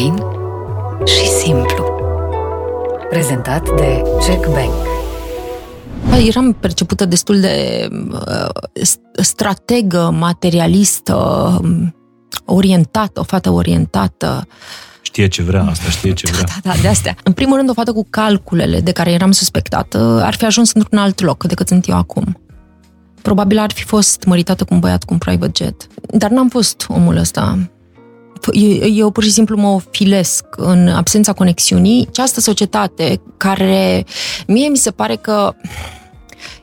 Fain și simplu. Prezentat de Check Bank. Eram percepută destul de uh, strategă, materialistă, um, orientată, o fată orientată. Știe ce vrea, asta știe ce vrea. Da, da, de astea. În primul rând, o fată cu calculele de care eram suspectată ar fi ajuns într-un alt loc decât sunt eu acum. Probabil ar fi fost măritată cu un băiat cu un private jet. Dar n-am fost omul ăsta. Eu pur și simplu mă filesc în absența conexiunii. Această societate care mie mi se pare că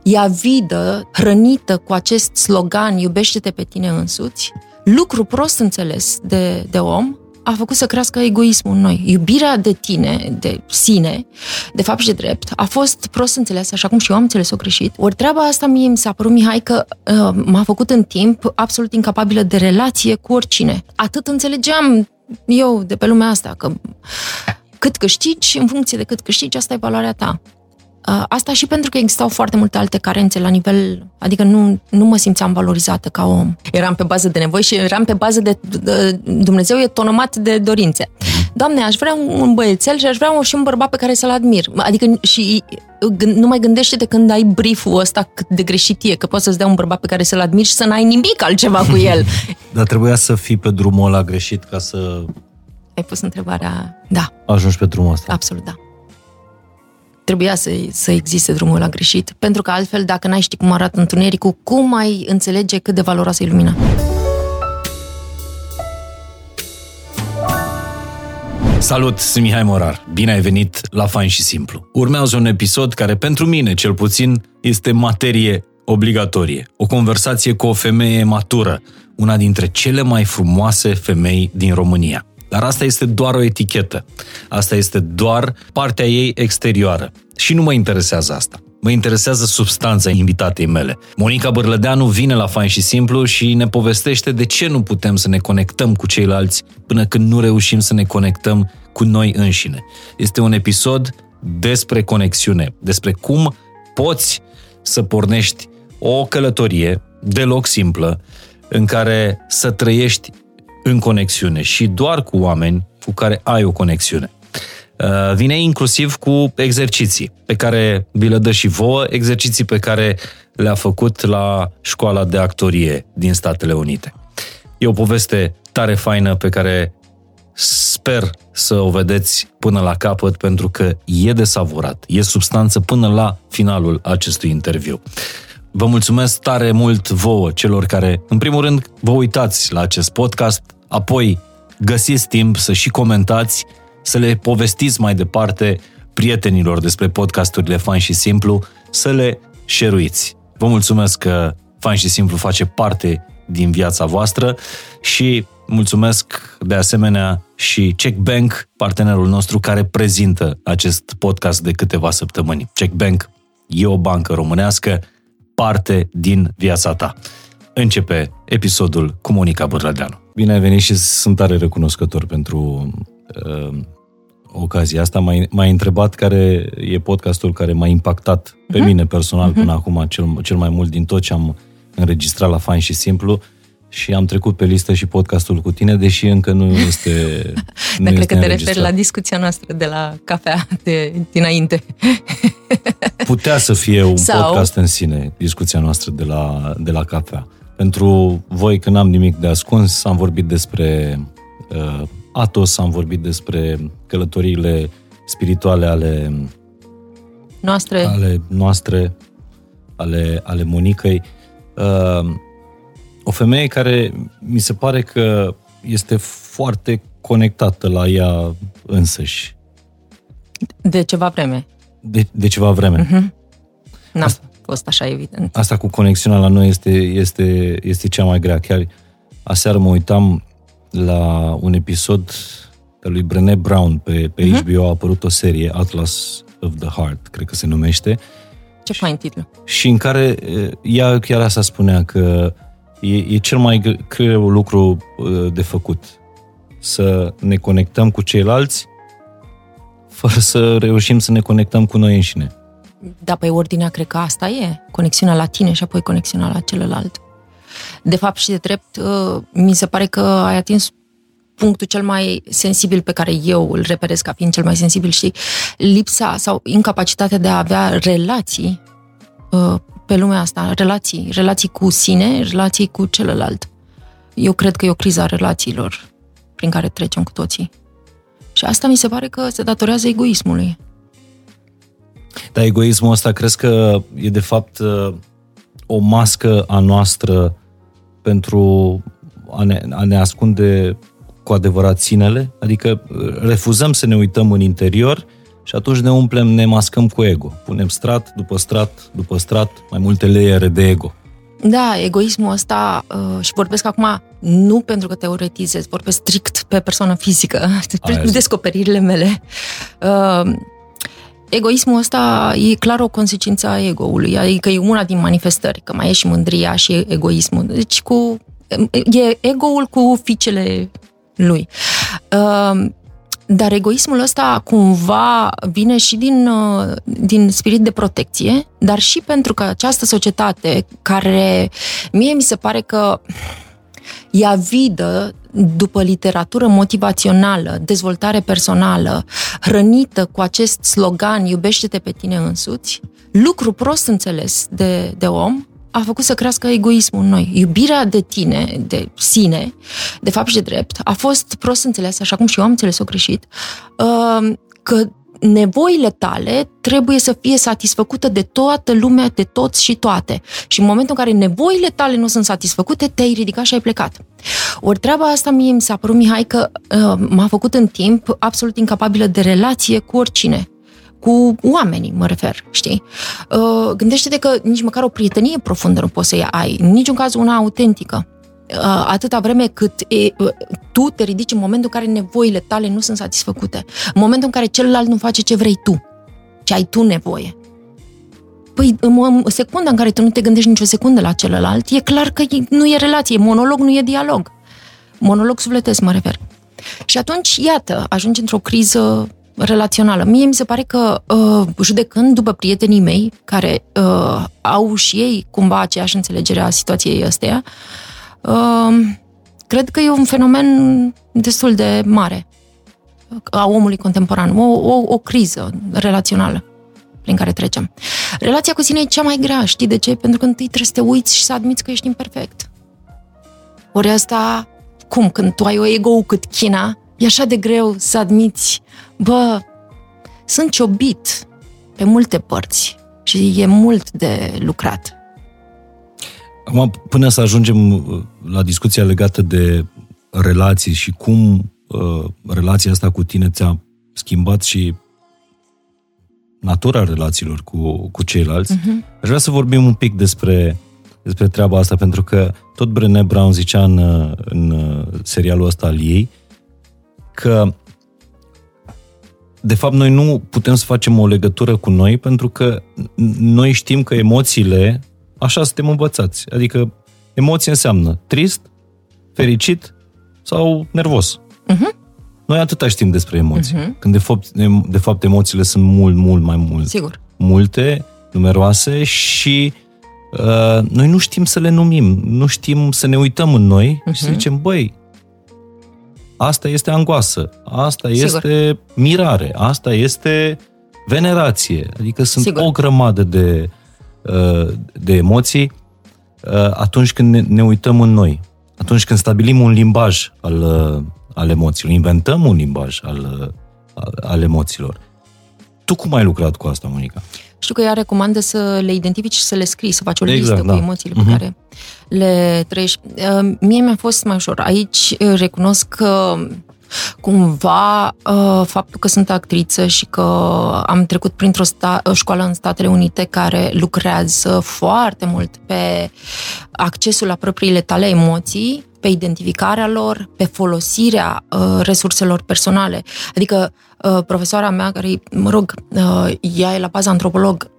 e avidă, hrănită cu acest slogan iubește-te pe tine însuți, lucru prost înțeles de, de om, a făcut să crească egoismul în noi. Iubirea de tine, de sine, de fapt și de drept, a fost prost înțeles, așa cum și eu am înțeles-o greșit. Ori treaba asta mie mi s-a părut, Mihai, că uh, m-a făcut în timp absolut incapabilă de relație cu oricine. Atât înțelegeam eu de pe lumea asta, că cât câștigi, în funcție de cât câștigi, asta e valoarea ta. Uh, asta și pentru că existau foarte multe alte carențe la nivel, adică nu, nu mă simțeam valorizată ca om. Eram pe bază de nevoi și eram pe bază de, de Dumnezeu e tonomat de dorințe. Doamne, aș vrea un băiețel și aș vrea și un bărbat pe care să-l admir. Adică și nu mai gândește de când ai brieful ăsta cât de greșit e, că poți să-ți dea un bărbat pe care să-l admiri și să n-ai nimic altceva cu el. Dar trebuia să fii pe drumul ăla greșit ca să... Ai pus întrebarea... Da. Ajungi pe drumul ăsta. Absolut, da trebuia să, să existe drumul la greșit, pentru că altfel, dacă n-ai ști cum arată întunericul, cum ai înțelege cât de valoroasă e lumina? Salut, sunt Mihai Morar. Bine ai venit la Fain și Simplu. Urmează un episod care, pentru mine, cel puțin, este materie obligatorie. O conversație cu o femeie matură, una dintre cele mai frumoase femei din România. Dar asta este doar o etichetă. Asta este doar partea ei exterioară. Și nu mă interesează asta. Mă interesează substanța invitatei mele. Monica Bărlădeanu vine la Fain și Simplu și ne povestește de ce nu putem să ne conectăm cu ceilalți până când nu reușim să ne conectăm cu noi înșine. Este un episod despre conexiune, despre cum poți să pornești o călătorie deloc simplă în care să trăiești în conexiune și doar cu oameni cu care ai o conexiune. Uh, vine inclusiv cu exerciții pe care vi le dă și vouă, exerciții pe care le-a făcut la școala de actorie din Statele Unite. E o poveste tare faină pe care sper să o vedeți până la capăt pentru că e de savurat, e substanță până la finalul acestui interviu. Vă mulțumesc tare mult vouă, celor care, în primul rând, vă uitați la acest podcast, apoi găsiți timp să și comentați, să le povestiți mai departe prietenilor despre podcasturile Fain și Simplu, să le șeruiți. Vă mulțumesc că Fain și Simplu face parte din viața voastră și mulțumesc de asemenea și Check Bank, partenerul nostru care prezintă acest podcast de câteva săptămâni. Check Bank e o bancă românească, parte din viața ta. Începe episodul cu Monica Bărladeanu. Bine ai venit și sunt tare recunoscător pentru uh, ocazia asta. M-ai, m-ai întrebat care e podcastul care m-a impactat pe uh-huh. mine personal uh-huh. până acum cel, cel mai mult din tot ce am înregistrat la Fain și Simplu și am trecut pe listă și podcastul cu tine, deși încă nu este nu Dar cred că te referi la discuția noastră de la cafea de dinainte. Putea să fie un Sau... podcast în sine, discuția noastră de la, de la cafea. Pentru voi, că n-am nimic de ascuns, am vorbit despre uh, Atos, am vorbit despre călătoriile spirituale ale noastre, ale, noastre, ale, ale Monicăi. Uh, o femeie care mi se pare că este foarte conectată la ea însăși. De ceva vreme. De, de ceva vreme. Uh-huh. N-a fost așa evident. Asta cu conexiunea la noi este, este, este cea mai grea. Chiar aseară mă uitam la un episod al lui Brené Brown pe, pe uh-huh. HBO, a apărut o serie, Atlas of the Heart, cred că se numește. Ce fain titlu. Și în care ea chiar asta spunea că e, e cel mai greu lucru de făcut. Să ne conectăm cu ceilalți fără să reușim să ne conectăm cu noi înșine. Da, pe ordinea cred că asta e. Conexiunea la tine și apoi conexiunea la celălalt. De fapt și de drept, uh, mi se pare că ai atins punctul cel mai sensibil pe care eu îl reperez ca fiind cel mai sensibil, știi? Lipsa sau incapacitatea de a avea relații uh, pe lumea asta, relații, relații cu sine, relații cu celălalt. Eu cred că e o criză a relațiilor prin care trecem cu toții. Și asta mi se pare că se datorează egoismului. Dar egoismul ăsta crezi că e de fapt uh, o mască a noastră pentru a ne, a ne ascunde cu adevărat sinele? Adică uh, refuzăm să ne uităm în interior și atunci ne umplem, ne mascăm cu ego. Punem strat după strat după strat mai multe layere de ego. Da, egoismul ăsta, uh, și vorbesc acum nu pentru că teoretizez, vorbesc strict pe persoană fizică, despre descoperirile mele. Uh, egoismul ăsta e clar o consecință a ego-ului, adică e una din manifestări, că mai e și mândria și egoismul. Deci cu, e ego-ul cu fiicele lui. Uh, dar egoismul ăsta cumva vine și din, uh, din spirit de protecție, dar și pentru că această societate care mie mi se pare că e avidă după literatură motivațională, dezvoltare personală, hrănită cu acest slogan iubește-te pe tine însuți, lucru prost înțeles de, de om, a făcut să crească egoismul în noi. Iubirea de tine, de sine, de fapt și de drept, a fost prost înțeles, așa cum și eu am înțeles-o greșit, uh, că nevoile tale trebuie să fie satisfăcute de toată lumea, de toți și toate. Și în momentul în care nevoile tale nu sunt satisfăcute, te-ai ridicat și ai plecat. Ori treaba asta mie mi s-a părut, Mihai, că uh, m-a făcut în timp absolut incapabilă de relație cu oricine cu oamenii, mă refer, știi? Uh, gândește-te că nici măcar o prietenie profundă nu poți să ai, în niciun caz una autentică. Uh, atâta vreme cât e, uh, tu te ridici în momentul în care nevoile tale nu sunt satisfăcute, în momentul în care celălalt nu face ce vrei tu, ce ai tu nevoie. Păi, în secunda în care tu nu te gândești nicio secundă la celălalt, e clar că nu e relație, monolog nu e dialog. Monolog sufletesc, mă refer. Și atunci, iată, ajungi într-o criză relațională. Mie mi se pare că, uh, judecând după prietenii mei, care uh, au și ei cumva aceeași înțelegere a situației astea, uh, cred că e un fenomen destul de mare a omului contemporan, o, o, o criză relațională prin care trecem. Relația cu sine e cea mai grea, știi de ce? Pentru că întâi trebuie să te uiți și să admiți că ești imperfect. Ori asta, cum, când tu ai o ego cât China, e așa de greu să admiți, bă, sunt ciobit pe multe părți și e mult de lucrat. Acum, până să ajungem uh, la discuția legată de relații și cum uh, relația asta cu tine ți-a schimbat și natura relațiilor cu, cu ceilalți, uh-huh. aș vrea să vorbim un pic despre, despre treaba asta, pentru că tot Brené Brown zicea în, în uh, serialul ăsta al ei că de fapt noi nu putem să facem o legătură cu noi pentru că noi știm că emoțiile, așa suntem învățați, adică emoție înseamnă trist, fericit sau nervos. Uh-huh. Noi atâta știm despre emoții. Uh-huh. Când de fapt, de fapt emoțiile sunt mult, mult mai mult. Sigur. Multe, numeroase și uh, noi nu știm să le numim, nu știm să ne uităm în noi uh-huh. și să zicem, băi, asta este angoasă, asta Sigur. este mirare, asta este venerație. Adică sunt Sigur. o grămadă de, uh, de emoții uh, atunci când ne, ne uităm în noi. Atunci când stabilim un limbaj al, uh, al emoțiilor, inventăm un limbaj al, al emoțiilor. Tu cum ai lucrat cu asta, Monica? Știu că ea recomandă să le identifici și să le scrii, să faci o exact, listă da. cu emoțiile uh-huh. pe mhm. care le trăiești. Uh, mie mi-a fost mai ușor. Aici uh, recunosc că cumva uh, faptul că sunt actriță și că am trecut printr-o sta- școală în Statele Unite care lucrează foarte mult pe accesul la propriile tale emoții, pe identificarea lor, pe folosirea uh, resurselor personale. Adică uh, profesoara mea, care, mă rog, uh, ea e la bază antropolog,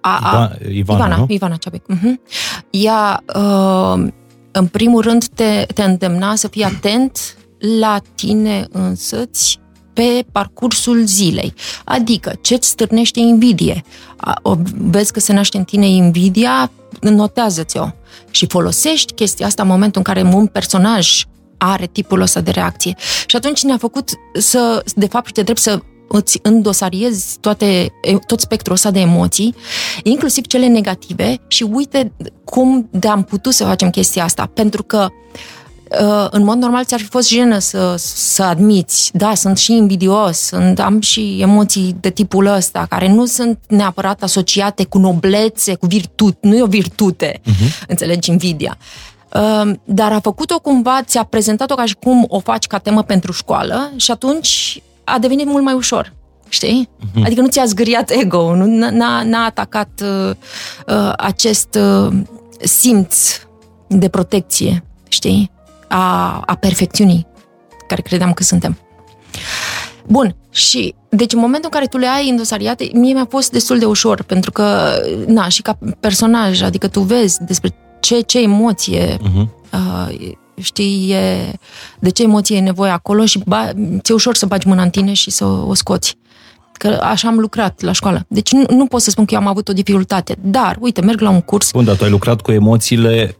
a, a, Ivana, Ivana, nu? Ivana Ceabec. Uh-huh. Ea, uh, în primul rând, te, te îndemna să fii atent la tine însăți pe parcursul zilei. Adică, ce-ți stârnește invidie? Vezi că se naște în tine invidia, notează-ți-o. Și folosești chestia asta în momentul în care un personaj are tipul ăsta de reacție. Și atunci ne-a făcut să, de fapt, și de drept să îți îndosariezi toate, tot spectrul ăsta de emoții, inclusiv cele negative și uite cum de-am putut să facem chestia asta. Pentru că uh, în mod normal ți-ar fi fost jenă să, să admiți, da, sunt și invidios, sunt, am și emoții de tipul ăsta, care nu sunt neapărat asociate cu noblețe, cu virtute, nu e o virtute, uh-huh. înțelegi, invidia. Uh, dar a făcut-o cumva, ți-a prezentat-o ca și cum o faci ca temă pentru școală și atunci a devenit mult mai ușor. Știi? Uh-huh. Adică nu ți-a zgâriat ego, nu, n-a, n-a atacat uh, uh, acest uh, simț de protecție, știi? A, a perfecțiunii care credeam că suntem. Bun, și deci în momentul în care tu le ai îndosariate, mie mi-a fost destul de ușor, pentru că, na, și ca personaj, adică tu vezi despre ce, ce emoție uh-huh. uh, știi, e, de ce emoție e nevoie acolo și ba, ți-e ușor să bagi mâna în tine și să o scoți. Că așa am lucrat la școală. Deci nu, nu pot să spun că eu am avut o dificultate. Dar, uite, merg la un curs. Bun, dar tu ai lucrat cu emoțiile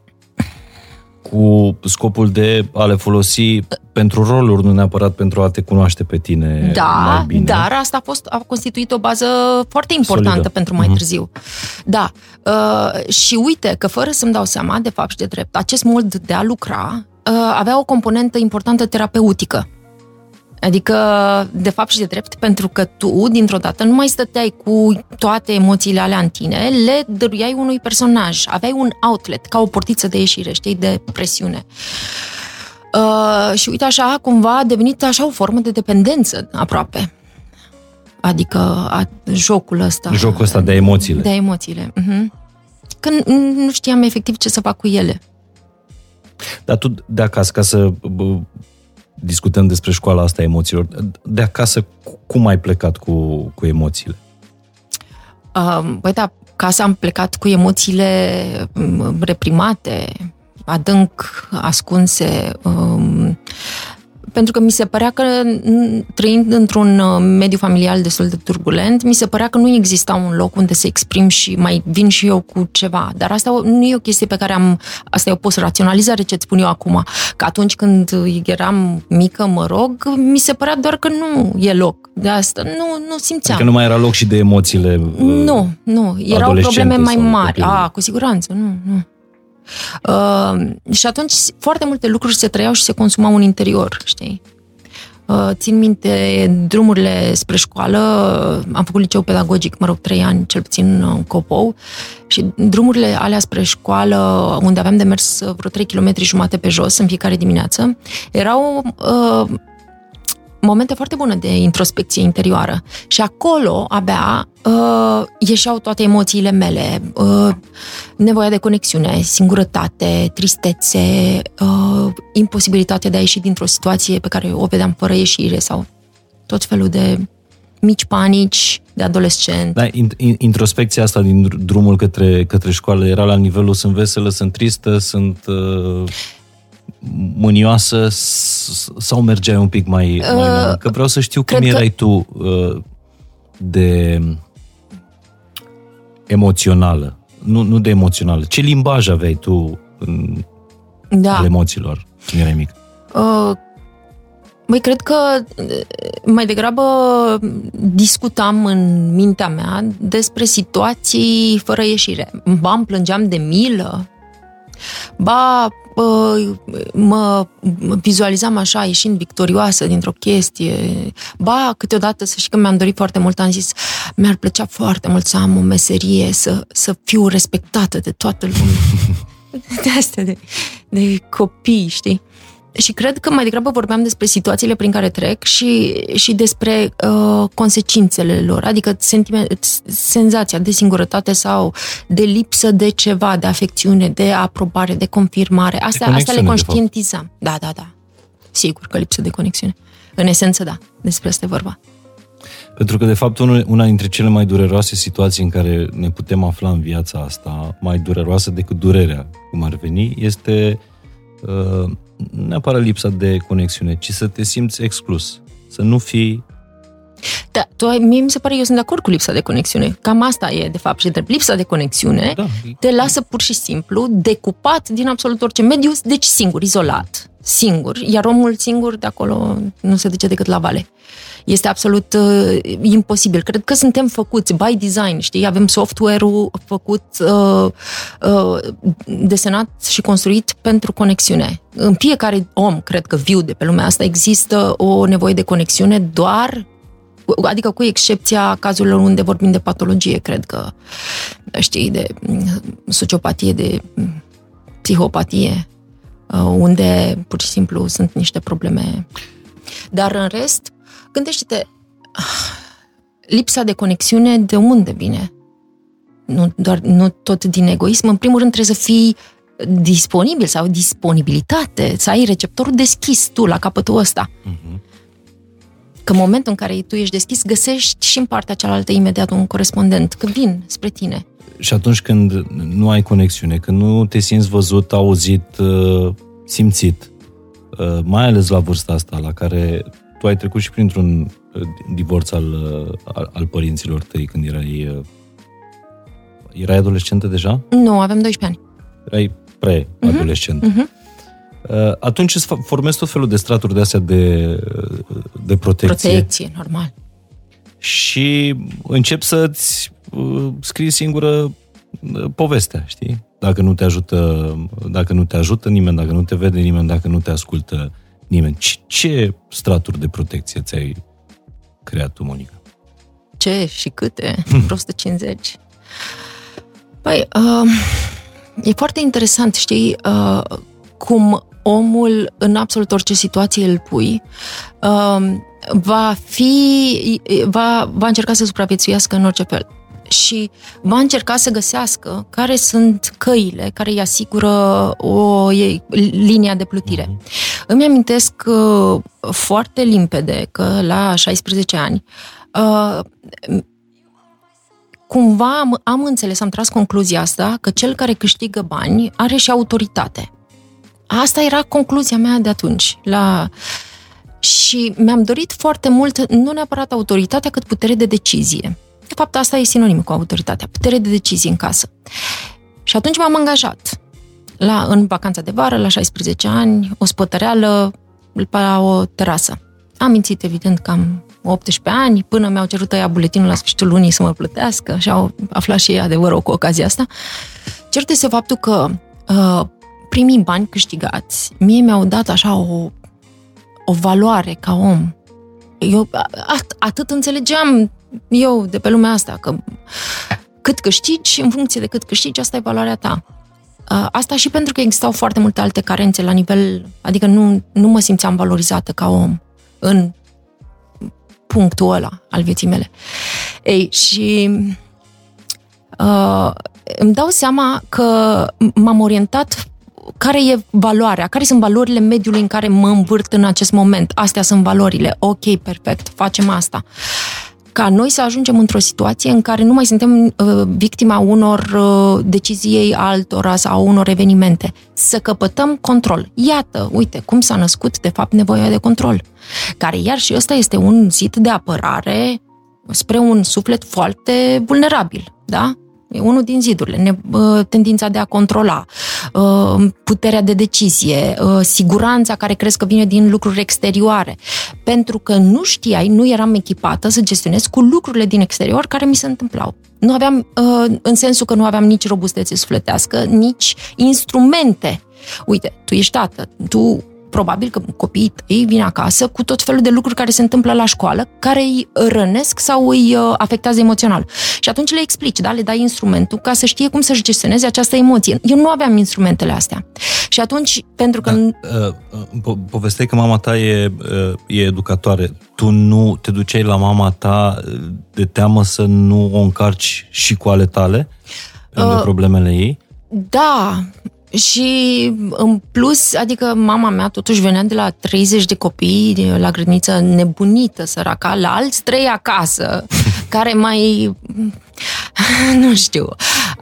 cu scopul de a le folosi pentru roluri, nu neapărat pentru a te cunoaște pe tine da, mai bine. dar asta a, fost, a constituit o bază foarte importantă Solidă. pentru mai uh-huh. târziu. Da. Uh, și uite că fără să-mi dau seama, de fapt și de drept, acest mod de a lucra uh, avea o componentă importantă terapeutică. Adică, de fapt și de drept, pentru că tu, dintr-o dată, nu mai stăteai cu toate emoțiile alea în tine, le dăruiai unui personaj. Aveai un outlet, ca o portiță de ieșire, știi, de presiune. Uh, și uite așa, cumva a devenit așa o formă de dependență, aproape. Adică a, jocul ăsta. Jocul ăsta de emoțiile. De emoțiile. Uh-huh. Că nu știam efectiv ce să fac cu ele. Dar tu de acasă, ca să discutăm despre școala asta a emoțiilor, de acasă cum ai plecat cu, cu emoțiile? Uh, băi, da, acasă am plecat cu emoțiile reprimate, adânc ascunse. Um, pentru că mi se părea că, trăind într-un uh, mediu familial destul de turbulent, mi se părea că nu exista un loc unde să exprim și mai vin și eu cu ceva. Dar asta nu e o chestie pe care am... Asta e o post-raționalizare, ce-ți spun eu acum. Că atunci când eram mică, mă rog, mi se părea doar că nu e loc. De asta nu, nu simțeam. Adică nu mai era loc și de emoțiile Nu, nu. Erau probleme mai mari. A, cu siguranță, nu, nu. Uh, și atunci foarte multe lucruri se trăiau și se consumau în interior, știi? Uh, țin minte drumurile spre școală, am făcut liceu pedagogic, mă rog, trei ani, cel puțin în Copou, și drumurile alea spre școală, unde aveam de mers vreo 3 km jumate pe jos în fiecare dimineață, erau uh, momente foarte bune de introspecție interioară. Și acolo, abia, uh, ieșeau toate emoțiile mele. Uh, nevoia de conexiune, singurătate, tristețe, uh, imposibilitatea de a ieși dintr-o situație pe care o vedeam fără ieșire sau tot felul de mici panici de adolescent. Da, introspecția asta din drumul către, către școală era la nivelul sunt veselă, sunt tristă, sunt... Uh mânioasă sau mergeai un pic mai, uh, mai Că vreau să știu cum erai că... tu uh, de emoțională. Nu, nu de emoțională. Ce limbaj aveai tu în, da. al emoțiilor când erai mic? Uh, Băi, cred că uh, mai degrabă discutam în mintea mea despre situații fără ieșire. Ba, îmi plângeam de milă, ba, mă vizualizam așa, ieșind victorioasă dintr-o chestie. Ba, câteodată, să știi că mi-am dorit foarte mult, am zis, mi-ar plăcea foarte mult să am o meserie, să, să fiu respectată de toată lumea. de astea, de, de copii, știi? Și cred că mai degrabă vorbeam despre situațiile prin care trec și, și despre uh, consecințele lor, adică sentiment, senzația de singurătate sau de lipsă de ceva, de afecțiune, de aprobare, de confirmare. Astea, de astea le conștientizam. Da, da, da. Sigur că lipsă de conexiune. În esență, da. Despre asta e vorba. Pentru că, de fapt, una dintre cele mai dureroase situații în care ne putem afla în viața asta, mai dureroasă decât durerea, cum ar veni, este uh, neapărat lipsa de conexiune, ci să te simți exclus. Să nu fii da, tu, mie mi se pare, eu sunt de acord cu lipsa de conexiune. Cam asta e, de fapt, și de lipsa de conexiune da. te lasă pur și simplu decupat din absolut orice mediu, deci singur, izolat. Singur, iar omul singur de acolo nu se duce decât la vale. Este absolut uh, imposibil. Cred că suntem făcuți by design, știi? Avem software-ul făcut, uh, uh, desenat și construit pentru conexiune. În fiecare om, cred că viu de pe lumea asta, există o nevoie de conexiune doar adică cu excepția cazurilor unde vorbim de patologie, cred că, știi, de mm, sociopatie, de mm, psihopatie, uh, unde pur și simplu sunt niște probleme. Dar în rest, gândește-te, lipsa de conexiune de unde vine? Nu, doar, nu tot din egoism. În primul rând trebuie să fii disponibil sau disponibilitate, să ai receptorul deschis tu la capătul ăsta. Uh-huh. Că în momentul în care tu ești deschis, găsești și în partea cealaltă imediat un corespondent, că vin spre tine. Și atunci când nu ai conexiune, când nu te simți văzut, auzit, uh, simțit, uh, mai ales la vârsta asta, la care tu ai trecut și printr-un uh, divorț al, al, al părinților tăi când erai... Erai adolescentă deja? Nu, avem 12 ani. Erai pre-adolescentă. Uh-huh. Uh-huh. Uh, atunci îți formezi tot felul de straturi de astea de, de protecție. Protecție, normal. Și încep să-ți uh, scrii singură uh, povestea, știi? Dacă nu te ajută, dacă nu te ajută nimeni, dacă nu te vede nimeni, dacă nu te ascultă nimeni. Ce, ce straturi de protecție ți-ai creat tu, Monica? Ce și câte? 150. Păi, uh, e foarte interesant, știi, uh, cum omul, în absolut orice situație îl pui, um, va fi, va, va încerca să supraviețuiască în orice fel și va încerca să găsească care sunt căile care îi asigură o linia de plutire. Uh-huh. Îmi amintesc uh, foarte limpede că la 16 ani uh, cumva am, am înțeles, am tras concluzia asta că cel care câștigă bani are și autoritate. Asta era concluzia mea de atunci. La... Și mi-am dorit foarte mult, nu neapărat autoritatea, cât putere de decizie. De fapt, asta e sinonim cu autoritatea, putere de decizie în casă. Și atunci m-am angajat la, în vacanța de vară, la 16 ani, o spătăreală la o terasă. Am mințit, evident, că am 18 ani, până mi-au cerut ăia buletinul la sfârșitul lunii să mă plătească și au aflat și ei adevărul cu ocazia asta. Cert este faptul că uh, primii bani câștigați, mie mi-au dat așa o, o valoare ca om. Eu at, atât înțelegeam eu de pe lumea asta, că cât câștigi, în funcție de cât câștigi, asta e valoarea ta. Asta și pentru că existau foarte multe alte carențe la nivel, adică nu, nu mă simțeam valorizată ca om în punctul ăla al vieții mele. Ei, și uh, îmi dau seama că m-am orientat care e valoarea, care sunt valorile mediului în care mă învârt în acest moment. Astea sunt valorile. Ok, perfect, facem asta. Ca noi să ajungem într-o situație în care nu mai suntem uh, victima unor uh, decizii altora sau unor evenimente. Să căpătăm control. Iată, uite, cum s-a născut, de fapt, nevoia de control. Care, iar și ăsta este un zid de apărare spre un suflet foarte vulnerabil, da? E unul din zidurile. Ne, tendința de a controla, puterea de decizie, siguranța care crezi că vine din lucruri exterioare. Pentru că nu știai, nu eram echipată să gestionez cu lucrurile din exterior care mi se întâmplau. Nu aveam, în sensul că nu aveam nici robustețe sufletească, nici instrumente. Uite, tu ești tată, tu probabil că copiii tăi vin acasă cu tot felul de lucruri care se întâmplă la școală, care îi rănesc sau îi uh, afectează emoțional. Și atunci le explici, da, le dai instrumentul ca să știe cum să-și gestioneze această emoție. Eu nu aveam instrumentele astea. Și atunci, pentru că... Da, uh, uh, po- povesteai că mama ta e, e educatoare. Tu nu te duceai la mama ta de teamă să nu o încarci și cu ale tale? Uh, problemele ei? Da, și în plus, adică mama mea totuși venea de la 30 de copii la grădiniță nebunită, săraca, la alți trei acasă, care mai, nu știu,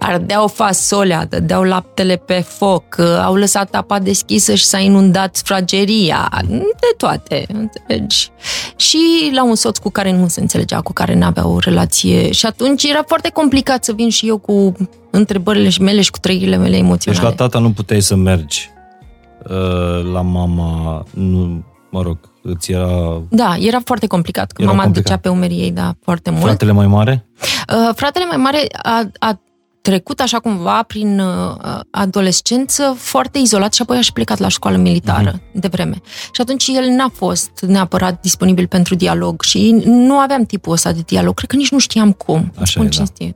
ardeau fasolea, dădeau laptele pe foc, au lăsat apa deschisă și s-a inundat frageria, de toate, înțelegi? Și la un soț cu care nu se înțelegea, cu care nu avea o relație și atunci era foarte complicat să vin și eu cu întrebările mele și cu trăirile mele emoționale. Deci la tata nu puteai să mergi uh, la mama, nu, mă rog, îți era... Da, era foarte complicat, că Era mama complicat. ducea pe umerii ei, da, foarte mult. Fratele mai mare? Uh, fratele mai mare a, a trecut așa cumva prin uh, adolescență foarte izolat și apoi aș și plecat la școală militară Mhm. uh-huh. de vreme. Și atunci el n-a fost neapărat disponibil pentru dialog și nu aveam tipul ăsta de dialog. Cred că nici nu știam cum. Așa spun e, da. cinstit.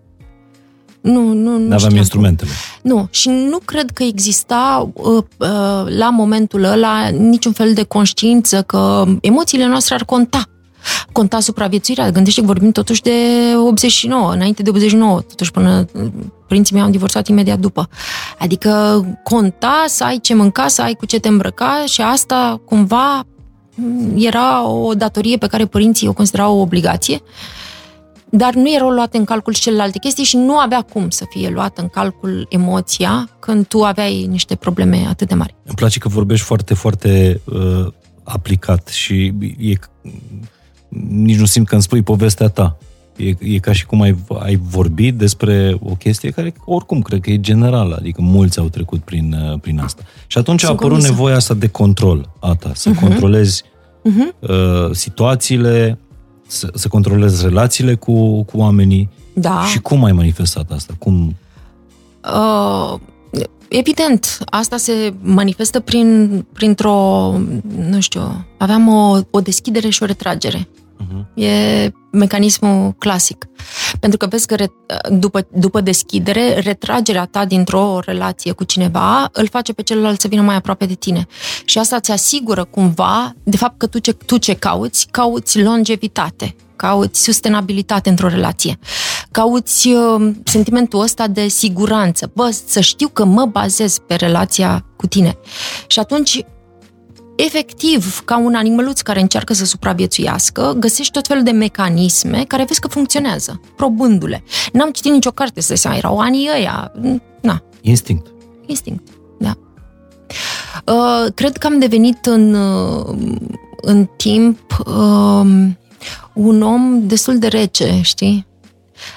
Nu, nu, nu Nu știam aveam cum. instrumentele. Nu, și nu cred că exista uh, uh, la momentul ăla niciun fel de conștiință că emoțiile noastre ar conta. Conta supraviețuirea. Gândește că vorbim totuși de 89, înainte de 89, totuși până uh, părinții mei au divorțat imediat după. Adică conta să ai ce mânca, să ai cu ce te îmbrăca și asta cumva m, era o datorie pe care părinții o considerau o obligație dar nu erau luate în calcul și celelalte chestii și nu avea cum să fie luată în calcul emoția când tu aveai niște probleme atât de mari. Îmi place că vorbești foarte, foarte uh, aplicat și e, nici nu simt că îmi spui povestea ta. E, e ca și cum ai, ai vorbit despre o chestie care oricum cred că e generală, adică mulți au trecut prin, uh, prin asta. Și atunci Sunt a apărut convinsă. nevoia asta de control a ta, să Mhm. controlezi Mhm. uh, situațiile, să, să controlezi relațiile cu, cu oamenii. Da. Și cum ai manifestat asta? Cum, Uh, evident, asta se manifestă prin, printr-o, nu știu, aveam o, o deschidere și o retragere. Uh-huh. E mecanismul clasic. Pentru că vezi că re, după, după deschidere, retragerea ta dintr-o relație cu cineva îl face pe celălalt să vină mai aproape de tine. Și asta ți asigură cumva, de fapt că tu ce, tu ce cauți, cauți longevitate, cauți sustenabilitate într-o relație, cauți uh, sentimentul ăsta de siguranță. Bă, să știu că mă bazez pe relația cu tine. Și atunci efectiv, ca un animăluț care încearcă să supraviețuiască, găsești tot felul de mecanisme care vezi că funcționează, probându-le. N-am citit nicio carte, să seama, erau anii ăia. Na, instinct. instinct, da. Uh, cred că am devenit în, uh, în timp uh, un om destul de rece, știi?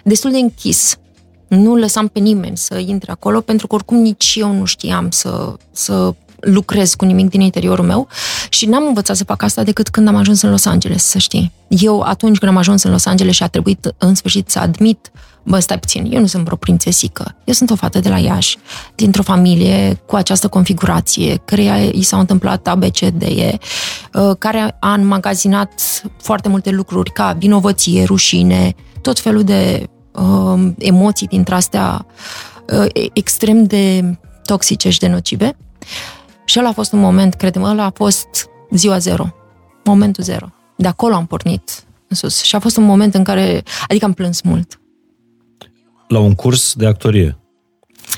Destul de închis. Nu lăsam pe nimeni să intre acolo, pentru că oricum nici eu nu știam să, să lucrez cu nimic din interiorul meu și n-am învățat să fac asta decât când am ajuns în Los Angeles, să știi. Eu, atunci când am ajuns în Los Angeles și a trebuit în sfârșit să admit Bă, stai puțin, eu nu sunt vreo prințesică. Eu sunt o fată de la Iași, dintr-o familie cu această configurație, căreia i s-au întâmplat ABCDE, uh, care a înmagazinat foarte multe lucruri ca vinovăție, rușine, tot felul de uh, emoții dintre astea uh, extrem de toxice și de nocive. Și ăla a fost un moment, credem, ăla a fost ziua zero, momentul zero. De acolo am pornit în sus. Și a fost un moment în care, adică am plâns mult. La un curs de actorie?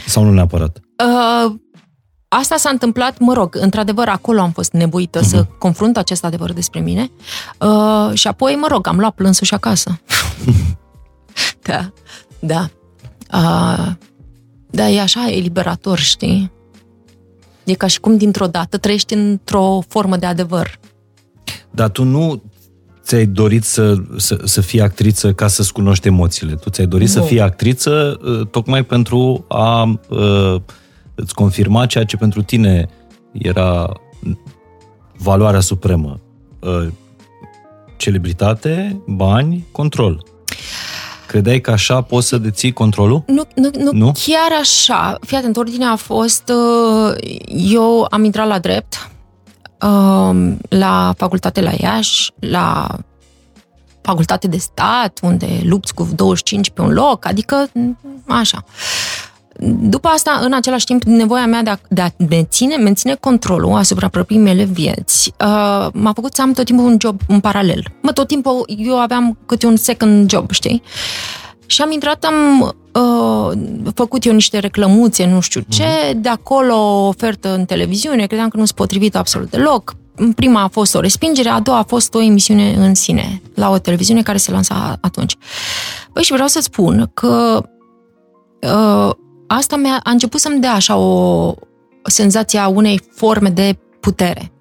Sau nu neapărat? Uh, asta s-a întâmplat, mă rog, într-adevăr, acolo am fost nevoită uh-huh. să confrunt acest adevăr despre mine uh, și apoi, mă rog, am luat plânsul și acasă. da, da. Uh, da, e așa eliberator, știi? E ca și cum dintr-o dată trăiești într-o formă de adevăr. Dar tu nu ți-ai dorit să, să, să fii actriță ca să-ți cunoști emoțiile. Tu ți-ai dorit Nu. să fii actriță uh, tocmai pentru a uh, îți confirma ceea ce pentru tine era valoarea supremă. Uh, celebritate, bani, control. Credeai că așa poți să deții controlul? Nu, nu, nu, Nu? nu? chiar așa. Fii atent, ordinea a fost... uh, Eu am intrat la drept, um, la facultate la Iași, la facultate de stat, unde lupți cu 25 pe un loc, adică așa. După asta, în același timp, nevoia mea de a, de a menține, menține controlul asupra propriei mele vieți uh, m-a făcut să am tot timpul un job în paralel. Mă, tot timpul eu aveam câte un second job, știi? Și am intrat, am uh, făcut eu niște reclămuțe, nu știu ce, de acolo o ofertă în televiziune, credeam că nu se potrivit absolut deloc. Prima a fost o respingere, a doua a fost o emisiune în sine, la o televiziune care se lansa atunci. Păi și vreau să spun că uh, asta mi-a, a început să-mi dea așa o senzație a unei forme de putere.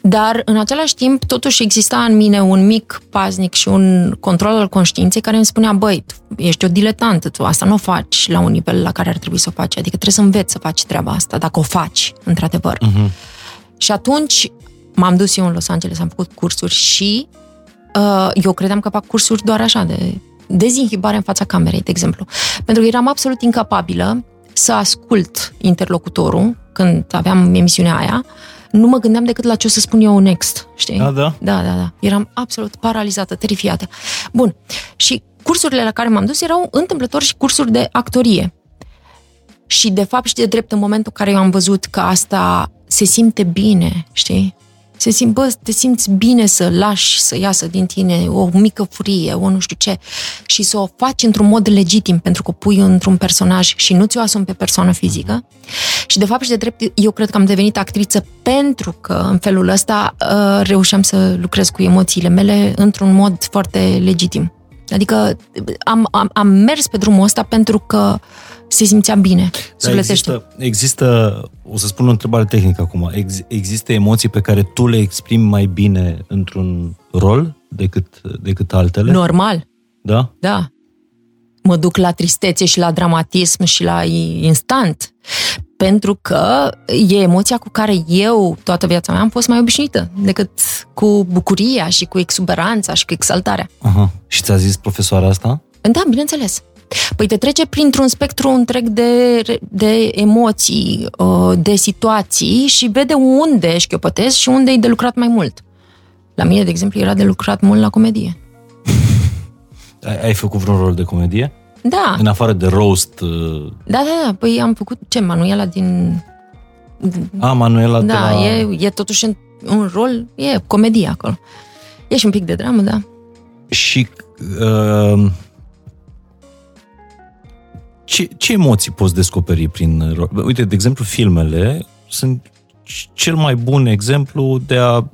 Dar, în același timp, totuși exista în mine un mic paznic și un control al conștiinței care îmi spunea, băi, ești o diletantă, tu asta nu o faci la un nivel la care ar trebui să o faci. Adică trebuie să înveți să faci treaba asta, dacă o faci, într-adevăr. Uh-huh. Și atunci m-am dus eu în Los Angeles, am făcut cursuri și uh, eu credeam că fac cursuri doar așa, de dezinhibare în fața camerei, de exemplu. Pentru că eram absolut incapabilă să ascult interlocutorul când aveam emisiunea aia, nu mă gândeam decât la ce o să spun eu next, știi? Da, da. Da, da, da. Eram absolut paralizată, terifiată. Bun. Și cursurile la care m-am dus erau întâmplător și cursuri de actorie. Și de fapt și de drept în momentul în care eu am văzut că asta se simte bine, știi? Se simt, bă, te simți bine să lași să iasă din tine o mică furie, o nu știu ce, și să o faci într-un mod legitim, pentru că o pui într-un personaj și nu ți-o asumi pe persoană fizică. Și de fapt și de drept, eu cred că am devenit actriță pentru că în felul ăsta uh, reușeam să lucrez cu emoțiile mele într-un mod foarte legitim. Adică am, am, am mers pe drumul ăsta pentru că se simțea bine, da, există, există, o să spun o întrebare tehnică acum, ex, există emoții pe care tu le exprimi mai bine într-un rol decât, decât altele? Normal. Da? Da. Mă duc la tristețe și la dramatism și la instant. Pentru că e emoția cu care eu toată viața mea am fost mai obișnuită decât cu bucuria și cu exuberanța și cu exaltarea. Aha. Și ți-a zis profesoara asta? Da, bineînțeles. Păi te trece printr-un spectru întreg de, de emoții, uh, de situații și vede unde șchiopătezi și unde e de lucrat mai mult. La mine, de exemplu, era de lucrat mult la comedie. Ai, ai făcut vreun rol de comedie? Da. În afară de roast? Uh... Da, da, da. Păi am făcut, ce, Manuela din... A, Manuela da, de la... e, e totuși un rol, e comedie acolo. E și un pic de dramă, da. Și uh, ce, ce emoții poți descoperi prin... Uite, de exemplu, filmele sunt cel mai bun exemplu de a,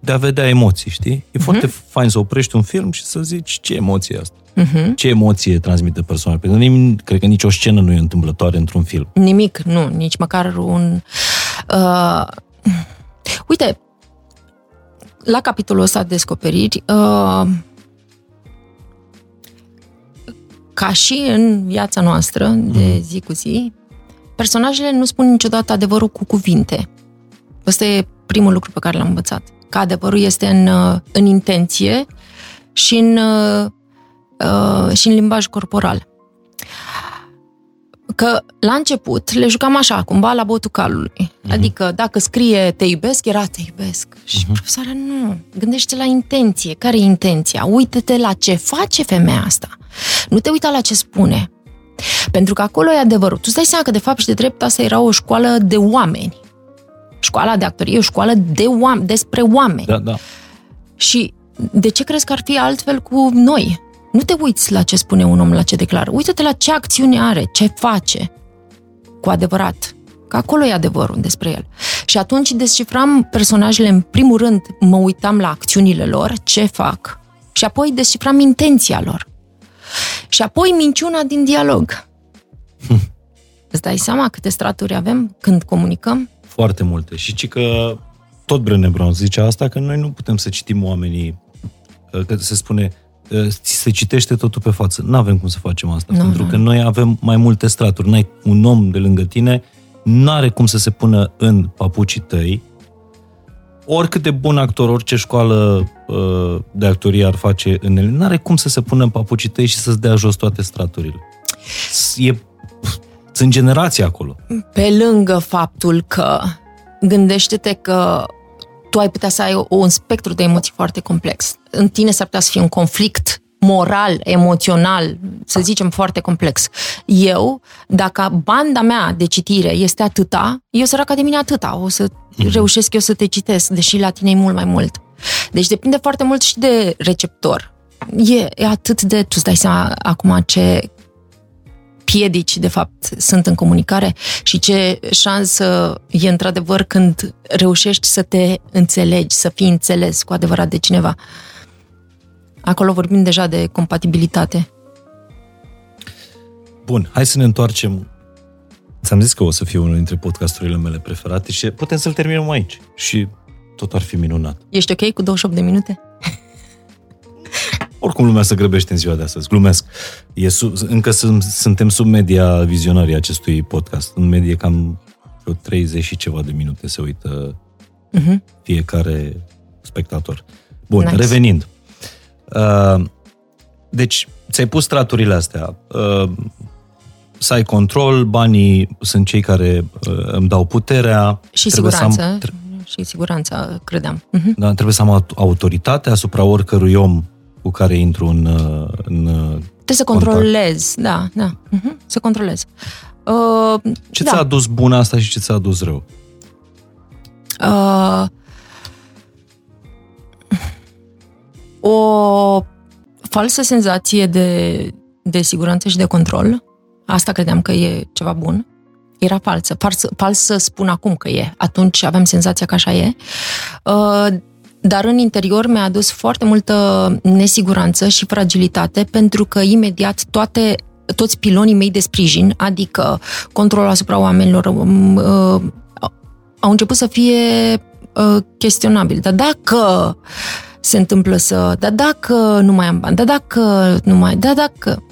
de a vedea emoții, știi? E uh-huh. foarte fain să oprești un film și să zici ce emoție e asta. Uh-huh. Ce emoție transmite persoana? Pentru că cred că nicio scenă nu e întâmplătoare într-un film. Nimic, nu, nici măcar un... Uh, uite, la capitolul ăsta de descoperiri, uh, ca și în viața noastră de mhm. zi cu zi, personajele nu spun niciodată adevărul cu cuvinte. Ăsta e primul lucru pe care l-am învățat. Că adevărul este în, în intenție și în, uh, și în limbaj corporal. Că la început le jucam așa, cumva la botul calului. Uh-huh. Adică dacă scrie te iubesc, era te iubesc. Și uh-huh. profesoara, nu, gândește la intenție. Care e intenția? Uită-te la ce face femeia asta. Nu te uita la ce spune. Pentru că acolo e adevărul. Tu îți dai seama că de fapt și de drept asta era o școală de oameni. Școala de actorie e o școală de oameni, despre oameni. Da, da. Și de ce crezi că ar fi altfel cu noi? Nu te uiți la ce spune un om, la ce declară. Uită-te la ce acțiune are, ce face cu adevărat. Că acolo e adevărul despre el. Și atunci descifram personajele, în primul rând mă uitam la acțiunile lor, ce fac, și apoi descifram intenția lor. Și apoi minciuna din dialog. Hm. Îți dai seama câte straturi avem când comunicăm? Foarte multe. Și ci că tot Brené Brown zicea asta, că noi nu putem să citim oamenii, că se spune, ți se citește totul pe față. Nu avem cum să facem asta, nu, pentru nu. că noi avem mai multe straturi. N-ai un om de lângă tine, nu are cum să se pună în papucii tăi, oricât de bun actor, orice școală uh, de actorie ar face în el, n-are cum să se pună în papucii tăi și să-ți dea jos toate straturile. E, sunt generații acolo. Pe lângă faptul că gândește-te că tu ai putea să ai un spectru de emoții foarte complex. În tine s-ar putea să fie un conflict moral, emoțional, să zicem, foarte complex. Eu, dacă banda mea de citire este atâta, eu săraca de mine atâta. O să mm-hmm. reușesc eu să te citesc, deși la tine e mult mai mult. Deci depinde foarte mult și de receptor. E, e atât de... Tu îți dai seama acum ce piedici, de fapt, sunt în comunicare și ce șansă e într-adevăr când reușești să te înțelegi, să fii înțeles cu adevărat de cineva. Acolo vorbim deja de compatibilitate. Bun, hai să ne întoarcem. Ți-am zis că o să fie unul dintre podcasturile mele preferate și putem să-l terminăm aici. Și tot ar fi minunat. Ești ok cu 28 de minute? Oricum lumea se grăbește în ziua de astăzi, glumesc. E sub, încă sunt, suntem sub media vizionării acestui podcast. În medie cam vreo 30 și ceva de minute se uită uh-huh. fiecare spectator. Bun, nice. revenind. Uh, deci, ți-ai pus straturile astea. Uh, să ai control, banii sunt cei care uh, îmi dau puterea. Și siguranță. Să am, tre- și siguranța, credeam. Uh-huh. Da, trebuie să am autoritate asupra oricărui om cu care intru în, uh, în uh, Trebuie să controlez, da, da. Uh-huh. Să controlez. Uh, ce da. ți-a adus bun asta și ce ți-a adus rău? Uh, o falsă senzație de, de siguranță și de control. Asta credeam că e ceva bun. Era falsă. Fals, fals să spun acum că e. Atunci aveam senzația că așa e. Uh, dar în interior mi-a adus foarte multă nesiguranță și fragilitate pentru că imediat toate toți pilonii mei de sprijin, adică controlul asupra oamenilor, um, uh, au început să fie uh, chestionabili. Dar dacă se întâmplă să... Dar dacă nu mai am bani, dar dacă nu mai... Dar dacă...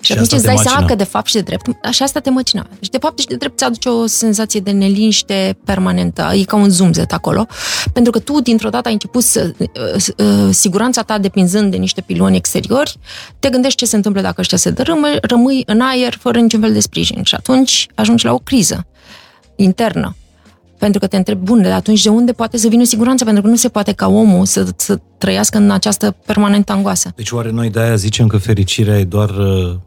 Și, atunci îți dai seama că de fapt și de drept, așa asta te măcina. Și de fapt și de drept ți aduce o senzație de neliniște permanentă. E ca un zumzet acolo. Pentru că tu dintr-o dată ai început să, siguranța ta depinzând de niște piloni exteriori, te gândești ce se întâmplă dacă ăștia se dărâmă, rămâi în aer fără niciun fel de sprijin. Și atunci ajungi la o criză internă. Pentru că te întreb, bun, de atunci de unde poate să vină siguranța? Pentru că nu se poate ca omul să, să trăiască în această permanentă angoasă. Deci oare noi de-aia zicem că fericirea e doar uh, un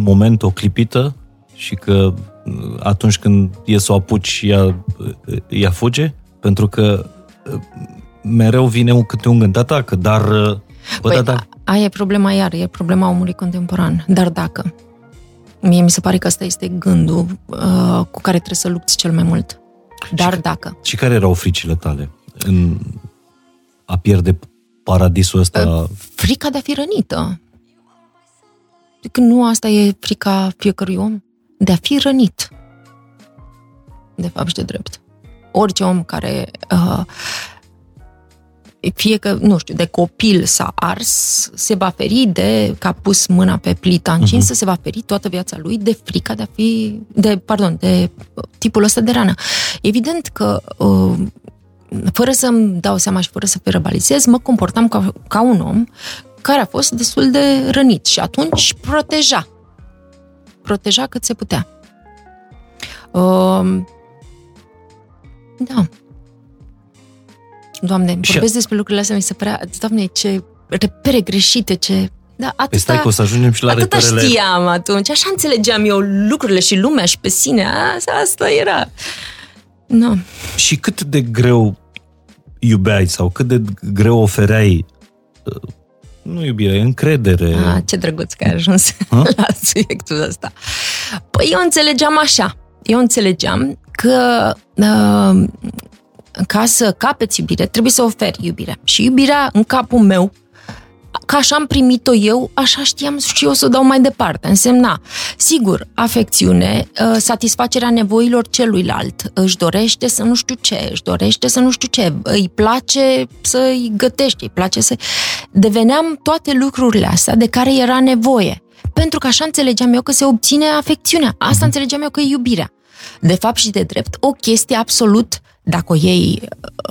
moment, o clipită și că uh, atunci când e să o apuci, ea, uh, ea fuge? Pentru că mereu vine câte un gând, atacă, dar... Bă, păi, da, da. aia e problema iar, e problema omului contemporan. Dar dacă Mie mi se pare că ăsta este gândul uh, cu care trebuie să lupți cel mai mult. Dar și, dacă... Și care erau fricile tale în a pierde paradisul ăsta? Uh, frica de a fi rănită. Că nu asta e frica fiecărui om? De a fi rănit. De fapt și de drept. Orice om care uh, fie că, nu știu, de copil s-a ars, se va feri de, că a pus mâna pe plita încinsă, uh-huh. se va feri toată viața lui de frica de a fi, de, pardon, de tipul ăsta de rană. Evident că uh, fără să-mi dau seama și fără să verbalizez, mă comportam ca, ca un om care a fost destul de rănit și atunci proteja. Proteja cât se putea. Uh, da. Doamne, și vorbesc despre lucrurile astea, mi se părea, Doamne, ce repere greșite, ce... Da, atâta, păi stai că o să ajungem și la atâta reperele... știam atunci, așa înțelegeam eu lucrurile și lumea și pe sine, asta, asta era... No. Și cât de greu iubeai sau cât de greu ofereai uh, nu iubire, încredere. Ah, ce drăguț că ai ajuns ha? la subiectul ăsta. Păi eu înțelegeam așa. Eu înțelegeam că uh, ca să capeți iubire, trebuie să oferi iubire. Și iubirea în capul meu, ca așa am primit-o eu, așa știam și eu să o dau mai departe. Însemna, sigur, afecțiune, ă, satisfacerea nevoilor celuilalt, își dorește să nu știu ce, își dorește să nu știu ce, îi place să-i gătești, îi place să... Deveneam toate lucrurile astea de care era nevoie. Pentru că așa înțelegeam eu că se obține afecțiunea. Asta mhm. înțelegeam eu că e iubirea. De fapt și de drept, o chestie absolut dacă o iei,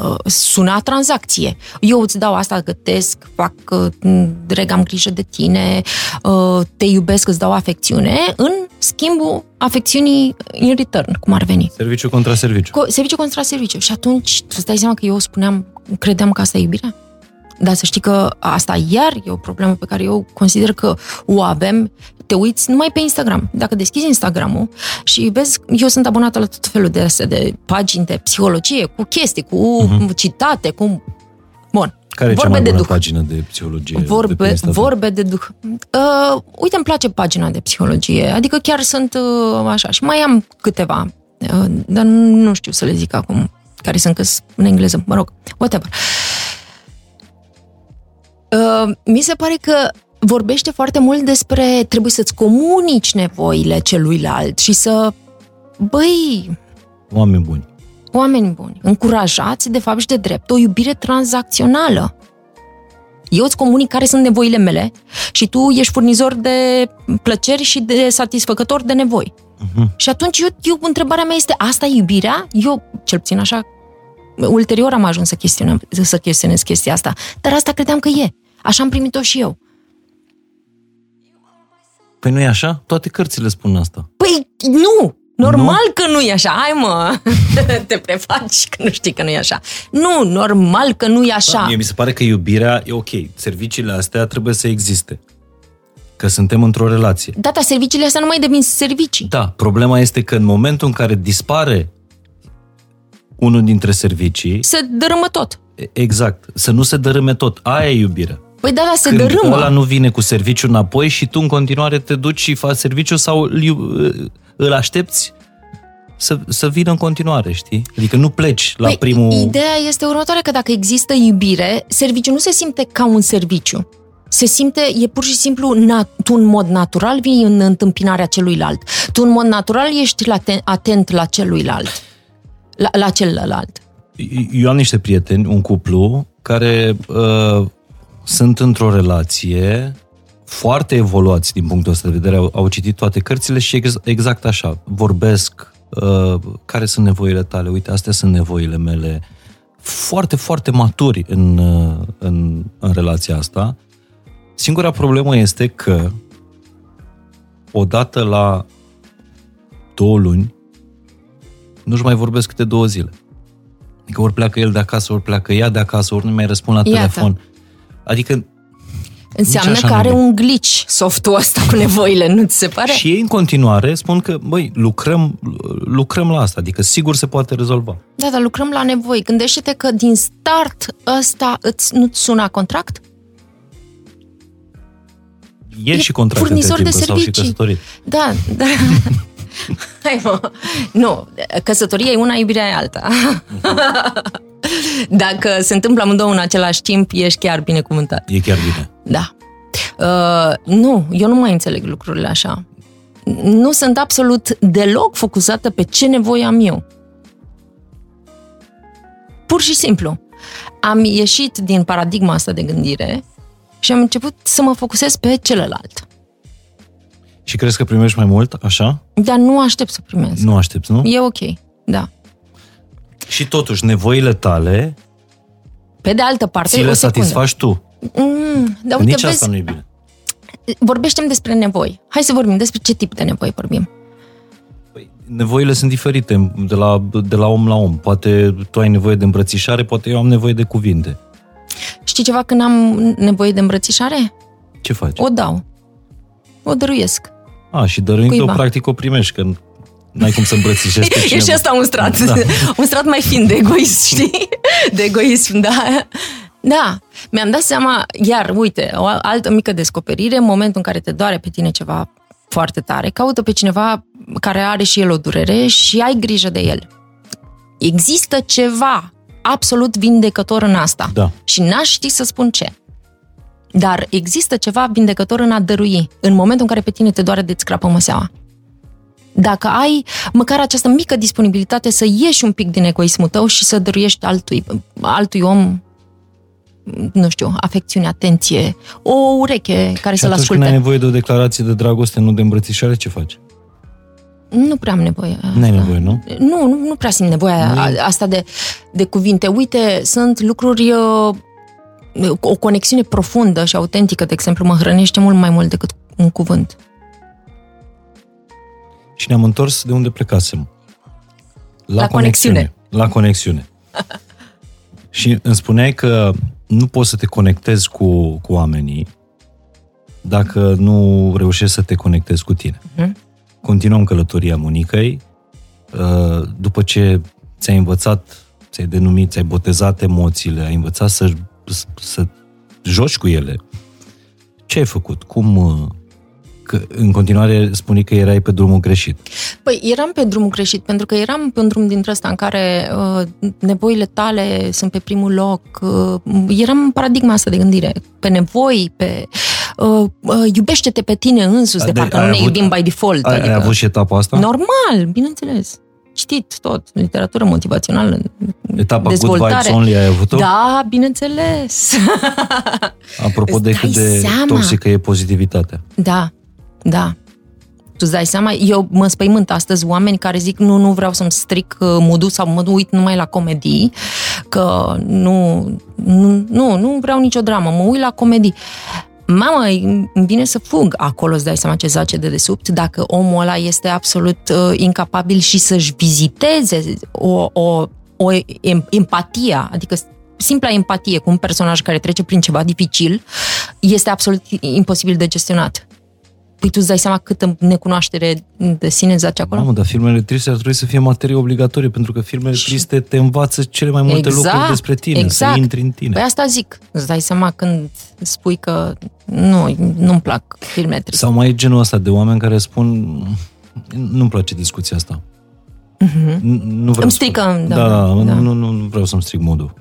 uh, suna tranzacție. Eu îți dau asta, gătesc, fac, uh, dreg, am grijă de tine, uh, te iubesc, îți dau afecțiune, în schimbul afecțiunii in return, cum ar veni. Serviciu contra serviciu. Co- serviciu contra serviciu. Și atunci, tu îți dai seama că eu spuneam, credeam că asta e iubirea? Dar să știi că asta iar e o problemă pe care eu consider că o avem. Te uiți numai pe Instagram. Dacă deschizi Instagramul și vezi, eu sunt abonată la tot felul de astea, de pagini de psihologie, cu chestii, cu uh-huh. citate, cu... Bun. Care e vorbe cea mai bună de duh. pagină de psihologie? Vorbe de, vorbe de duh. Uh, uite, îmi place pagina de psihologie, adică chiar sunt uh, așa. Și mai am câteva, uh, dar nu știu să le zic acum, care sunt în engleză, mă rog, whatever. Uh, Uh, mi se pare că vorbește foarte mult despre trebuie să-ți comunici nevoile celuilalt și să, băi... Oameni buni. oameni buni, încurajați de fapt și de drept o iubire tranzacțională. Eu îți comunic care sunt nevoile mele și tu ești furnizor de plăceri și de satisfăcător de nevoi. Uh-huh. Și atunci eu, eu, întrebarea mea este, asta e iubirea? Eu, cel puțin așa, ulterior am ajuns să chestionez, să chestionez chestia asta, dar asta credeam că e. Așa am primit-o și eu. Păi nu e așa? Toate cărțile spun asta. Păi nu! Normal nu? că nu e așa. Hai mă, te prefaci că nu știi că nu e așa. Nu, normal că nu e așa. Da, mie mi se pare că iubirea e ok. Serviciile astea trebuie să existe. Că suntem într-o relație. Da, dar serviciile astea nu mai devin servicii. Da, problema este că în momentul în care dispare unul dintre servicii... Se dărâmă tot. Exact. Să nu se dărâme tot. Aia e iubirea. Păi da, da, se Când dărâmă. ăla nu vine cu serviciu înapoi și tu în continuare te duci și faci serviciu sau îl, îl aștepți să, să vină în continuare, știi? Adică nu pleci la păi, primul... Ideea este următoarea, că dacă există iubire, serviciu nu se simte ca un serviciu. Se simte, e pur și simplu, nat, tu în mod natural vii în întâmpinarea celuilalt. Tu în mod natural ești atent la celuilalt. La, la celălalt. Eu am niște prieteni, un cuplu, care uh, sunt într-o relație foarte evoluați din punctul ăsta de vedere, au, au citit toate cărțile și ex, exact așa, vorbesc uh, care sunt nevoile tale, uite, astea sunt nevoile mele, foarte, foarte maturi în, uh, în, în relația asta. Singura problemă este că odată la două luni nu-și mai vorbesc câte două zile. Adică ori pleacă el de acasă, ori pleacă ea de acasă, ori nu mai răspund la Iată. telefon. Adică Înseamnă că are un glitch softul ăsta cu nevoile, nu ți se pare? Și ei în continuare spun că, băi, lucrăm, lucrăm la asta, adică sigur se poate rezolva. Da, dar lucrăm la nevoi. Gândește-te că din start ăsta îți, nu-ți suna contract? E, e și contract furnizor între timp, de că s-au și servicii. căsătorit. Da, da. Hai mă. Nu, căsătoria e una, iubirea e alta. Dacă se întâmplă amândouă în același timp, ești chiar binecuvântat. E chiar bine. Da. Uh, nu, eu nu mai înțeleg lucrurile așa. Nu sunt absolut deloc focusată pe ce nevoie am eu. Pur și simplu. Am ieșit din paradigma asta de gândire și am început să mă focusez pe celălalt. Și crezi că primești mai mult, așa? Dar nu aștept să primez. Nu aștepți, nu? E ok, da. Și totuși, nevoile tale Pe de altă parte, ți le o secundă. satisfaci tu. Mm, dar uite, Nici vezi, asta nu e bine. vorbește despre nevoi. Hai să vorbim despre ce tip de nevoi vorbim. Păi, nevoile sunt diferite de la, de la om la om. Poate tu ai nevoie de îmbrățișare, poate eu am nevoie de cuvinte. Știi ceva când am nevoie de îmbrățișare? Ce faci? O dau. O dăruiesc. A, și dăruind-o, Cuiva. practic o primești, că n-ai cum să îmbrățișezi pe E cineva. și asta un strat. Da. un strat mai fin de egoist, știi? De egoism, da. Da, mi-am dat seama, iar, uite, o altă mică descoperire, în momentul în care te doare pe tine ceva foarte tare, caută pe cineva care are și el o durere și ai grijă de el. Există ceva absolut vindecător în asta. Da. Și n-aș ști să spun ce. Dar există ceva vindecător în a dărui, în momentul în care pe tine te doare de-ți crapă măseaua. Dacă ai măcar această mică disponibilitate să ieși un pic din egoismul tău și să dăruiești altui, altui om, nu știu, afecțiune, atenție, o ureche care Și să-l atunci când ai asculte. nevoie de o declarație de dragoste, nu de îmbrățișare, ce faci? Nu prea am nevoie. N-ai asta. nevoie, nu? Nu, nu, nu prea simt nevoia a- asta de, de cuvinte. Uite, sunt lucruri, uh, o conexiune profundă și autentică, de exemplu, mă hrănește mult mai mult decât un cuvânt. Și ne-am întors de unde plecasem. La conexiune. La conexiune. și îmi spuneai că nu poți să te conectezi cu, cu oamenii dacă nu reușești să te conectezi cu tine. Mhm. Continuăm călătoria Monicăi. Uh, După ce ți-ai învățat, ți-ai denumit, ți-ai botezat emoțiile, ai învățat să, să joci cu ele, ce ai făcut? Cum... uh, Că în continuare spuni că erai pe drumul greșit. Păi eram pe drumul greșit, pentru că eram pe un drum dintre ăsta în care uh, nevoile tale sunt pe primul loc. Uh, eram în paradigma asta de gândire, pe nevoi, pe uh, uh, iubește-te pe tine însuși, de De- parcă ai nu ne avut- iubim by default. Ai, adică... ai avut și etapa asta? Normal, bineînțeles. Citit tot, literatură motivațională, Etapa dezvoltare. Good Vibes Only ai avut-o? Da, bineînțeles. Apropo de Îți cât dai de seama? toxică e pozitivitatea. Da, da. Tu îți dai seama? Eu mă spăimânt astăzi oameni care zic nu, nu vreau să-mi stric uh, mood sau mă uit numai la comedii, că nu, nu, nu, nu vreau nicio dramă, mă uit la comedii. Mamă, îmi vine să fug. Acolo îți dai seama ce zace de desubt dacă omul ăla este absolut uh, incapabil și să-și viziteze o, o, o em- empatia, adică simpla empatie cu un personaj care trece prin ceva dificil este absolut imposibil de gestionat. Păi tu îți dai seama câtă necunoaștere de sine zace acolo? Mamă, dar filmele triste ar trebui să fie materie obligatorie, pentru că filmele triste te învață cele mai multe lucruri despre tine, exact. să intri în tine. Păi asta zic. Îți dai seama când spui că nu, nu-mi plac filmele triste. Sau mai e genul ăsta de oameni care spun nu-mi place discuția asta. Mm-hmm. Nu vreau Îmi să- strică, da, da, da, da. Nu, nu, nu vreau să-mi stric modul.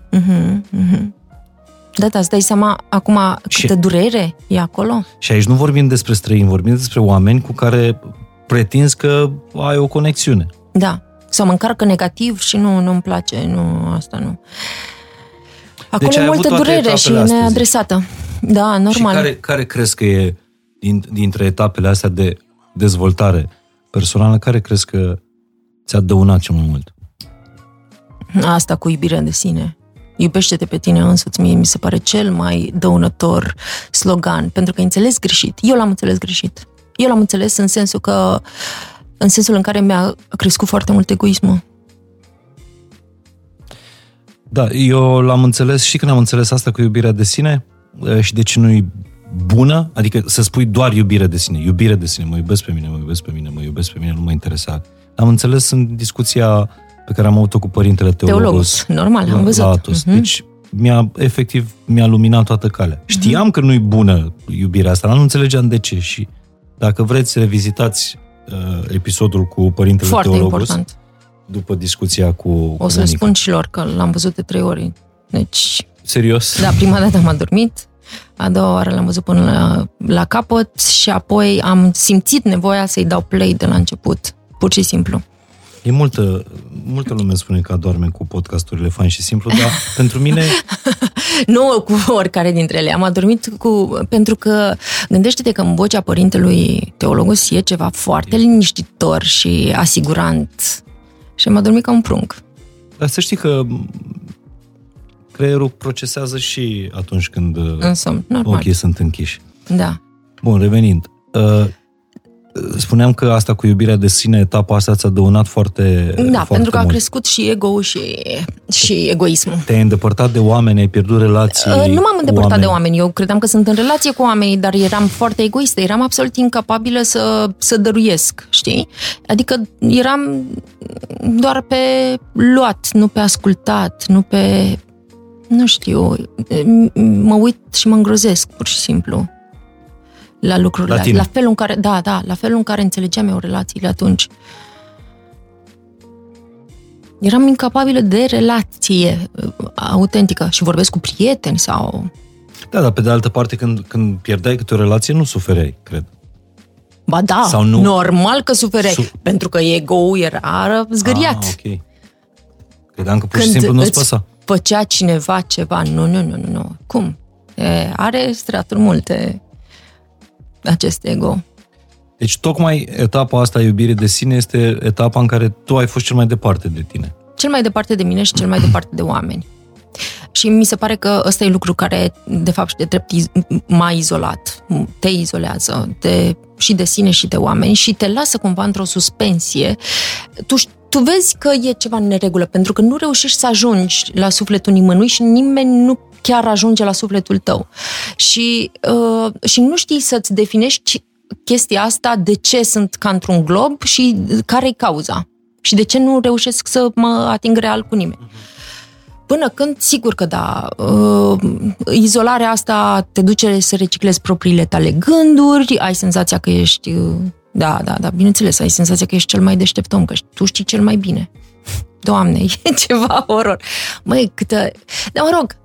Da, da, îți dai seama acum Și- câtă durere e acolo? Și aici nu vorbim despre străini, vorbim despre oameni cu care pretinzi că ai o conexiune. Da. Sau mă încarcă negativ și nu, nu-mi place, nu, asta nu. Acolo Deci ai e avut multă toate durere și etapele astea, neadresată. Da, normal. Și care, care crezi că e din, dintre etapele astea de dezvoltare personală, care crezi că ți-a dăunat cel mai mult? Asta cu iubirea de sine. Iubește-te pe tine însuți, mie mi se pare cel mai dăunător slogan, pentru că ai înțeles greșit. Eu l-am înțeles greșit. Eu l-am înțeles în sensul că în sensul în care mi-a crescut foarte mult egoismul. Da, eu l-am înțeles și când am înțeles asta cu iubirea de sine eh, și de ce nu-i bună, adică să spui doar iubire de sine, iubire de sine, mă iubesc pe mine, mă iubesc pe mine, mă iubesc pe mine, nu mă interesa. Am înțeles în discuția pe care am avut-o cu părintele Teologus. Teologus, normal, am la- văzut. La Atos. Mhm. Deci mi-a, efectiv, mi-a luminat toată calea. Știam că nu-i bună iubirea asta, dar nu înțelegeam de ce și dacă vreți, revizitați uh, episodul cu părintele Foarte Teologus important. după discuția cu, cu O să le bunica. spun și lor că l-am văzut de trei ori. Deci, Serios? da, prima dată am adormit, a doua oară l-am văzut până la, la capăt și apoi am simțit nevoia să-i dau play de la început. Pur și simplu. E multă, multă lume spune că adorme cu podcasturile fain și simplu, dar pentru mine Nu cu oricare dintre ele. Am adormit cu... Pentru că gândește-te că în vocea părintelui teologus e ceva foarte liniștitor și asigurant. Și am adormit ca un prunc. Dar să știi că creierul procesează și atunci când uh, În somn, normal. ochii sunt închiși. Da. Bun, revenind. Uh, spuneam că asta cu iubirea de sine, etapa asta ți-a dăunat foarte Da, foarte pentru că a mult. crescut și ego-ul și, și egoismul. Te-ai îndepărtat de oameni, ai pierdut relații Uh, Nu m-am cu îndepărtat oameni. de oameni. Eu credeam că sunt în relație cu oamenii, dar eram foarte egoistă. Eram absolut incapabilă să, să dăruiesc, știi? Adică eram doar pe luat, nu pe ascultat, nu pe... Nu știu, m- mă uit și mă îngrozesc, pur și simplu, la lucrurile La astea. tine. La felul în care, da, da, la felul în care înțelegeam eu relațiile atunci. Eram incapabilă de relație uh, autentică și vorbesc cu prieteni sau... Da, dar pe de altă parte, când, când pierdeai câte o relație, nu sufereai, cred. Ba da, Sau nu? normal că sufereai, Su- pentru că ego-ul era zgâriat. Ah, ok. Credeam că pur și Când simplu nu-ți îți păsa. făcea cineva ceva, nu, nu, nu, nu, nu. Cum? E, are straturi multe acest ego. Deci tocmai etapa asta a iubirii de sine este etapa în care tu ai fost cel mai departe de tine. Cel mai departe de mine și cel mai departe de oameni. Și mi se pare că ăsta e lucru care, de fapt, și de drept iz- m-a izolat. Te izolează de, și de sine și de oameni și te lasă cumva într-o suspensie. Tu, ș- tu vezi că e ceva în neregulă, pentru că nu reușești să ajungi la sufletul nimănui și nimeni nu chiar ajunge la sufletul tău. Și, uh, și nu știi să-ți definești chestia asta, de ce sunt ca într-un glob și care e cauza. Și de ce nu reușesc să mă ating real cu nimeni. Până când, sigur că da, uh, izolarea asta te duce să reciclezi propriile tale gânduri, ai senzația că ești, uh, da, da, da, bineînțeles, ai senzația că ești cel mai deștept om, că tu știi cel mai bine. Doamne, e ceva horror. Măi, câtă... Dar mă rog,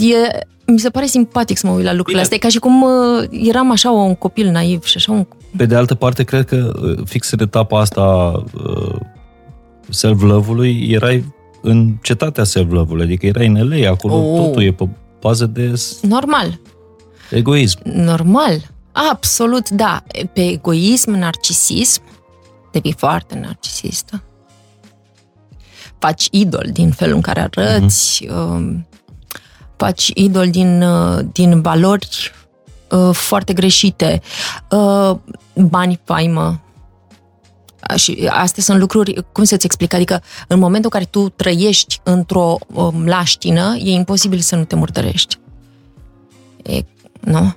e, mi se pare simpatic să mă uit la lucrurile Bine. astea. E ca și cum uh, eram așa un copil naiv și așa un, Pe de altă parte, cred că uh, fix în etapa asta uh, self-love-ului erai în cetatea self-love-ului, adică erai în LA, acolo Oh. totul e pe bază de s- Normal. egoism. Normal. Absolut, da. Pe egoism, narcisism, devii foarte narcisistă. Faci idol din felul în care arăți, uh-huh. Faci idol din, uh, din valori uh, foarte greșite, uh, bani, faimă. Și astea sunt lucruri, cum să-ți explic, adică în momentul în care tu trăiești într-o um, laștină, e imposibil să nu te murdărești. E, nu?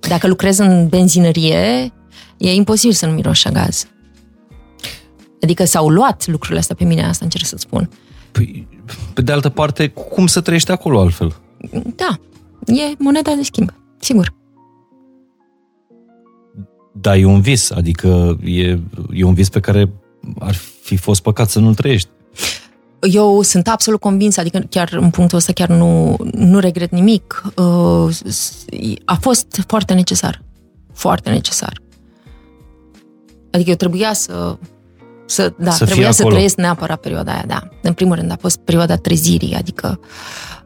Dacă lucrezi în benzinărie, e imposibil să nu miroși a gaz. Adică s-au luat lucrurile astea pe mine, asta încerc să spun. Păi, pe de altă parte, cum să trăiești acolo altfel? Da, e moneda de schimb, sigur. Da, e un vis, adică e, e un vis pe care ar fi fost păcat să nu-l trăiești. Eu sunt absolut convinsă, adică chiar în punctul ăsta chiar nu, nu regret nimic. Uh, s- A fost foarte necesar. Foarte necesar. Adică eu trebuia să... Să, da, Să fii trebuia să acolo. trăiesc neapărat perioada aia, da. În primul rând a fost perioada trezirii, adică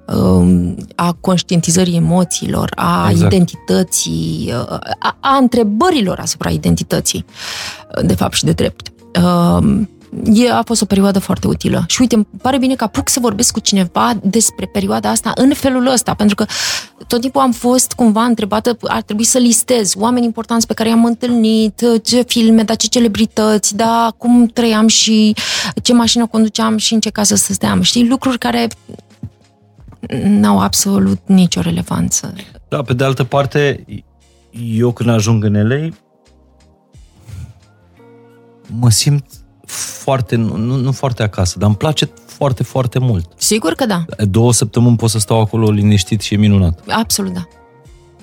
um, a conștientizării emoțiilor, a Exact. identității, uh, a, a întrebărilor asupra identității, uh, de fapt și de drept. Um, E, a fost o perioadă foarte utilă. Și uite, îmi pare bine că apuc să vorbesc cu cineva despre perioada asta în felul ăsta, pentru că tot timpul am fost cumva întrebată, ar trebui să listez oameni importanți pe care i-am întâlnit, ce filme, dar ce celebrități, da, cum trăiam și ce mașină conduceam și în ce casă stăteam. Știi, lucruri care n-au absolut nicio relevanță. Da, pe de altă parte, eu când ajung în LA, mă simt foarte, nu, nu, nu foarte acasă, dar îmi place foarte, foarte mult. Sigur că da, Două săptămâni pot să stau acolo liniștit și e minunat. absolut da.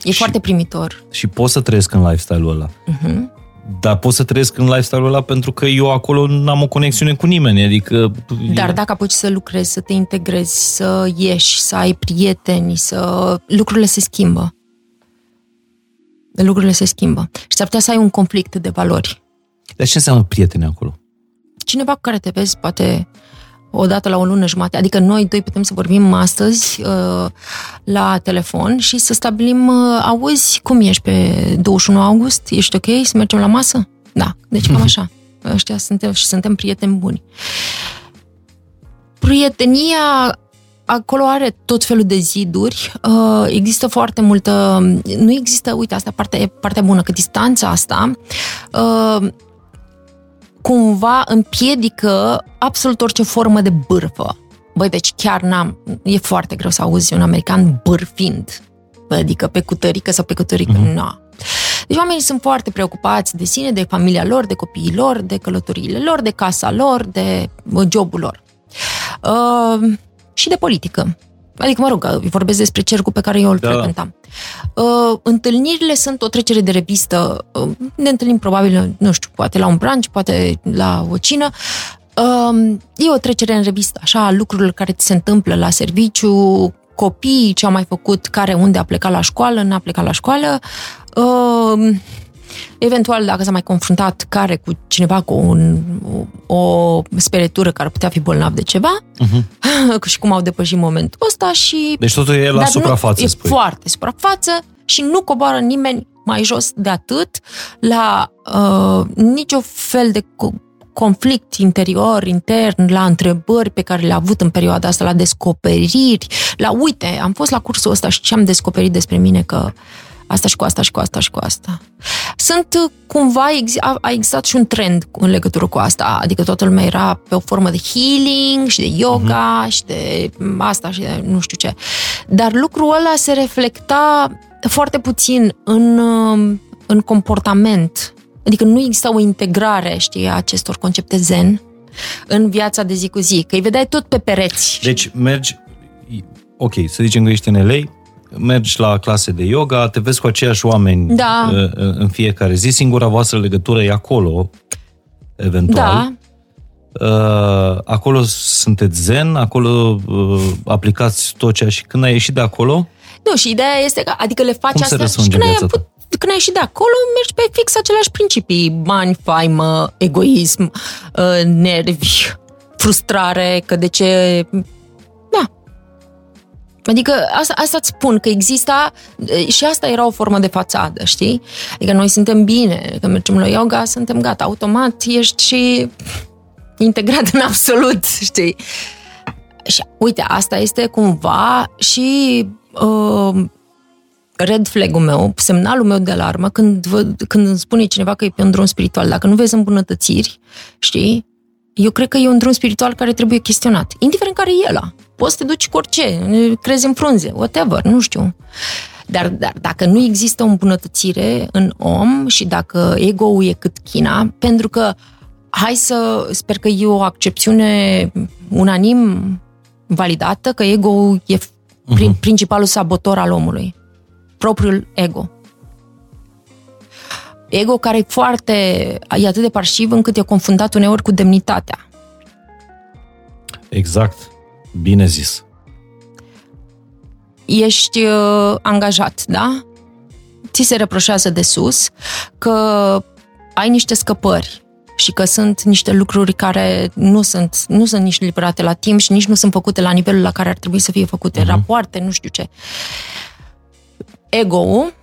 E Și- foarte primitor. Și pot să trăiesc în lifestyle-ul ăla. Mhm. Dar pot să trăiesc în lifestyle-ul ăla pentru că eu acolo n-am o conexiune cu nimeni. Adică... Dar dacă apuci să lucrezi, să te integrezi, să ieși, să ai prieteni, să... lucrurile se schimbă. Lucrurile se schimbă. Și s-ar putea să ai un conflict de valori. Dar ce înseamnă prieteni acolo? Cineva cu care te vezi, poate o dată la o lună jumate, adică noi doi putem să vorbim astăzi uh, la telefon și să stabilim, uh, auzi, cum ești pe 21 august? Ești ok? Să mergem la masă? Da, deci cam așa. Ăștia suntem și suntem prieteni buni. Prietenia acolo are tot felul de ziduri, uh, există foarte multă, nu există, uite, asta partea, e partea bună, că distanța asta uh, cumva împiedică absolut orice formă de bârfă. Băi, deci chiar n-am, e foarte greu să auzi un american bârfind, adică pe cutărică sau pe cutărică, mm-hmm. nu. Deci oamenii sunt foarte preocupați de sine, de familia lor, de copiii lor, de călătoriile lor, de casa lor, de uh, jobul lor. Uh, și de politică. Adică, mă rog, că vorbesc despre cercul pe care eu îl Da. da. frecventam. Uh, întâlnirile sunt o trecere de revistă. Uh, ne întâlnim probabil, nu știu, poate la un brunch, poate la o cină. Uh, e o trecere în revistă, așa, a lucrurilor care ți se întâmplă la serviciu, copiii, ce au mai făcut, care unde a plecat la școală, n-a plecat la școală. Uh, eventual, dacă s-a mai confruntat care cu cineva cu un, o, o sperietură care putea fi bolnav de ceva uh-huh. și cum au depășit momentul ăsta și... Deci totul e la Dar suprafață, nu, e spui. foarte suprafață și nu coboară nimeni mai jos de atât la uh, nicio fel de co- conflict interior, intern, la întrebări pe care le-a avut în perioada asta, la descoperiri, la uite, am fost la cursul ăsta și ce am descoperit despre mine că asta și cu asta și cu asta și cu asta. Sunt uh, cumva, ex- a, a existat și un trend în legătură cu asta, adică toată lumea era pe o formă de healing și de yoga uh-huh. și de asta și de nu știu ce. Dar lucrul ăla se reflecta foarte puțin în, uh, în comportament. Adică nu exista o integrare, știi, a acestor concepte zen în viața de zi cu zi, că îi vedeai tot pe pereți. Deci mergi, ok, să zicem că ești în LA, mergi la clase de yoga, te vezi cu aceiași oameni Da. uh, în fiecare zi, singura voastră legătură e acolo, eventual. da, Uh, acolo sunteți zen, acolo uh, aplicați tot ceea și când ai ieșit de acolo, Nu, și ideea este că, adică le faci Cum se asta și răsfrânge când ai viața ta? avut când ai ieșit de acolo, mergi pe fix aceleași principii. Bani, faimă, egoism, uh, nervi, frustrare, că de ce... Da. Adică asta, asta îți spun, că exista și asta era o formă de fațadă, știi? Adică noi suntem bine, că mergem la yoga, suntem gata, automat ești și integrat în absolut, știi? Și uite, asta este cumva și uh, red flag-ul meu, semnalul meu de alarmă când, văd, când îmi spune cineva că e pe un drum spiritual. Dacă nu vezi îmbunătățiri, știi, eu cred că e un drum spiritual care trebuie chestionat. Indiferent care e ăla. Poți să te duci cu orice, crezi în frunze, whatever, nu știu. Dar, dar dacă nu există o îmbunătățire în om și dacă ego-ul e cât china, pentru că hai să, sper că e o accepțiune unanim validată, că ego-ul e uh-huh. principalul sabotor al omului. Propriul ego. Ego care e foarte, e atât de parșiv încât e confundat uneori cu demnitatea. Exact. Bine zis. Ești uh, angajat, da? Ți se reproșează de sus că ai niște scăpări și că sunt niște lucruri care nu sunt, nu sunt nici livrate la timp și nici nu sunt făcute la nivelul la care ar trebui să fie făcute, uh-huh. rapoarte, nu știu ce. Ego-ul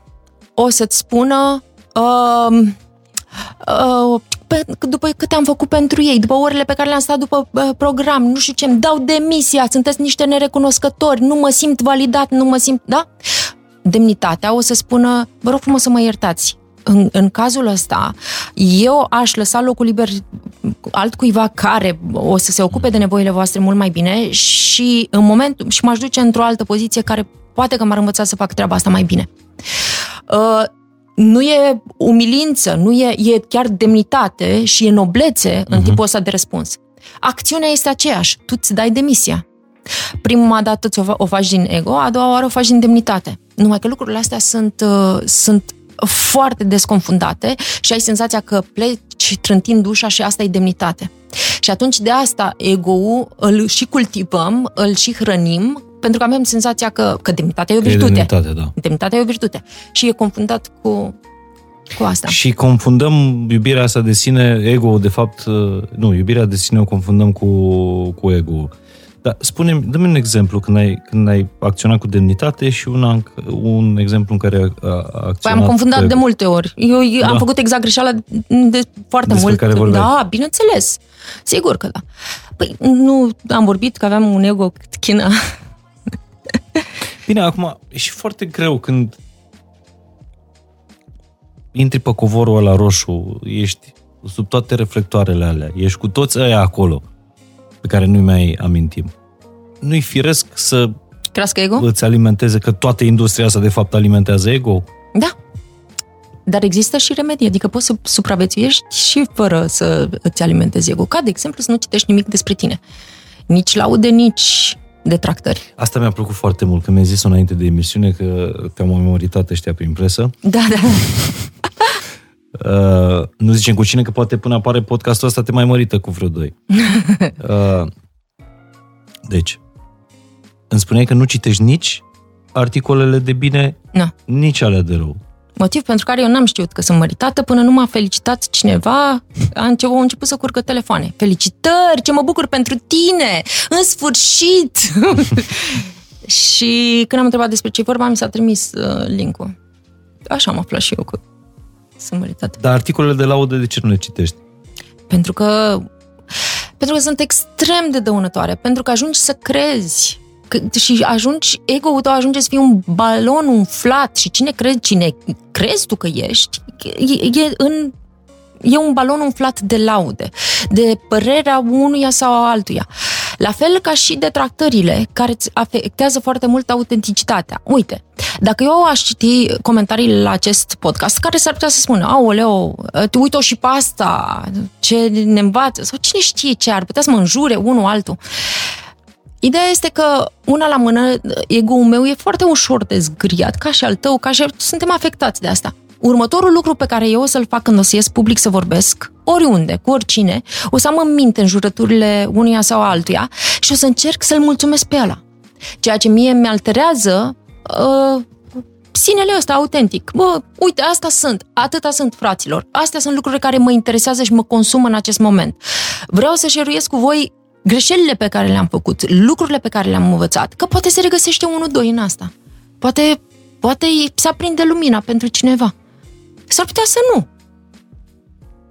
o să-ți spună uh, uh, pe, după câte am făcut pentru ei, după orele pe care le-am stat după uh, program, nu știu ce, îmi dau demisia, sunteți niște nerecunoscători, nu mă simt validat, nu mă simt, da? Demnitatea o să spună, vă rog frumos să mă iertați, în, în cazul ăsta, eu aș lăsa locul liber altcuiva care o să se ocupe de nevoile voastre mult mai bine și în momentul și m-aș duce într-o altă poziție care poate că m-ar învăța să fac treaba asta mai bine. Uh, nu e umilință, nu e, e chiar demnitate și e noblețe uh-huh. în mhm. tipul ăsta de răspuns. Acțiunea este aceeași, tu îți dai demisia. Prima dată ți-o o faci din ego, a doua oară o faci din demnitate. Numai că lucrurile astea sunt, uh, sunt foarte desconfundate și ai senzația că pleci trântind ușa și asta e demnitate. Și atunci de asta ego-ul îl și cultivăm, îl și hrănim, pentru că avem senzația că, că demnitatea e o virtute. E demnitate, da. Demnitatea e o virtute. Și e confundat cu, cu asta. Și confundăm iubirea asta de sine, ego, de fapt, nu, iubirea de sine o confundăm cu, cu ego. Dar spune dă-mi un exemplu când ai, când ai acționat cu demnitate și un, un exemplu în care a, a acționat păi am confundat cu... de multe ori. Eu da. am făcut exact greșeala de foarte Despre mult. Care vorbeai. da, bineînțeles. Sigur că da. Păi nu am vorbit că aveam un ego china. Bine, acum e și foarte greu când intri pe covorul ăla roșu, ești sub toate reflectoarele alea, ești cu toți ăia acolo pe care nu-i mai amintim. Nu-i firesc să Crească ego? îți alimenteze, că toată industria asta de fapt alimentează ego? Da. Dar există și remedii, adică poți să supraviețuiești și fără să îți alimentezi ego. Ca, de exemplu, să nu citești nimic despre tine. Nici laude, nici detractări. Asta mi-a plăcut foarte mult, că mi-ai zis înainte de emisiune că te-am memoritat ăștia prin presă. Da, da. Uh, nu zicem cu cine, că poate până apare podcastul ăsta te mai mărită cu vreo doi. Uh, deci, îmi spuneai că nu citești nici articolele de bine, no. nici alea de rău. Motiv pentru care eu n-am știut că sunt măritată până nu m-a felicitat cineva, a început, au început să curgă telefoane. Felicitări, ce mă bucur pentru tine! În sfârșit! și când am întrebat despre ce vorba, mi s-a trimis uh, link-ul. Așa am aflat și eu că sunt măritată. Dar articolele de laudă de ce nu le citești? Pentru că pentru că sunt extrem de dăunătoare, pentru că ajungi să crezi că, și ajungi, ego-ul tău ajunge să fie un balon umflat și cine crezi, cine crezi tu că ești, e, e în e un balon umflat de laude, de părerea unuia sau altuia. La fel ca și detractările care îți afectează foarte mult autenticitatea. Uite, dacă eu aș citi comentariile la acest podcast, care s-ar putea să spună, aoleo, te uite și pe asta, ce ne învață, sau cine știe ce, ar putea să mă înjure unul altul. Ideea este că, una la mână, ego-ul meu e foarte ușor de zgriat, ca și al tău, ca și suntem afectați de asta. Următorul lucru pe care eu o să-l fac când o să ies public să vorbesc, oriunde, cu oricine, o să am în minte în jurăturile unuia sau altuia și o să încerc să-l mulțumesc pe ăla. Ceea ce mie mi-alterează uh, sinele ăsta autentic. Bă, uite, asta sunt, atâta sunt fraților. Astea sunt lucruri care mă interesează și mă consumă în acest moment. Vreau să șeruiesc cu voi greșelile pe care le-am făcut, lucrurile pe care le-am învățat, că poate se regăsește unul, doi în asta. Poate, poate se aprinde lumina pentru cineva. S-ar putea să nu.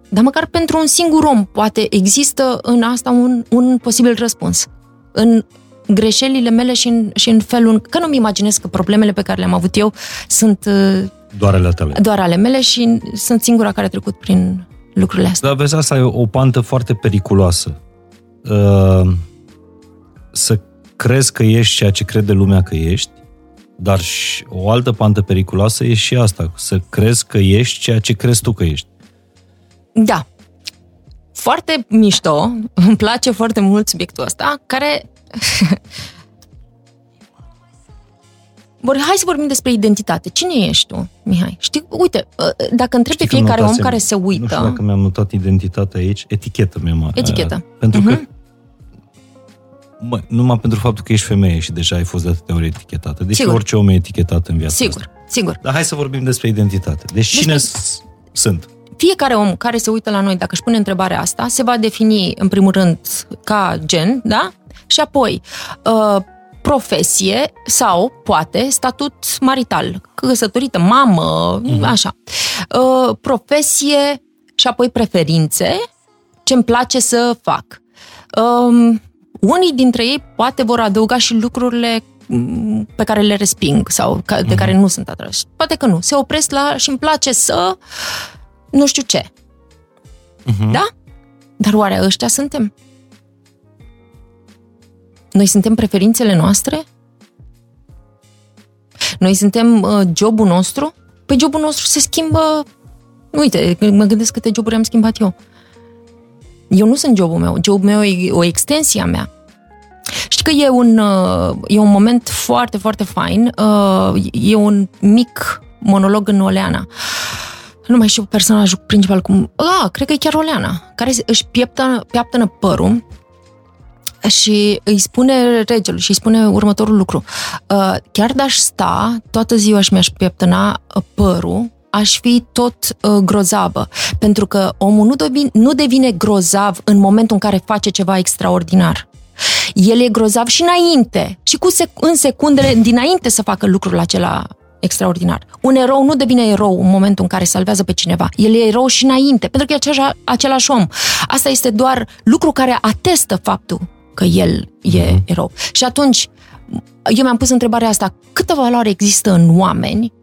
Dar măcar pentru un singur om poate există în asta un, un posibil răspuns. În greșelile mele și în, și în felul... Că nu-mi imaginez că problemele pe care le-am avut eu sunt... uh, Doar ale tale. Doar ale mele și sunt singura care a trecut prin lucrurile astea. Dar vezi, asta e o pantă foarte periculoasă. Uh, să crezi că ești ceea ce crede lumea că ești, dar și o altă pantă periculoasă e și asta, să crezi că ești ceea ce crezi tu că ești. Da. Foarte mișto, îmi place foarte mult subiectul ăsta, care... Bun, hai să vorbim despre identitate. Cine ești tu, Mihai? Știi, uite, dacă întrebi pe Știi că fiecare om notasem- care se uită... Nu știu dacă mi-am notat identitatea aici, etichetă mi-am Etichetă. uh, Pentru Mhm. că Mă, numai pentru faptul că ești femeie și deja ai fost de atâtea ori etichetată. Deci Sigur. orice om e etichetat în viața Sigur, asta. sigur. Dar hai să vorbim despre identitate. Deci cine Despre- s- sunt? Fiecare om care se uită la noi, dacă își pune întrebarea asta, se va defini, în primul rând, ca gen, da? Și apoi, uh, profesie sau, poate, statut marital, căsătorită, mamă, așa. Uh, profesie și apoi preferințe, ce îmi place să fac. Um, unii dintre ei poate vor adăuga și lucrurile mm, pe care le resping sau ca- de care nu sunt atrași. Poate că nu. Se opresc la și îmi place să nu știu ce. Mhm. Da? Dar oare ăștia suntem? Noi suntem preferințele noastre? Noi suntem uh, jobul nostru? Păi jobul nostru se schimbă... Uite, mă gândesc câte joburi am schimbat eu. Eu nu sunt jobul meu. Jobul meu e o extensie a mea. Știi că e un, uh, e un moment foarte, foarte fain. uh, E un mic monolog în Oleana. Nu mai știu personajul principal cum... Ah, cred că e chiar Oleana, care își pieptă, piaptănă părul și îi spune regelui și îi spune următorul lucru. Uh, Chiar de-aș sta toată ziua și mi-aș pieptăna uh, părul, aș fi tot uh, grozavă. Pentru că omul nu devine, nu devine grozav în momentul în care face ceva extraordinar. El e grozav și înainte, și cu sec- în secundele dinainte să facă lucrul acela extraordinar. Un erou nu devine erou în momentul în care salvează pe cineva. El e erou și înainte, pentru că e același, același om. Asta este doar lucru care atestă faptul că el e erou. Și atunci, eu mi-am pus întrebarea asta, câtă valoare există în oameni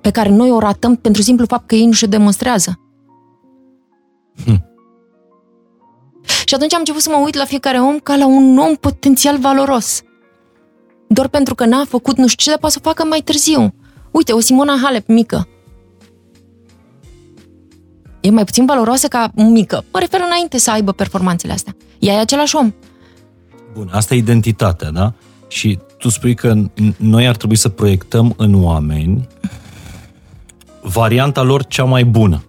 pe care noi o ratăm pentru simplu fapt că ei nu și demonstrează? Și atunci am început să mă uit la fiecare om ca la un om potențial valoros. Doar pentru că n-a făcut nu știu ce, dar poate să o facă mai târziu. Uite, o Simona Halep mică. E mai puțin valoroasă ca mică. Mă refer înainte să aibă performanțele astea. Ea e același om. Bun, asta e identitatea, da? Și tu spui că n- noi ar trebui să proiectăm în oameni varianta lor cea mai bună.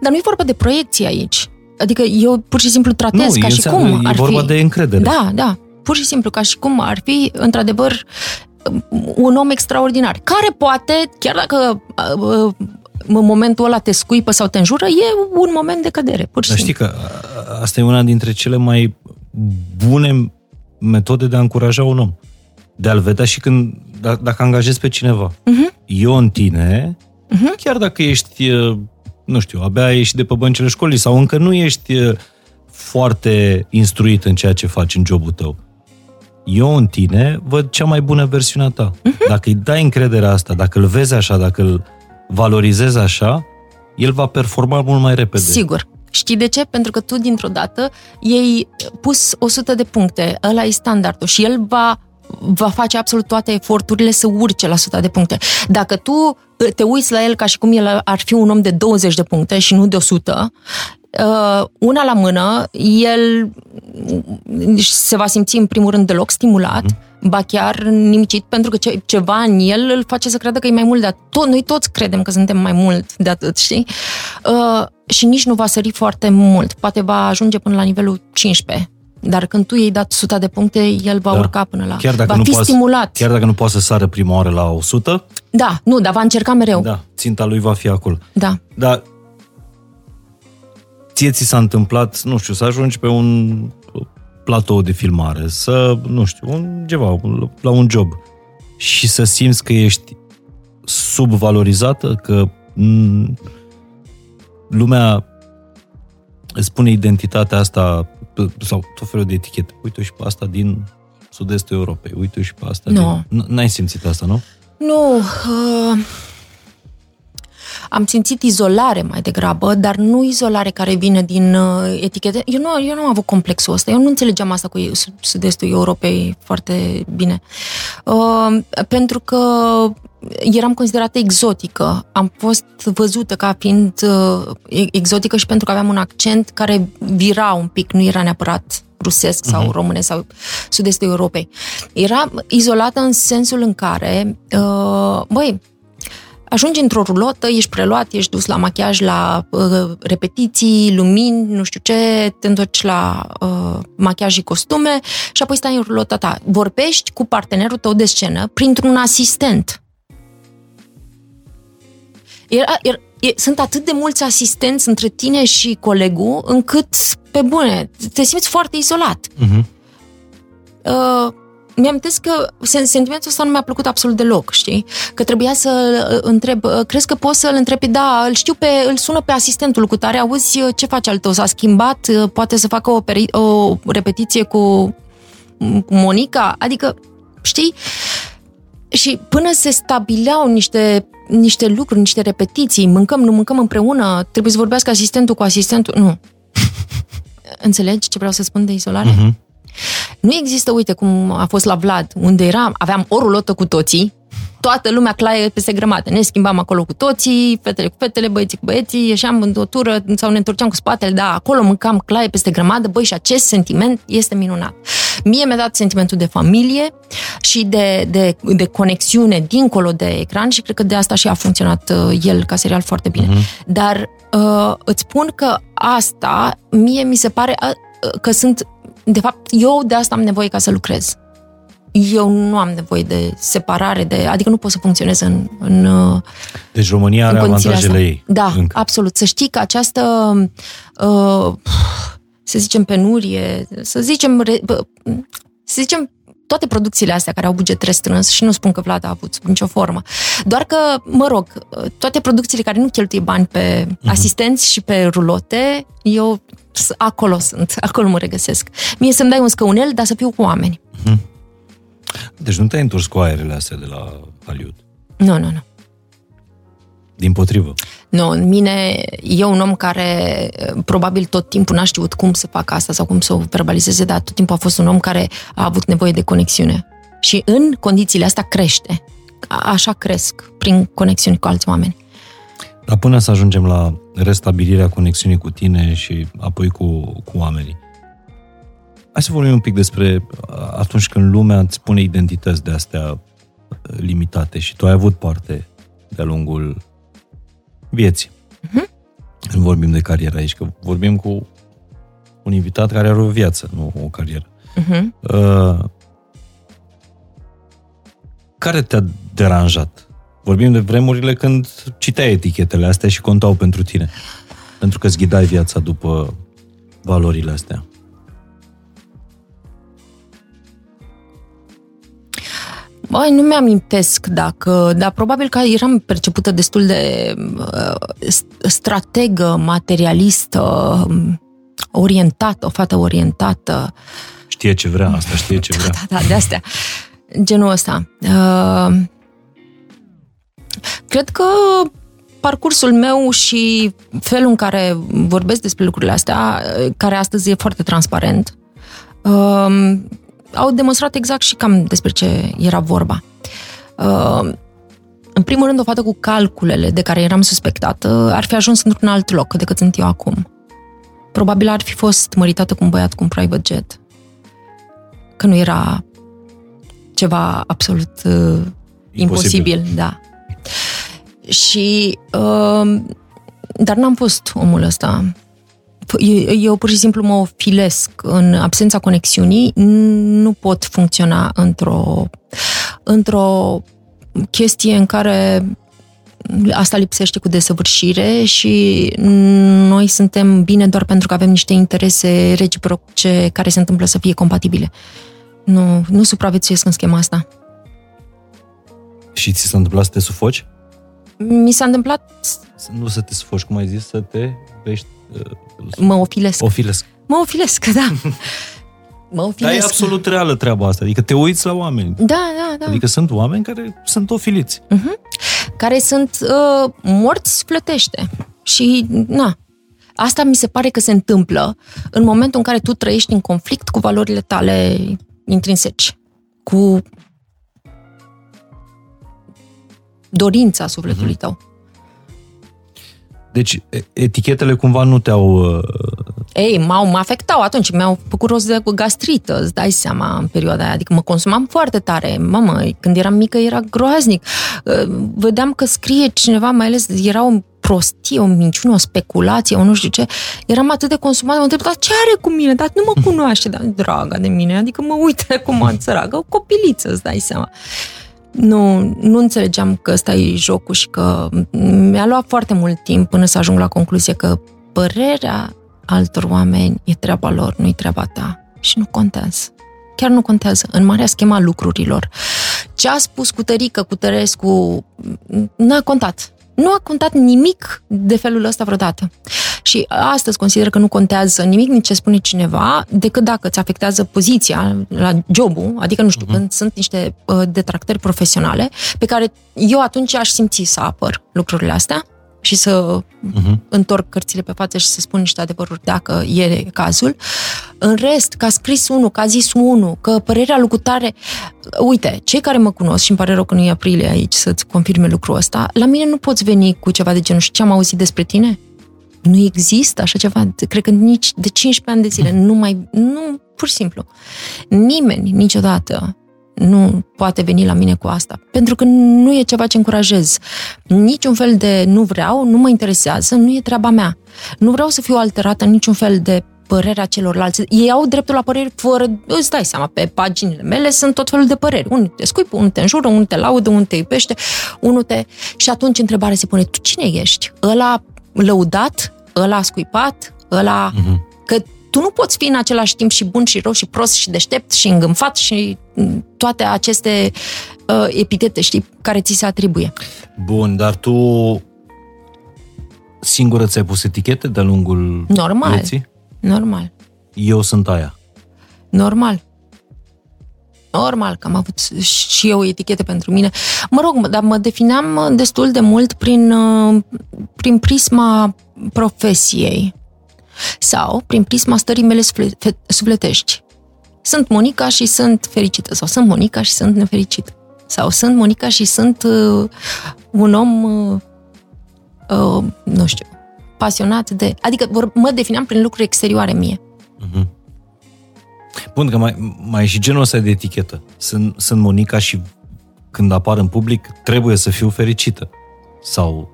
Dar nu e vorba de proiecție aici. Adică eu pur și simplu tratez Nu, ca e și înseamnă- cum e ar vorba fi... de încredere. Da, da. Pur și simplu, ca și cum ar fi, într-adevăr, un om extraordinar. Care poate, chiar dacă uh, în momentul ăla te scuipă sau te înjură, e un moment de cădere, pur și Dar simplu. știi că a- asta e una dintre cele mai bune metode de a încuraja un om. De a-l vedea și când, da- dacă angajezi pe cineva. Mhm. Eu în tine, chiar dacă ești, uh, nu știu, abia ești de pe băncile școlii sau încă nu ești uh, foarte instruit în ceea ce faci în jobul tău, eu în tine văd cea mai bună versiune a ta. Dacă îi dai încrederea asta, dacă îl vezi așa, dacă îl valorizezi așa, el va performa mult mai repede. Sigur. Știi de ce? Pentru că tu, dintr-o dată, ei pus 100 de puncte, ăla e standardul și el va, va face absolut toate eforturile să urce la 100 de puncte. Dacă tu te uiți la el ca și cum el ar fi un om de 20 de puncte și nu de 100, uh, una la mână, el se va simți în primul rând deloc stimulat, ba chiar nimicit, pentru că ce, ceva în el îl face să creadă că e mai mult de atât. Tot, noi toți credem că suntem mai mult de atât, știi? Uh, și nici nu va sări foarte mult. Poate va ajunge până la nivelul 15 Dar când tu i-ai dat 100 de puncte, el va Da. urca până la... Chiar dacă va nu fi poate- stimulat. Chiar dacă nu poate să sară prima oară la 100, Da, nu, dar va încerca mereu. da, ținta lui va fi acolo. da. Dar ție ți s-a întâmplat, nu știu, să ajungi pe un platou de filmare, să, nu știu, un, ceva, la un job și să simți că ești subvalorizată, că m, lumea îți pune identitatea asta sau tot felul de etichete. Uite și pe asta din sud-estul Europei, uite și pe asta Nu. din... N- N-ai simțit asta, nu? Nu, uh, am simțit izolare mai degrabă, dar nu izolare care vine din uh, etichete. Eu nu, eu nu am avut complexul ăsta, eu nu înțelegeam asta cu sud- sud-estul Europei foarte bine. Uh, pentru că eram considerată exotică. Am fost văzută ca fiind uh, exotică și pentru că aveam un accent care vira un pic, nu era neapărat rusesc sau uh-huh. românesc sau sud-estul Europei. Era izolată în sensul în care, uh, băi, ajungi într-o rulotă, ești preluat, ești dus la machiaj, la uh, repetiții, lumini, nu știu ce, te întorci la uh, machiaj și costume și apoi stai în rulota ta. Vorbești cu partenerul tău de scenă printr-un asistent. Era, era, e, sunt atât de mulți asistenți între tine și colegul, încât, pe bune, te simți foarte izolat. Uh-huh. Uh, mi-am că sen- sentimentul ăsta nu mi-a plăcut absolut deloc, știi? Că trebuia să uh, întreb, uh, crezi că poți să-l întrebi, da, îl știu pe, îl sună pe asistentul cu tare, auzi uh, ce face al tău, s-a schimbat, uh, poate să facă o, peri- o repetiție cu cu Monica, adică, știi? Și până se stabileau niște, niște lucruri, niște repetiții, mâncăm, nu mâncăm împreună, trebuie să vorbească asistentul cu asistentul, nu. Înțelegi ce vreau să spun de izolare? Uh-huh. Nu există, uite, cum a fost la Vlad, unde eram, aveam o rulotă cu toții, toată lumea claie peste grămadă. Ne schimbam acolo cu toții, fetele cu fetele, băieții cu băieții, ieșeam în o tură sau ne întorceam cu spatele, da, acolo mâncam claie peste grămadă, băi, și acest sentiment este minunat. Mie mi-a dat sentimentul de familie și de, de, de conexiune dincolo de ecran și cred că de asta și a funcționat uh, el ca serial foarte bine. Uh-huh. Dar uh, îți spun că asta, mie mi se pare uh, că sunt, de fapt, eu de asta am nevoie ca să lucrez eu nu am nevoie de separare, de, adică nu pot să funcționez în, în, uh, Deci România are în condițiile avantajele astea. ei. Da, încă. absolut. Să știi că această, uh, să zicem, penurie, să zicem, re, bă, să zicem, toate producțiile astea care au buget restrâns și nu spun că Vlad a avut sub nicio formă. Doar că, mă rog, toate producțiile care nu cheltuie bani pe uh-huh. asistenți și pe rulote, eu s- acolo sunt, acolo mă regăsesc. Mie să-mi dai un scăunel, dar să fiu cu oameni. Deci nu te-ai întors cu aerele astea de la Hollywood. Nu, nu, nu. Din potrivă. Nu, în mine e un om care eh, probabil tot timpul n-a știut cum să facă asta sau cum să o verbalizeze, dar tot timpul a fost un om care a avut nevoie de conexiune. Și în condițiile astea crește. A- Așa cresc, prin conexiuni cu alți oameni. Dar până să ajungem la restabilirea conexiunii cu tine și apoi cu, cu oamenii, hai să vorbim un pic despre uh, atunci când lumea îți pune identități de astea uh, limitate și tu ai avut parte de-a lungul vieții. Mhm. Nu vorbim de carieră aici, că vorbim cu un invitat care are o viață, nu o carieră. Uh-huh. Uh, care te-a deranjat? Vorbim de vremurile când citeai etichetele astea și contau pentru tine. Pentru că îți ghidai viața după valorile astea. Băi, nu mi-amintesc dacă, dar probabil că eram percepută destul de uh, strategă, materialistă, um, orientată, o fată orientată. Știe ce vrea, asta știe ce vrea. Da, da, de astea. Genul ăsta. Uh, cred că parcursul meu și felul în care vorbesc despre lucrurile astea, uh, care astăzi e foarte transparent, uh, au demonstrat exact și cam despre ce era vorba. Uh, în primul rând, o fată cu calculele de care eram suspectată ar fi ajuns într-un alt loc decât sunt eu acum. Probabil ar fi fost măritată cu un băiat cu un private jet. Că nu era ceva absolut uh, imposibil. imposibil, da. Și, uh, dar n-am fost omul ăsta. Eu pur și simplu mă ofilesc în absența conexiunii, nu pot funcționa într-o, într-o chestie în care asta lipsește cu desăvârșire și noi suntem bine doar pentru că avem niște interese reciproce care se întâmplă să fie compatibile. Nu, nu supraviețuiesc în schema asta. Și ți s-a întâmplat să te sufoci? Mi s-a întâmplat... Nu să te sufoci, cum ai zis, să te vești... Uh, mă ofilesc. Ofilesc. Mă ofilesc, da. mă ofilesc. Dar e absolut reală treaba asta, adică te uiți la oameni. Da, da, da. Adică sunt oameni care sunt ofiliți. Uh-huh. Care sunt uh, morți plătește. Și, na, asta mi se pare că se întâmplă în momentul în care tu trăiești în conflict cu valorile tale intrinseci, cu dorința sufletului tău. Deci, etichetele cumva nu te-au... Uh... Ei, m-au, mă afectau atunci, mi-au făcut rost de gastrită, îți dai seama, în perioada aia. Adică mă consumam foarte tare. Mamă, când eram mică era groaznic. Uh, vedeam că scrie cineva, mai ales era o prostie, o minciună, o speculație, o nu știu ce. Eram atât de consumat, mă întreb, dar ce are cu mine? Dar nu mă cunoaște, dar draga de mine. Adică mă uite cum săragă, o copiliță, îți dai seama nu, nu înțelegeam că ăsta e jocul și că mi-a luat foarte mult timp până să ajung la concluzie că părerea altor oameni e treaba lor, nu e treaba ta. Și nu contează. Chiar nu contează. În marea schema lucrurilor. Ce a spus cu Tărică, cu Tărescu, n-a contat. Nu a contat nimic de felul ăsta vreodată. Și astăzi consider că nu contează nimic nici ce spune cineva, decât dacă îți afectează poziția la jobul, adică, nu știu, uh-huh. când sunt niște uh, detractări profesionale, pe care eu atunci aș simți să apăr lucrurile astea și să uh-huh. întorc cărțile pe față și să spun niște adevăruri dacă e cazul. În rest, că a scris unul, că a zis unul, că părerea lucrutare... Uite, cei care mă cunosc, și îmi pare rău că nu e aprilie aici să-ți confirme lucrul ăsta, la mine nu poți veni cu ceva de genul și ce am auzit despre tine? Nu există așa ceva. Cred că nici de 15 ani de zile nu mai... Nu, pur și simplu. Nimeni niciodată nu poate veni la mine cu asta. Pentru că nu e ceva ce încurajez. Niciun fel de nu vreau, nu mă interesează, nu e treaba mea. Nu vreau să fiu alterată în niciun fel de părerea celorlalți. Ei au dreptul la păreri fără... Îți dai seama, pe paginile mele sunt tot felul de păreri. Unul te scuipă, unul te înjură, unul te laudă, unul te iubește, unul te... Și atunci întrebarea se pune, tu cine ești? Ăla lăudat, ăla scuipat, ăla... Uh-huh. Că tu nu poți fi în același timp și bun și rău și prost și deștept și îngânfat și toate aceste uh, epitete, știi, care ți se atribuie. Bun, dar tu singură ți-ai pus etichete de-a lungul Normal. vieții? Normal. Eu sunt aia. Normal. Normal că am avut și eu etichete pentru mine. Mă rog, dar mă defineam destul de mult prin, uh, prin prisma profesiei sau prin prisma stării mele sufletești. Sunt Monica și sunt fericită sau sunt Monica și sunt nefericită. Sau sunt Monica și sunt uh, un om, uh, uh, nu știu, pasionat de... Adică mă defineam prin lucruri exterioare mie. Uh-huh. Bun, că mai, mai e și genul ăsta de etichetă. Sunt, sunt Monica și când apar în public trebuie să fiu fericită. Sau...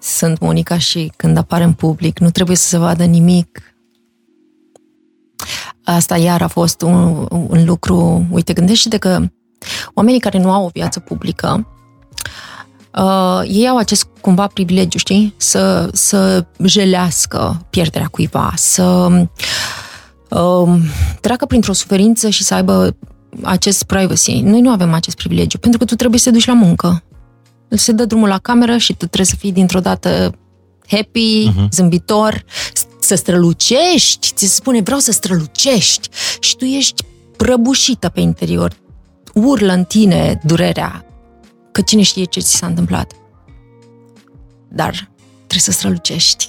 Sunt Monica și când apar în public nu trebuie să se vadă nimic. Asta iar a fost un, un lucru... Uite, gândește-te că oamenii care nu au o viață publică uh, ei au acest cumva privilegiu, știi? Să, să jelească pierderea cuiva, să uh, treacă printr-o suferință și să aibă acest privacy. Noi nu avem acest privilegiu, pentru că tu trebuie să te duci la muncă. Se dă drumul la cameră și tu trebuie să fii dintr-o dată happy, uh-huh. zâmbitor, să strălucești, ți se spune vreau să strălucești și tu ești prăbușită pe interior. Urlă în tine durerea, că cine știe ce ți s-a întâmplat. Dar trebuie să strălucești.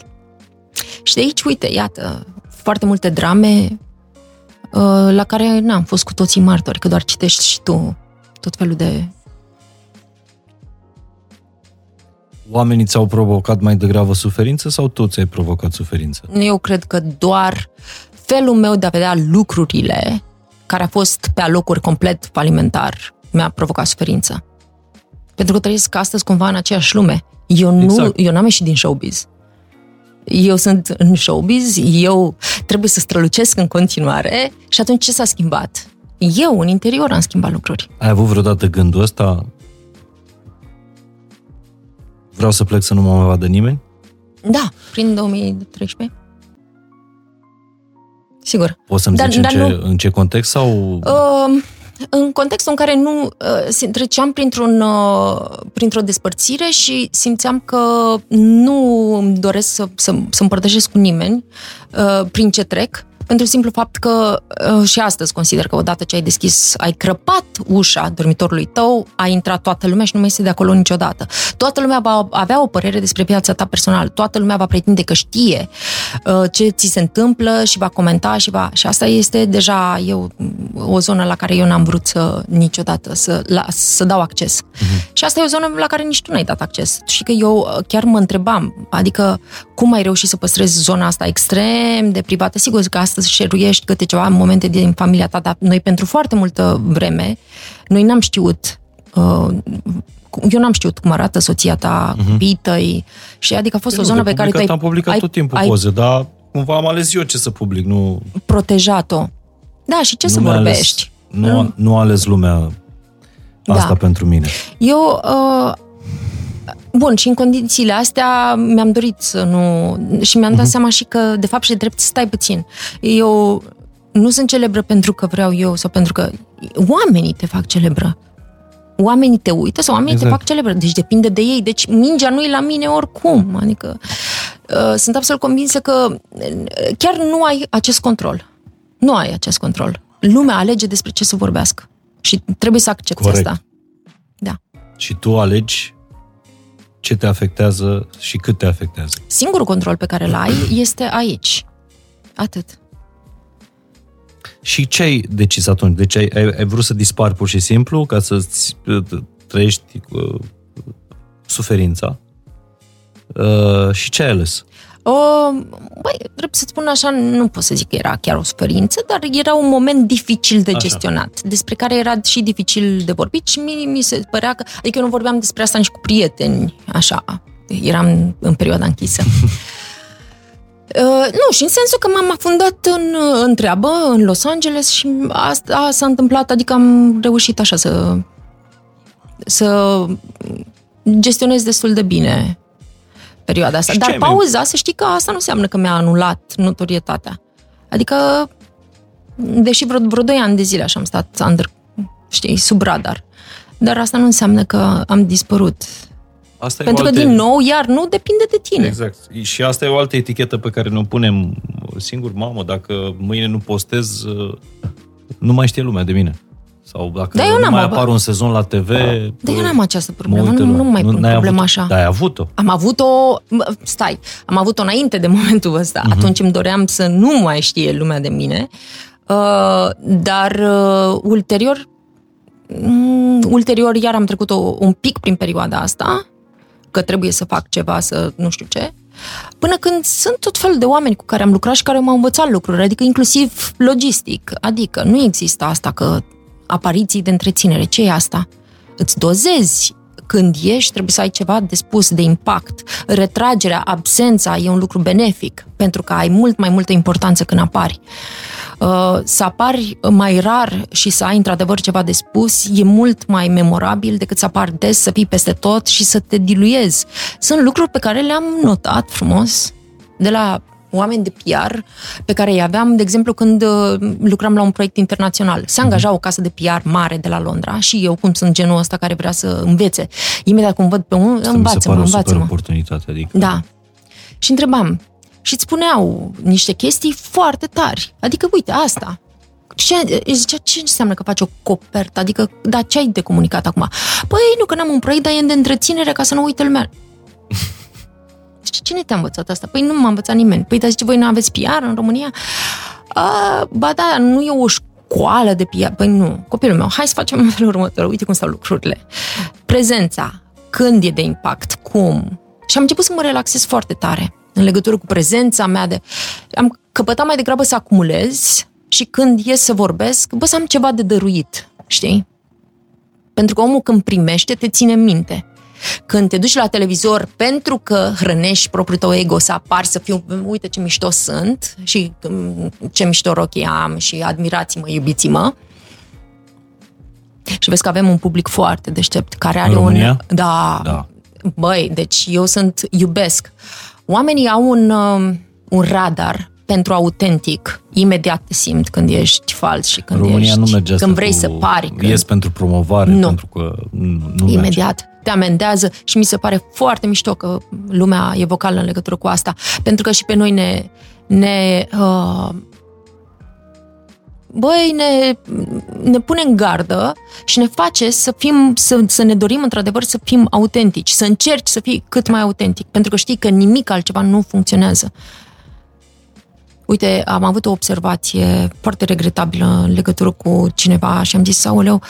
Și de aici, uite, iată, foarte multe drame uh, la care n-am fost cu toții martori, că doar citești și tu tot felul de Oamenii ți-au provocat mai degrabă suferință sau tu ți-ai provocat suferință? Eu cred că doar felul meu de a vedea lucrurile, care a fost pe alocuri complet falimentar, mi-a provocat suferință. Pentru că trăiesc astăzi cumva în aceeași lume. Eu, nu, exact. eu n-am ieșit din showbiz. Eu sunt în showbiz, eu trebuie să strălucesc în continuare și atunci ce s-a schimbat? Eu, în interior, am schimbat lucruri. Ai avut vreodată gândul ăsta? Vreau să plec să nu mă mai vadă nimeni? Da, prin 2013. Sigur. Poți să-mi Dar- zici în, dar ce, nu- în ce context sau... Uh, în contextul în care nu uh, treceam printr-un, uh, printr-o despărțire și simțeam că nu îmi doresc să, să, să împărtășesc cu nimeni uh, prin ce trec, pentru simplu fapt că uh, și astăzi consider că odată ce ai deschis, ai crăpat ușa dormitorului tău, a intrat toată lumea și nu mai este de acolo niciodată. Toată lumea va avea o părere despre viața ta personală, toată lumea va pretinde că știe uh, ce ți se întâmplă și va comenta și va... Și asta este deja eu, o zonă la care eu n-am vrut să niciodată să, la, să dau acces. Uh-huh. Și asta e o zonă la care nici tu n-ai dat acces. Și că eu uh, chiar mă întrebam, adică cum ai reușit să păstrezi zona asta extrem de privată? Sigur că astăzi șeruiești câte ceva momente din familia ta, dar noi pentru foarte multă vreme, noi n-am știut uh, eu n-am știut cum arată soția ta, uh-huh. copiii tăi, și adică a fost o Nu, zonă de pe care tu ai, publicat Am publicat ai, tot timpul ai poze, dar cumva am ales eu ce să public, nu... protejat-o. Da, și ce nu să mi-a vorbești? Ales, nu, a- nu a ales lumea asta Da. pentru mine. Eu, uh, bun, și în condițiile astea mi-am dorit să nu... Și mi-am dat seama și că, de fapt, și de drept, stai puțin. Eu nu sunt celebră pentru că vreau eu sau pentru că oamenii te fac celebră. Oamenii te uită sau oamenii Exact. te fac celebră. Deci depinde de ei. Deci mingea nu e la mine oricum. Adică uh, sunt absolut convinsă că uh, chiar nu ai acest control. Nu ai acest control. Lumea alege despre ce să vorbească. Și trebuie să accepti Corect. asta. Da. Și tu alegi ce te afectează și cât te afectează. Singurul control pe care îl ai este aici. Atât. Și ce ai decis atunci? Deci ai, ai, ai vrut să dispari pur și simplu ca să-ți uh, trăiești uh, suferința? Uh, și ce ai ales? O, băi, trebuie să spun așa, nu pot să zic că era chiar o suferință, dar era un moment dificil de Așa. gestionat, despre care era și dificil de vorbit și mie mi se părea că, adică eu nu vorbeam despre asta nici cu prieteni, așa, eram în perioada închisă. Uh, nu, și în sensul că m-am afundat în, în treabă, în Los Angeles și asta s-a întâmplat, adică am reușit așa să să gestionez destul de bine perioada asta. Și ce Dar ai mai- pauza, să știi că asta nu înseamnă că mi-a anulat notorietatea. Adică, deși vreo, vreo 2 ani de zile așa am stat under, știi, sub radar. Dar asta nu înseamnă că am dispărut. Asta Pentru e o că, altă... din nou, iar nu depinde de tine. Exact. Și asta e o altă etichetă pe care ne-o punem singur, mamă, dacă mâine nu postez, uh, nu mai știe lumea de mine. Sau dacă Da, eu nu n-am mai avut- apar un sezon la TV... Dar eu n-am această mă problemă, uită nu, lumea. nu mai pun n-ai problema avut-o. așa. Da, ai avut-o. Am avut-o, mă, stai, am avut-o înainte de momentul ăsta. Mhm. Uh-huh. Atunci îmi doream să nu mai știe lumea de mine. Uh, dar uh, ulterior, um, ulterior iar am trecut o, un pic prin perioada asta, că trebuie să fac ceva, să nu știu ce, până când sunt tot felul de oameni cu care am lucrat și care m-au învățat lucruri, adică inclusiv logistic. Adică nu există asta că apariții de întreținere. Ce e asta? Îți dozezi când ești, trebuie să ai ceva de spus, de impact. Retragerea, absența e un lucru benefic, pentru că ai mult mai multă importanță când apari. Uh, Să apari mai rar și să ai într-adevăr ceva de spus e mult mai memorabil decât să apari des, să fii peste tot și să te diluezi. Sunt lucruri pe care le-am notat frumos de la oameni de PR pe care îi aveam, de exemplu, când uh, lucram la un proiect internațional. Se angaja o casă de PR mare de la Londra și eu, cum sunt genul ăsta care vrea să învețe, imediat cum văd pe unul, Asta mi se învață-mă, pare o super învață-mă. oportunitate. Adică Da. Și întrebam. Și îți spuneau niște chestii foarte tari. Adică, uite, asta. Ce, zicea, ce înseamnă că faci o copertă? Adică, da, ce ai de comunicat acum? Păi, nu, că n-am un proiect, dar e de întreținere ca să nu uite lumea. Zice, cine te-a învățat asta? Păi nu m-a învățat nimeni. Păi, dar zice, voi nu aveți PR în România? A, ba da, nu e o școală de PR. Păi nu, copilul meu, hai să facem în felul următor. Uite cum stau lucrurile. Prezența, când e de impact, cum. Și am început să mă relaxez foarte tare în legătură cu prezența mea de... Am căpătat mai degrabă să acumulez și când ies să vorbesc, bă, să am ceva de dăruit, știi? Pentru că omul când primește, te ține în minte. Când te duci la televizor pentru că hrănești propriul tău ego să apari, să fiu, uite ce mișto sunt și mm, ce mișto rochii am și admirați-mă, iubiți-mă. Și vezi că avem un public foarte deștept care are România? un... Da, Da. Băi, deci eu sunt, iubesc. Oamenii au un, um, un radar pentru autentic. Imediat te simt când ești fals și când România ești, nu merge asta când vrei cu, să pari. Când, Ies pentru promovare, Nu. pentru că nu, nu merge. imediat te amendează și mi se pare foarte mișto că lumea e vocală în legătură cu asta, pentru că și pe noi ne, ne uh, băi, ne, ne pune în gardă și ne face să fim, să, să ne dorim într-adevăr să fim autentici, să încerci să fii cât mai autentic, pentru că știi că nimic altceva nu funcționează. Uite, am avut o observație foarte regretabilă în legătură cu cineva și am zis, aoleu,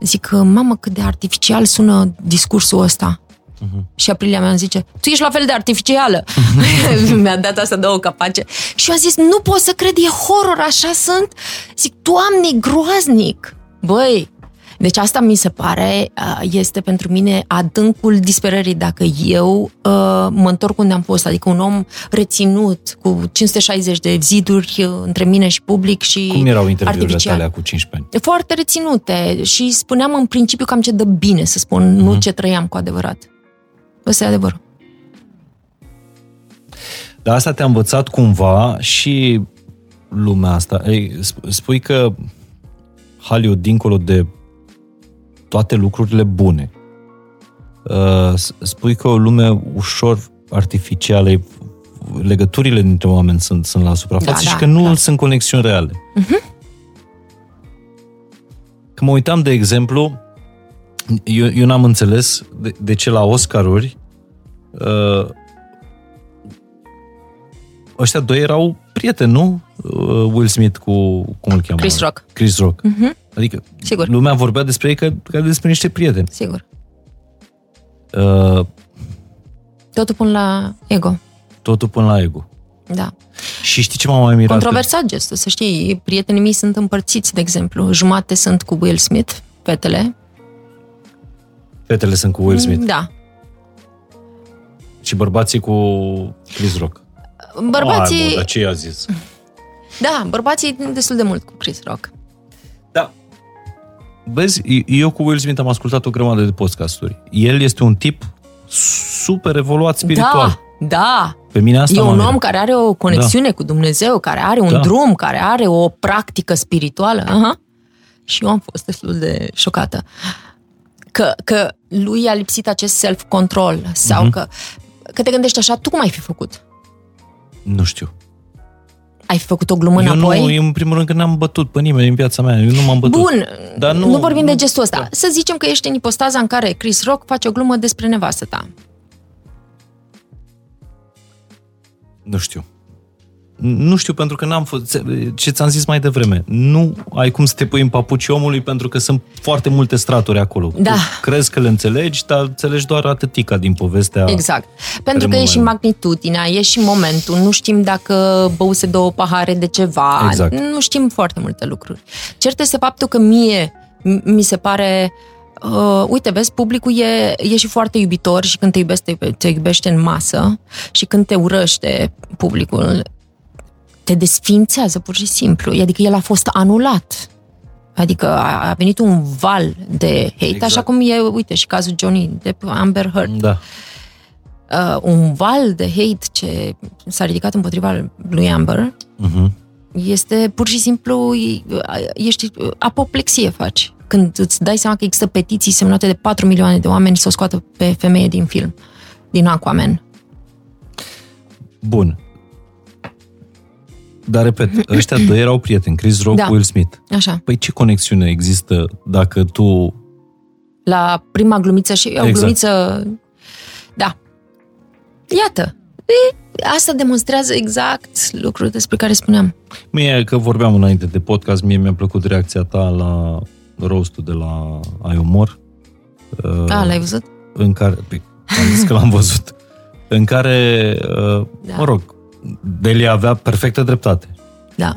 zic, mamă, cât de artificial sună discursul ăsta. Uh-huh. Și Aprilia mea îmi zice, tu ești la fel de artificială. Mi-a dat asta două capace. Și eu am zis, nu pot să cred, e horror, așa sunt? Zic, Doamne, e groaznic. Băi, deci asta mi se pare, uh, este pentru mine adâncul disperării dacă eu uh, mă întorc unde am fost, adică un om reținut cu 560 de ziduri uh, între mine și public și Cum erau interviurile artificial. tale cu 15 ani? Foarte reținute și spuneam în principiu cam ce dă bine să spun, nu ce trăiam cu adevărat. Ăsta e adevărul. Dar asta te-a învățat cumva și lumea asta. Ei, sp- spui că Hollywood, dincolo de toate lucrurile bune, uh, s- spui că o lume ușor artificială, e- legăturile dintre oameni sunt, sunt la suprafață Da, și da, că nu clar. sunt conexiuni reale. Că mă uitam, de exemplu, eu, eu n-am înțeles de, de ce la Oscaruri uh, ăștia doi erau prieteni, nu? Uh, Will Smith cu, cum îl cheamă? Chris Rock. Chris Rock. Uh-huh. Adică Sigur. lumea vorbea despre ei ca, ca despre niște prieteni. Sigur. Uh, Totul pun la ego. totul până la ego. Da. Și știi ce m-a mai mirat? Controversat gestul, să știi. Prietenii mei sunt împărțiți, de exemplu. Jumate sunt cu Will Smith, fetele. Fetele sunt cu Will Smith Da. și bărbații cu Chris Rock. Bărbații, Ai, bă, dar ce i-a zis? da, bărbații destul de mult cu Chris Rock. Da. Vezi, eu cu Will Smith am ascultat o grămadă de podcasturi. El este un tip super evoluat spiritual. Da, da. Pe mine asta e m-a un mirat. om care are o conexiune cu Dumnezeu, care are un Da. drum, care are o practică spirituală. Aha. Și eu am fost destul de șocată. Că, că lui a lipsit acest self-control sau Mhm. că, că te gândești așa, tu cum ai fi făcut? Nu știu. Ai fi făcut o glumă eu înapoi? nu, eu în primul rând că n-am bătut pe nimeni în viața mea. Eu nu m-am bătut. Bun, Dar nu, nu- nu vorbim de nu- gestul ăsta. da. Să zicem că ești în ipostaza în care Chris Rock face o glumă despre nevastă ta. Nu știu. Nu știu, pentru că n-am fost... Ce ți-am zis mai devreme. Nu ai cum să te pui în papucii omului pentru că sunt foarte multe straturi acolo. Da. Tu crezi că le înțelegi, dar înțelegi doar atâtica din povestea. Exact. Pentru că Primul e și moment. magnitudinea, e și momentul, nu știm dacă băuse două pahare de ceva, Exact. nu știm foarte multe lucruri. Cert este faptul că mie m- mi se pare Uh, uite, vezi, publicul e, e și foarte iubitor și când te iubește, te, te iubește în masă și când te urăște publicul, te desfințează pur și simplu. Adică el a fost anulat. Adică a, a venit un val de hate, Exact. așa cum e, uite, și cazul Johnny Depp, Amber Heard Da. uh, un val de hate ce s-a ridicat împotriva lui Amber Uh-huh. este pur și simplu e- ești apoplexie faci când îți dai seama că există petiții semnate de 4 milioane de oameni să o scoată pe femeie din film, din Aquaman. Bun. Dar, repet, ăștia doi erau prieteni, Chris Rock, Da. Will Smith. Așa. Păi ce conexiune există dacă tu... La prima glumiță și o Exact. glumiță... Da. Iată. E, asta demonstrează exact lucrul despre care spuneam. Mie, că vorbeam înainte de podcast, mie mi-a plăcut reacția ta la roastul de la Ai Umor. Uh, Da, l-ai văzut? în care, păi, am zis că l-am văzut, în care, uh, Da. mă rog, Delia avea perfectă dreptate. Da.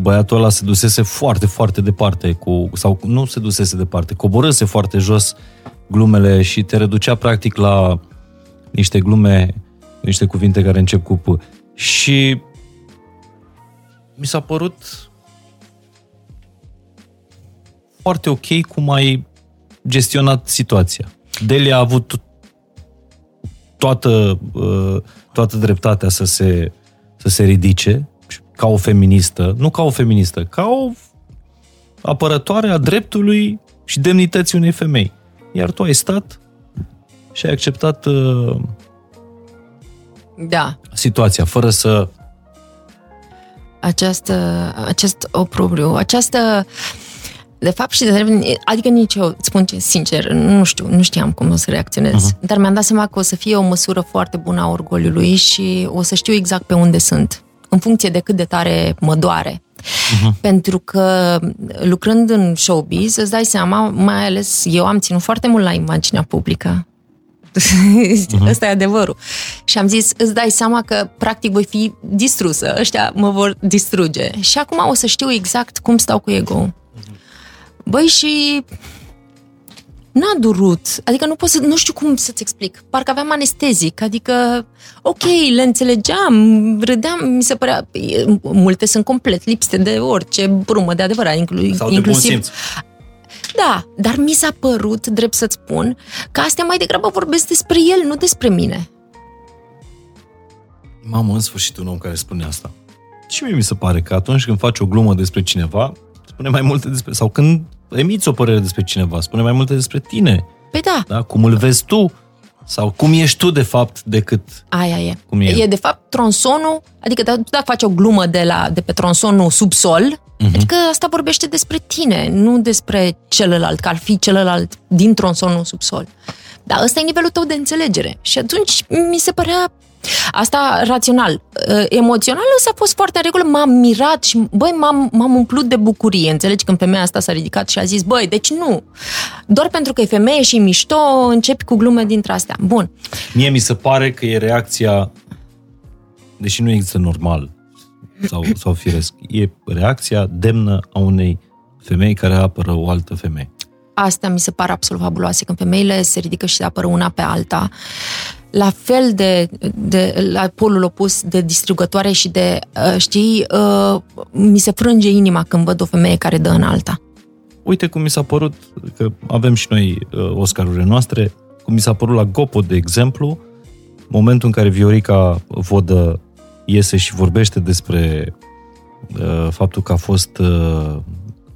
Băiatul ăla se dusese foarte, foarte departe cu, sau nu se dusese departe, coborâse foarte jos glumele și te reducea practic la niște glume, niște cuvinte care încep cu P. Și mi s-a părut foarte ok cum ai gestionat situația. Delia a avut toată, uh, toată dreptatea să se, să se ridice ca o feministă, nu ca o feministă, ca o apărătoare a dreptului și demnității unei femei. Iar tu ai stat și ai acceptat uh, da. situația, fără să... Această, acest oprobriu, această... De fapt și de adică nici eu, spun ce, sincer, nu știu, nu știam cum o să reacționez, uh-huh. dar mi-am dat seama că o să fie o măsură foarte bună a orgoliului și o să știu exact pe unde sunt, în funcție de cât de tare mă doare. Uh-huh. Pentru că lucrând în showbiz, îți dai seama, mai ales eu am ținut foarte mult la imaginea publică. Uh-huh. Ăsta e adevărul. Și am zis, îți dai seama că practic voi fi distrusă, ăștia mă vor distruge. Și acum o să știu exact cum stau cu ego. Băi, și n-a durut. Adică nu pot să, nu știu cum să-ți explic. Parcă aveam anestezic, adică, ok, le înțelegeam, râdeam, mi se părea, multe sunt complet lipsite de orice brumă de adevărat, inclu, Sau inclusiv... de bun simț. Da, dar mi s-a părut, drept să-ți spun, că astea mai degrabă vorbesc despre el, nu despre mine. Mamă, în sfârșit un om care spune asta. Și mie mi se pare că atunci când faci o glumă despre cineva, spune mai multe despre... Sau când emiți o părere despre cineva, spune mai multe despre tine. Păi da. da? Cum îl vezi tu. Sau cum ești tu, de fapt, decât Aia e. cum e. E, de fapt, tronsonul, adică da- tu dacă faci o glumă de, la, de pe tronsonul subsol, uh-huh. adică asta vorbește despre tine, nu despre celălalt, că ar fi celălalt din tronsonul subsol. Dar ăsta e nivelul tău de înțelegere. Și atunci mi se părea Asta rațional. Uh, Emoțional însă a fost foarte în regulă, m-am mirat și, băi, m-am, m-am umplut de bucurie. Înțelegi când femeia asta s-a ridicat și a zis, băi, deci nu. Doar pentru că e femeie și mișto, începi cu glume dintre astea. Bun. Mie mi se pare că e reacția, deși nu există normal sau, sau firesc, e reacția demnă a unei femei care apără o altă femeie. Asta mi se pare absolut fabuloase, când femeile se ridică și se apără una pe alta. La fel de, de la polul opus de distrugătoare și de, uh, știi, uh, mi se frânge inima când văd o femeie care dă în alta. Uite cum mi s-a părut, că avem și noi uh, Oscarurile noastre, cum mi s-a părut la Gopo, de exemplu, momentul în care Viorica Vodă iese și vorbește despre uh, faptul că a fost uh,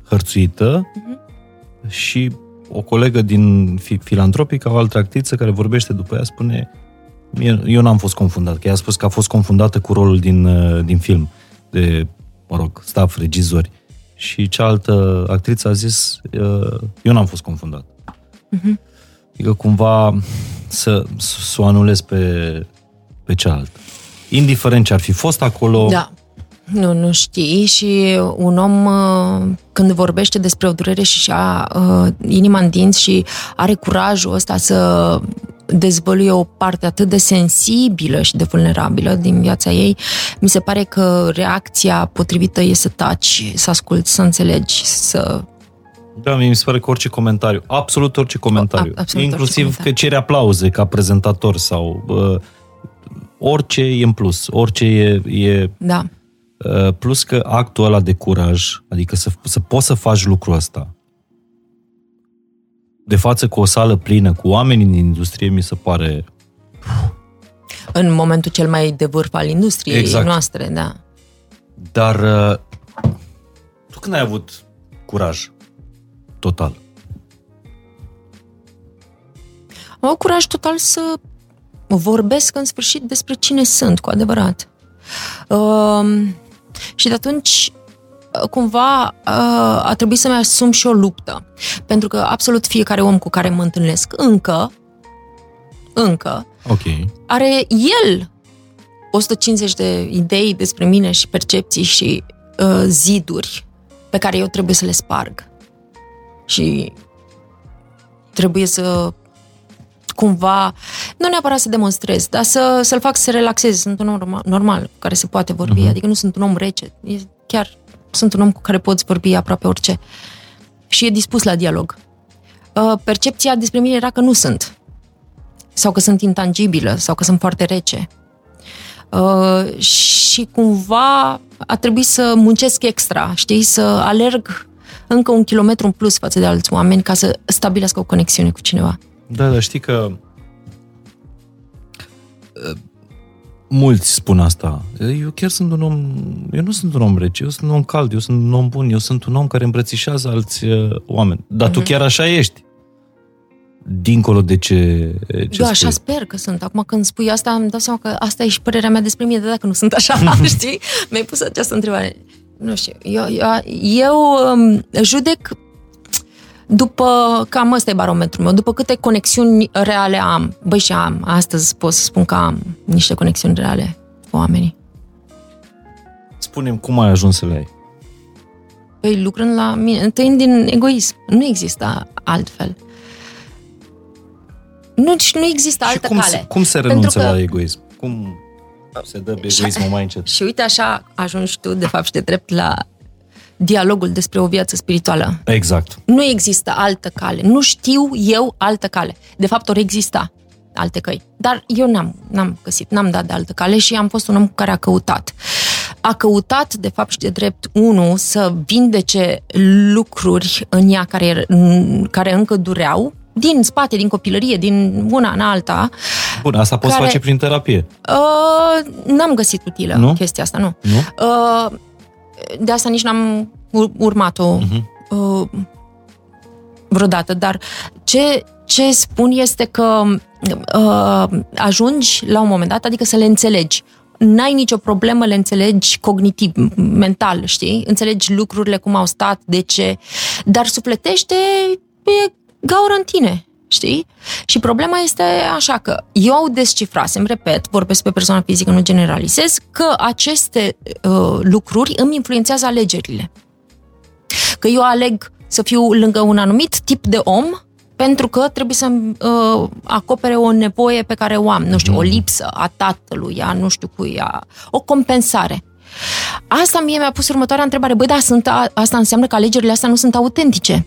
hărțuită uh-huh. și o colegă din fi- filantropică, o altă actriță care vorbește după ea, spune eu, eu n-am fost confundat, că ea a spus că a fost confundată cu rolul din, uh, din film, de, mă rog, staff, regizori. Și cealaltă actriță a zis, uh, eu n-am fost confundat. Uh-huh. Adică cumva să, să o anulez pe, pe cealaltă. Indiferent ce ar fi fost acolo, Da. Nu, nu știi și un om uh, când vorbește despre o durere și și-a uh, inima în dinți și are curajul ăsta să dezvăluie o parte atât de sensibilă și de vulnerabilă din viața ei, mi se pare că reacția potrivită e să taci, să asculți, să înțelegi, să... Da, mie mi se pare că orice comentariu, absolut orice comentariu, A- absolut inclusiv orice că ceri aplauze ca prezentator sau uh, orice e în plus, orice e, e Da. Uh, plus că actul ăla de curaj, adică să, să poți să faci lucrul ăsta de față cu o sală plină, cu oameni din industrie, mi se pare În momentul cel mai de vârf al industriei Exact. noastre, da. Dar uh, tu când ai avut curaj total? Am avut curaj total să vorbesc în sfârșit despre cine sunt, cu adevărat. Um, și de atunci cumva uh, a trebuit să-mi asum și o luptă. Pentru că absolut fiecare om cu care mă întâlnesc încă, încă, Ok. are el 150 de idei despre mine și percepții și uh, ziduri pe care eu trebuie să le sparg. Și trebuie să cumva, nu neapărat să demonstrez, dar să, să-l fac să se relaxeze. Sunt un om normal, normal cu care se poate vorbi, uh-huh. adică nu sunt un om rece. E, chiar sunt un om cu care poți vorbi aproape orice. Și e dispus la dialog. uh, percepția despre mine era că nu sunt. Sau că sunt intangibilă, sau că sunt foarte rece. Uh, și cumva a trebuit să muncesc extra, știi, să alerg încă un kilometru în plus față de alți oameni ca să stabilească o conexiune cu cineva. Da, dar știi că uh, mulți spun asta. Eu chiar sunt un om, eu nu sunt un om rece, eu sunt un om cald, eu sunt un om bun, eu sunt un om care îmbrățișează alți uh, oameni. Dar uh-huh. tu mhm. chiar așa ești. Dincolo de ce, ce Eu așa spui. sper că sunt. Acum când spui asta, îmi dau seama că asta e și părerea mea despre mine, de dacă nu sunt așa, știi? Mi-ai pus această întrebare. Nu știu, eu, eu, eu um, judec după, cam ăsta e barometrul meu, după câte conexiuni reale am. Băi, și am, astăzi pot să spun că am niște conexiuni reale cu oamenii. Spunem cum ai ajuns să le ai. Păi lucrând la mine, întâi din egoism. Nu există altfel. Nu, nu există altă cum, cale. cum se renunță că... la egoism? Cum se dă egoismul mai încet? Și uite așa ajungi tu, de fapt, și de drept la dialogul despre o viață spirituală. Exact. Nu există altă cale. Nu știu eu altă cale. De fapt, ori exista alte căi. Dar eu n-am, n-am găsit, n-am dat de altă cale și am fost un om care a căutat. A căutat, de fapt și de drept, unul, să vindece lucruri în ea care, care încă dureau, din spate, din copilărie, din una în alta. Bun, asta poți care, face prin terapie. Uh, n-am găsit utilă nu? chestia asta, nu. nu? Uh, de asta nici n-am urmat-o uh-huh. uh, vreodată, dar ce, ce spun este că uh, ajungi la un moment dat, adică să le înțelegi. N-ai nicio problemă, le înțelegi cognitiv, mental, știi? Înțelegi lucrurile, cum au stat, de ce, dar sufletește e gaură în tine, știi? Și problema este așa că eu descifrasem, repet, vorbesc pe persoana fizică, nu generalizez, că aceste uh, lucruri îmi influențează alegerile. Că eu aleg să fiu lângă un anumit tip de om pentru că trebuie să uh, acopere o nevoie pe care o am, nu știu, o mhm. lipsă a tatălui, a nu știu cui, a, o compensare. Asta mie mi-a pus următoarea întrebare. Băi, da, sunt a, asta înseamnă că alegerile astea nu sunt autentice.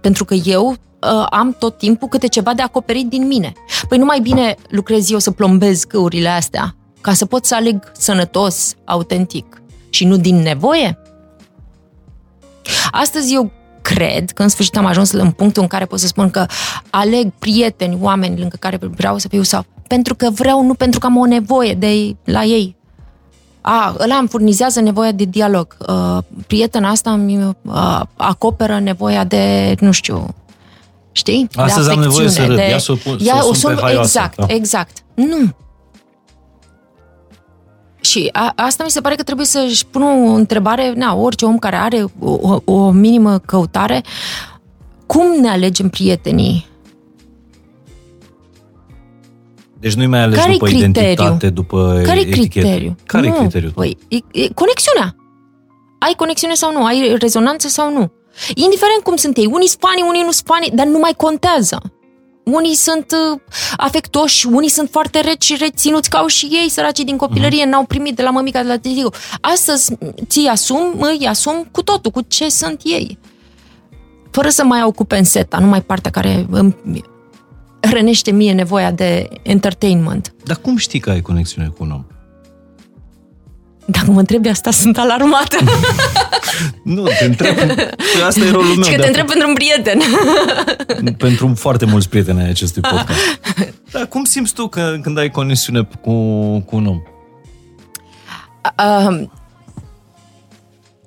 Pentru că eu uh, am tot timpul câte ceva de acoperit din mine. Păi nu mai bine lucrez eu să plombez găurile astea ca să pot să aleg sănătos, autentic și nu din nevoie? Astăzi eu cred că în sfârșit am ajuns în punctul în care pot să spun că aleg prieteni, oameni lângă care vreau să fiu sau pentru că vreau, nu pentru că am o nevoie de la ei a, ăla îmi furnizează nevoia de dialog. Uh, prietena asta îmi uh, acoperă nevoia de, nu știu, știi? Astăzi de am nevoie să râd, de... ia să o, pun, ia, să o sun, pe Exact, da. exact. Nu. Și a, asta mi se pare că trebuie să-și pună o întrebare, na, orice om care are o, o, o minimă căutare, cum ne alegem prietenii? Deci nu-i mai ales care după criteriu? identitate, după care criteriu? care nu, criteriu? Păi, e, e, conexiunea. Ai conexiune sau nu? Ai rezonanță sau nu? Indiferent cum sunt ei. Unii sunt fani, unii nu sunt fani, dar nu mai contează. Unii sunt uh, afectoși, unii sunt foarte reci și reținuți, ca au și ei, săracii din copilărie, mm. n-au primit de la mămica, de la tăticu. Astăzi ți asum, îi asum cu totul, cu ce sunt ei. Fără să mai au cu penseta, numai partea care îmi hrănește mie nevoia de entertainment. Dar cum știi că ai conexiune cu un om? Dacă mă întrebi asta, sunt alarmată. nu, te întreb. Asta e rolul meu. Și că te întreb pentru un prieten. pentru foarte mulți prieteni ai acestui podcast. Dar cum simți tu că, când ai conexiune cu, cu un om? Uh,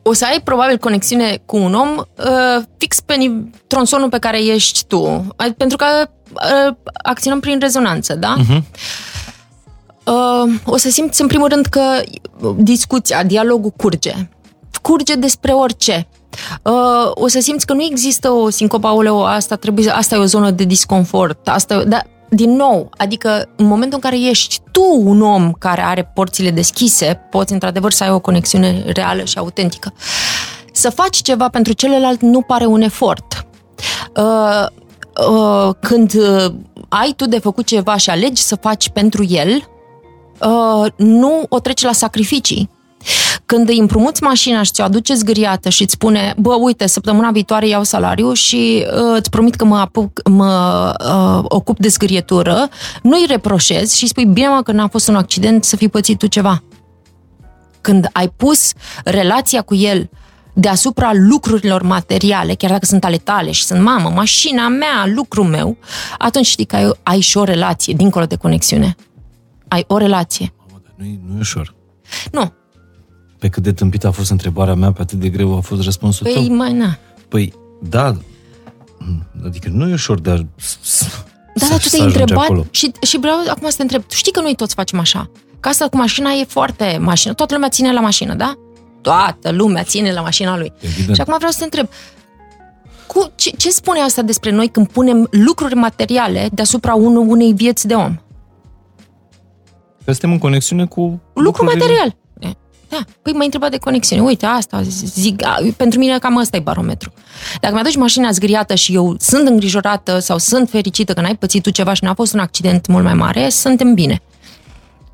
o să ai probabil conexiune cu un om uh, fix pe tronsonul pe care ești tu. Pentru că uh, acționăm prin rezonanță, da? Uh-huh. Uh, o să simți în primul rând că discuția, dialogul curge. Curge despre orice. Uh, o să simți că nu există o sincopă, aoleo, asta, trebuie, asta e o zonă de disconfort, asta, da, din nou, adică în momentul în care ești tu un om care are porțile deschise, poți într-adevăr să ai o conexiune reală și autentică. Să faci ceva pentru celălalt nu pare un efort. Uh, uh, când uh, ai tu de făcut ceva și alegi să faci pentru el, uh, nu o treci la sacrificii. Când îi împrumuți mașina și ți-o aduce zgâriată și îți spune, bă, uite, săptămâna viitoare iau salariu și uh, îți promit că mă, apuc, mă uh, ocup de zgârietură, nu-i reproșezi și spui, bine mă, că n-a fost un accident să fi pățit tu ceva. Când ai pus relația cu el deasupra lucrurilor materiale, chiar dacă sunt ale tale și sunt mamă, mașina mea, lucrul meu, atunci știi că ai, ai și o relație dincolo de conexiune. Ai o relație. Nu e, nu e ușor. Nu. Pe cât de tâmpit a fost întrebarea mea, pe atât de greu a fost răspunsul Păi, tău. mai na. Păi, da, adică nu e ușor de a... Da, dar tu să te-ai ajungi întrebat acolo. și, și vreau acum să te întreb. Tu știi că noi toți facem așa. Că asta cu mașina e foarte mașină. Toată lumea ține la mașină, da? Toată lumea ține la mașina lui. Evident. Și acum vreau să te întreb. Cu, ce, ce spune asta despre noi când punem lucruri materiale deasupra unu, unei vieți de om? Că suntem în conexiune cu... Lucru lucrurile- material. E, Da, păi m-ai întrebat de conexiune. Uite, asta zic, a, pentru mine cam ăsta e barometru. Dacă mi-aduci mașina zgriată și eu sunt îngrijorată sau sunt fericită că n-ai pățit tu ceva și n-a fost un accident mult mai mare, suntem bine.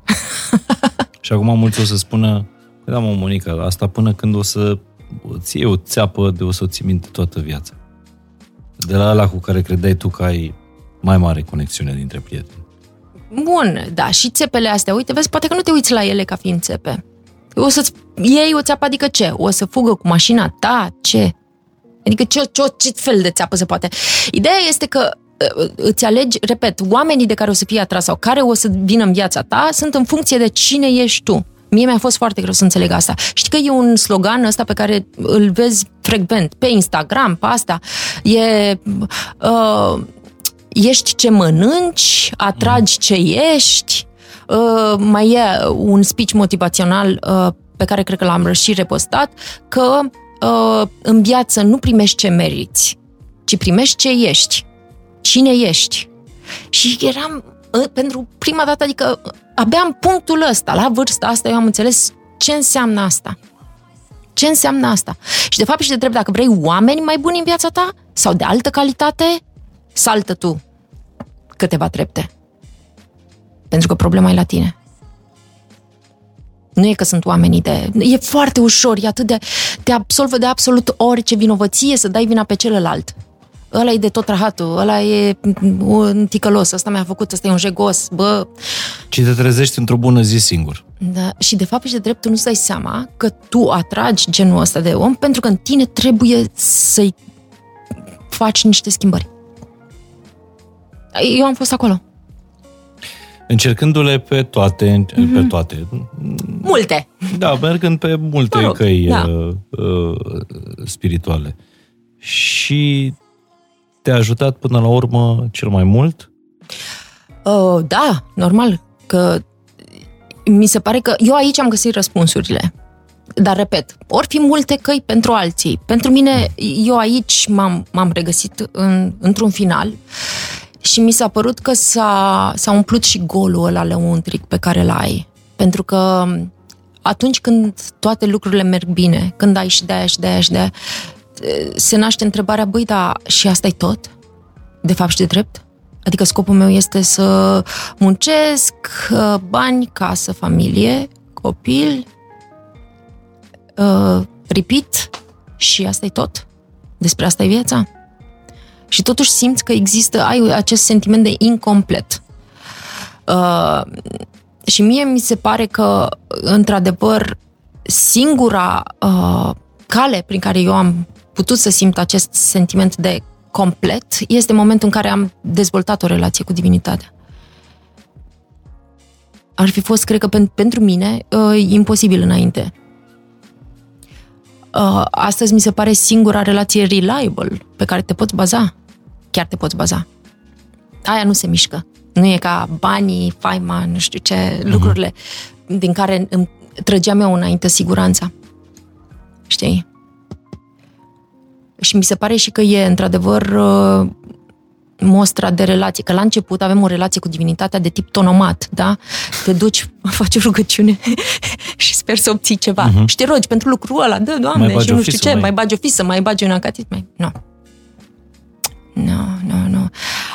Și acum mulți o să spună, "Păi da, mă, Monica, asta până când o să îți iei o țeapă de o să o ții minte toată viața. De la ăla cu care credeai tu că ai mai mare conexiune dintre prieteni. Bun, da, și țepele astea, uite, vezi, poate că nu te uiți la ele ca fiind țepe. O să-ți iei o țeapă, adică ce? O să fugă cu mașina ta? Ce? Adică ce, ce, ce fel de țeapă se poate? Ideea este că uh, îți alegi, repet, oamenii de care o să fii atras sau care o să vină în viața ta sunt în funcție de cine ești tu. Mie mi-a fost foarte greu să înțeleg asta. Știi că e un slogan ăsta pe care îl vezi frecvent pe Instagram, pe asta. E... Uh, ești ce mănânci, atragi ce ești. Uh, mai e un speech motivațional uh, pe care cred că l-am și repostat, că uh, în viață nu primești ce meriți, ci primești ce ești. Cine ești? Și eram, uh, pentru prima dată, adică abia în punctul ăsta, la vârsta asta, eu am înțeles ce înseamnă asta. Ce înseamnă asta? Și de fapt și te întreb dacă vrei oameni mai buni în viața ta sau de altă calitate, saltă tu câteva trepte. Pentru că problema e la tine. Nu e că sunt oamenii de... E foarte ușor, e atât de... Te absolvă de absolut orice vinovăție să dai vina pe celălalt. Ăla e de tot rahatul, ăla e un ticălos, ăsta mi-a făcut, ăsta e un jegos, bă... Ci te trezești într-o bună zi singur. Da, și de fapt și de drept tu nu-ți dai seama că tu atragi genul ăsta de om pentru că în tine trebuie să-i faci niște schimbări. Eu am fost acolo. Încercându-le pe toate, mm-hmm. pe toate. Multe. Da, mergând pe multe Mă rog, căi da. uh, uh, spirituale. Și te-a ajutat până la urmă cel mai mult? Uh, da, normal, că mi se pare că eu aici am găsit răspunsurile. Dar, repet, ori fi multe căi pentru alții. Pentru mine, eu aici m-am, m-am regăsit în, într-un final și mi s-a părut că s-a, s-a umplut și golul ăla lăuntric pe care îl ai. Pentru că atunci când toate lucrurile merg bine, când ai și de aia și de aia și de aia, se naște întrebarea, băi, da, și asta e tot? De fapt și de drept? Adică scopul meu este să muncesc, uh, bani, casă, familie, copil, uh, repeat și asta e tot? Despre asta e viața? Și totuși simți că există, ai acest sentiment de incomplet. Uh, și mie mi se pare că, într-adevăr, singura uh, cale prin care eu am putut să simt acest sentiment de complet este momentul în care am dezvoltat o relație cu divinitatea. Ar fi fost, cred că, pen- pentru mine, uh, imposibil înainte. Uh, astăzi mi se pare singura relație reliable pe care te poți baza. Chiar te poți baza. Aia nu se mișcă. Nu e ca banii, faima, nu știu ce, uh-huh. lucrurile din care îmi trăgeam eu înainte siguranța. Știi? Și mi se pare și că e, într-adevăr, uh, mostra de relație. Că la început avem o relație cu divinitatea de tip tonomat, da? Te duci, faci o rugăciune și sper să obții ceva. Uh-huh. Și te rogi pentru lucrul ăla, dă, Doamne, Mai bagi și o nu știu fisă, ce, mai- mai bagi o fisă, mai bagi un acatit, mai... Nu. Nu, nu, nu.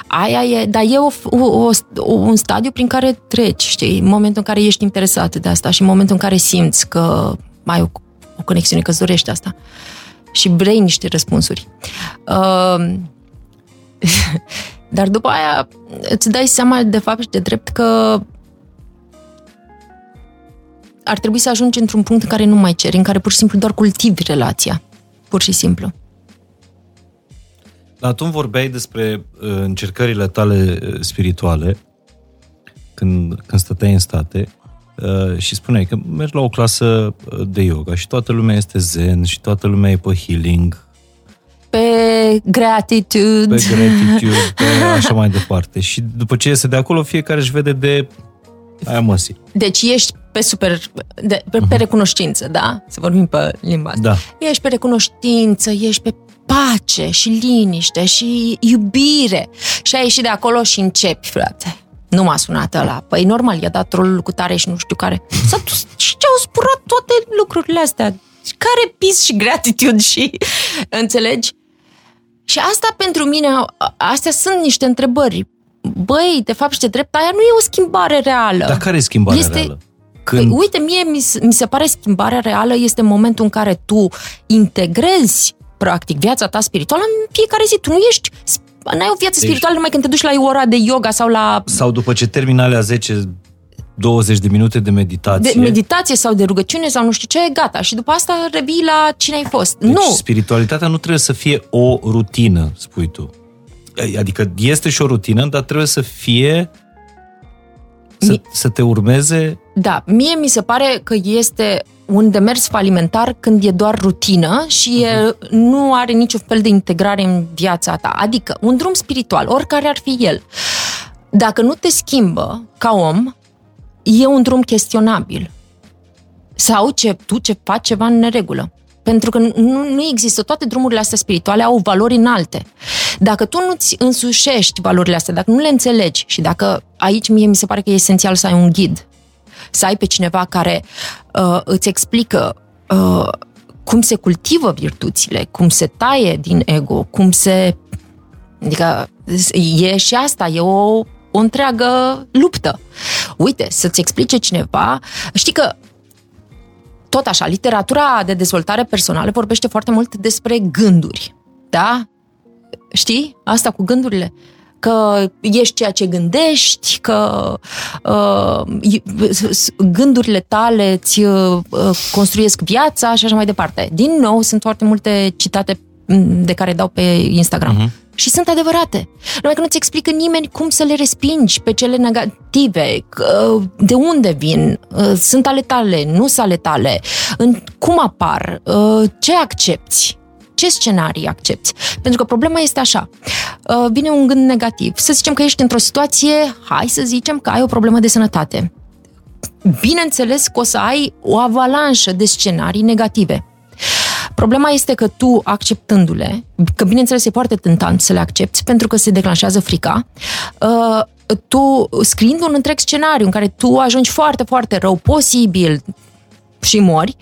Aia e, dar e o, o, o, un stadiu prin care treci, știi? În momentul în care ești interesat de asta și în momentul în care simți că ai o, o conexiune, că dorești asta. Și vrei niște răspunsuri. Uh, dar după aia îți dai seama de fapt și de drept că ar trebui să ajungi într-un punct în care nu mai ceri, în care pur și simplu doar cultivi relația. Pur și simplu. Dar tu vorbeai despre uh, încercările tale uh, spirituale când, când stăteai în state uh, și spuneai că mergi la o clasă uh, de yoga și toată lumea este zen și toată lumea e pe healing. Pe gratitude. Pe gratitude, pe așa mai departe. Și după ce iese de acolo, fiecare își vede de aia măsii. Deci ești pe super, de, pe, pe mhm. recunoștință, da? Să vorbim pe limba asta. Da. Ești pe recunoștință, ești pe pace și liniște și iubire. Și ai ieșit de acolo și începi, frate. Nu m-a sunat ăla. Păi normal, i-a dat rolul cu tare și nu știu care. S-a dus și ce-au spurat toate lucrurile astea. Care peace și gratitude și... Înțelegi? Și asta pentru mine, astea sunt niște întrebări. Băi, de fapt și de drept, aia nu e o schimbare reală. Dar care e schimbarea este, reală? Când... Păi, uite, mie mi, mi se pare schimbarea reală este momentul în care tu integrezi practic viața ta spirituală în fiecare zi. Tu nu ești N-ai o viață deci, spirituală numai când te duci la ora de yoga sau la... Sau după ce termini alea 10 20 de minute de meditație. De meditație sau de rugăciune sau nu știu ce, gata. Și după asta revii la cine ai fost. Deci nu! spiritualitatea nu trebuie să fie o rutină, spui tu. Adică este și o rutină, dar trebuie să fie să, Mi... să te urmeze... Da, mie mi se pare că este un demers falimentar când e doar rutină și uh-huh. e, mhm. nu are niciun fel de integrare în viața ta. Adică, un drum spiritual, oricare ar fi el, dacă nu te schimbă ca om, e un drum chestionabil. Sau ce, tu ce faci ceva în neregulă. Pentru că nu, nu există, toate drumurile astea spirituale au valori înalte. Dacă tu nu-ți însușești valorile astea, dacă nu le înțelegi și dacă aici mie mi se pare că e esențial să ai un ghid, să ai pe cineva care uh, îți explică uh, cum se cultivă virtuțile, cum se taie din ego, cum se... Adică e și asta, e o, o întreagă luptă. Uite, să-ți explice cineva, știi că tot așa, literatura de dezvoltare personală vorbește foarte mult despre gânduri, da? Știi? Asta cu gândurile că ești ceea ce gândești, că uh, gândurile tale îți uh, construiesc viața și așa mai departe. Din nou, sunt foarte multe citate de care dau pe Instagram. Uh-huh. Și sunt adevărate. Numai că nu-ți explică nimeni cum să le respingi pe cele negative, de unde vin, uh, sunt ale tale, nu sunt ale tale, cum apar, uh, ce accepti ce scenarii accepti. Pentru că problema este așa. Uh, vine un gând negativ. Să zicem că ești într-o situație, hai să zicem că ai o problemă de sănătate. Bineînțeles că o să ai o avalanșă de scenarii negative. Problema este că tu, acceptându-le, că bineînțeles e foarte tentant să le accepti pentru că se declanșează frica, uh, tu scriind un întreg scenariu în care tu ajungi foarte, foarte rău, posibil și mori,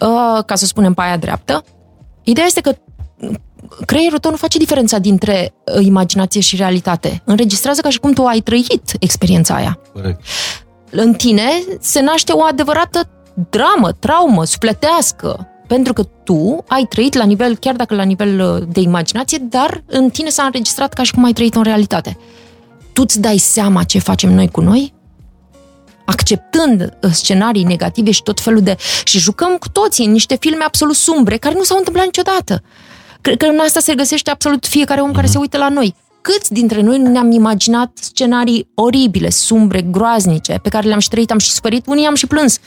uh, ca să spunem pe aia dreaptă, Ideea este că creierul tău nu face diferența dintre uh, imaginație și realitate. Înregistrează ca și cum tu ai trăit experiența aia. Corect. În tine se naște o adevărată dramă, traumă, sufletească, pentru că tu ai trăit la nivel, chiar dacă la nivel uh, de imaginație, dar în tine s-a înregistrat ca și cum ai trăit în realitate. Tu îți dai seama ce facem noi cu noi? acceptând uh, scenarii negative și tot felul de... și jucăm cu toții în niște filme absolut sumbre care nu s-au întâmplat niciodată. Cred că în asta se găsește absolut fiecare om uh-huh. care mhm. se uită la noi. Câți dintre noi ne-am imaginat scenarii oribile, sumbre, groaznice, pe care le-am și trăit, am și suferit, unii am și plâns.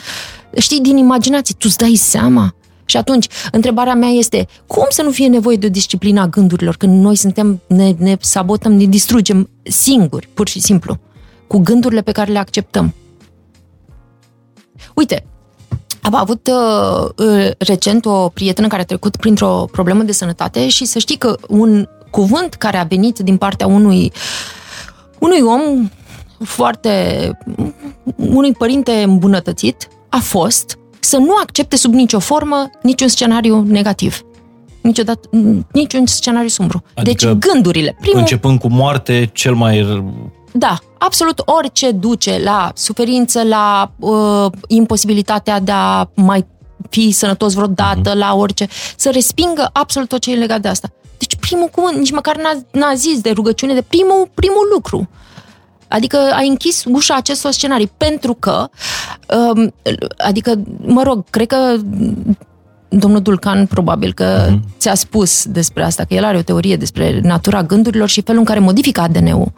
Știi, din imaginație, tu îți dai seama? Și atunci, întrebarea mea este, cum să nu fie nevoie de o disciplină a gândurilor când noi suntem, ne, ne sabotăm, ne distrugem singuri, pur și simplu, cu gândurile pe care le acceptăm? Uite, am avut uh, uh, recent o prietenă care a trecut printr-o problemă de sănătate și să știi că un cuvânt care a venit din partea unui, unui om foarte, unui părinte îmbunătățit a fost să nu accepte sub nicio formă niciun scenariu negativ. Niciodată, niciun scenariu sumbru. Adică deci gândurile. Primul... Începând cu moarte, cel mai da, absolut orice duce la suferință, la uh, imposibilitatea de a mai fi sănătos vreodată, uh-huh. la orice, să respingă absolut tot ce e legat de asta. Deci primul cuvânt, nici măcar n-a, n-a zis de rugăciune, de primul, primul lucru. Adică a închis ușa acestor scenarii pentru că, um, adică, mă rog, cred că domnul Dulcan probabil că uh-huh. ți-a spus despre asta, că el are o teorie despre natura gândurilor și felul în care modifică ADN-ul.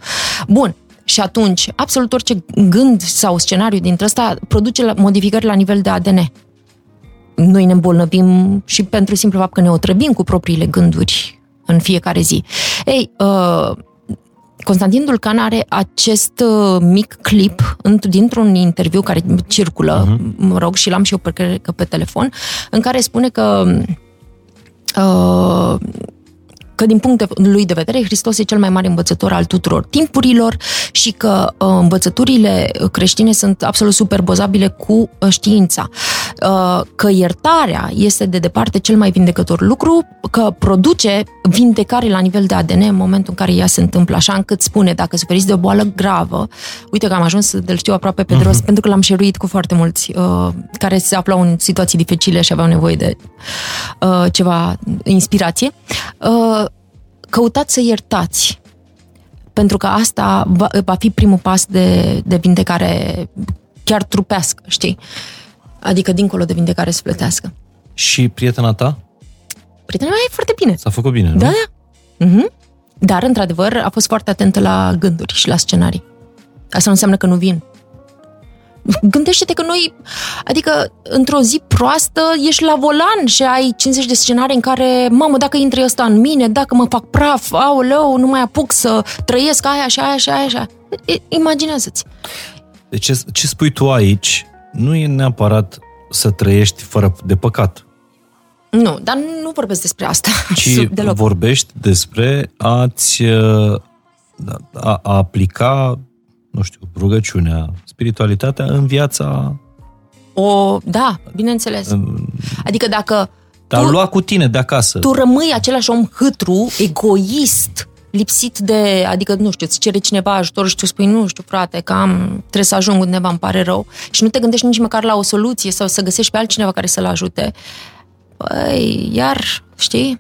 Bun, și atunci, absolut orice gând sau scenariu dintre ăsta produce modificări la nivel de ADN. Noi ne îmbolnăvim și pentru simplu fapt că ne otrăbim cu propriile gânduri în fiecare zi. Ei, uh, Constantin Dulcan are acest uh, mic clip dintr-un interviu care circulă, uh-huh. mă rog, și l-am și eu pe, pe telefon, în care spune că uh, că din punctul lui de vedere Hristos e cel mai mare învățător al tuturor timpurilor și că uh, învățăturile creștine sunt absolut superbozabile cu uh, știința. Uh, că iertarea este de departe cel mai vindecător lucru, că produce vindecare la nivel de ADN în momentul în care ea se întâmplă, așa încât spune, dacă suferiți de o boală gravă, uite că am ajuns de știu aproape pe uh-huh. pentru că l-am șeruit cu foarte mulți uh, care se aflau în situații dificile și aveau nevoie de uh, ceva inspirație. Uh, căutați să iertați. Pentru că asta va, va fi primul pas de, de vindecare chiar trupească, știi? Adică dincolo de vindecare sufletească. Și prietena ta? Prietena mea e foarte bine. S-a făcut bine, nu? Da, da. Mm-hmm. Dar, într-adevăr, a fost foarte atentă la gânduri și la scenarii. Asta nu înseamnă că nu vin. Gândește-te că noi, adică într-o zi proastă, ești la volan și ai 50 de scenarii în care, mamă, dacă intră ăsta în mine, dacă mă fac praf, aoleu, nu mai apuc să trăiesc aia și aia și aia și aia. Imaginează-ți. Deci ce, ce spui tu aici nu e neapărat să trăiești fără de păcat. Nu, dar nu vorbesc despre asta. Ci deloc. vorbești despre a-ți a, a aplica, nu știu, rugăciunea, spiritualitatea în viața... O, da, bineînțeles. În... Adică dacă... Dar tu, lua cu tine de acasă. Tu rămâi același om hâtru, egoist, lipsit de, adică, nu știu, îți cere cineva ajutor și tu spui, nu știu, frate, că am, trebuie să ajung undeva, îmi pare rău, și nu te gândești nici măcar la o soluție sau să găsești pe altcineva care să-l ajute, păi, iar, știi?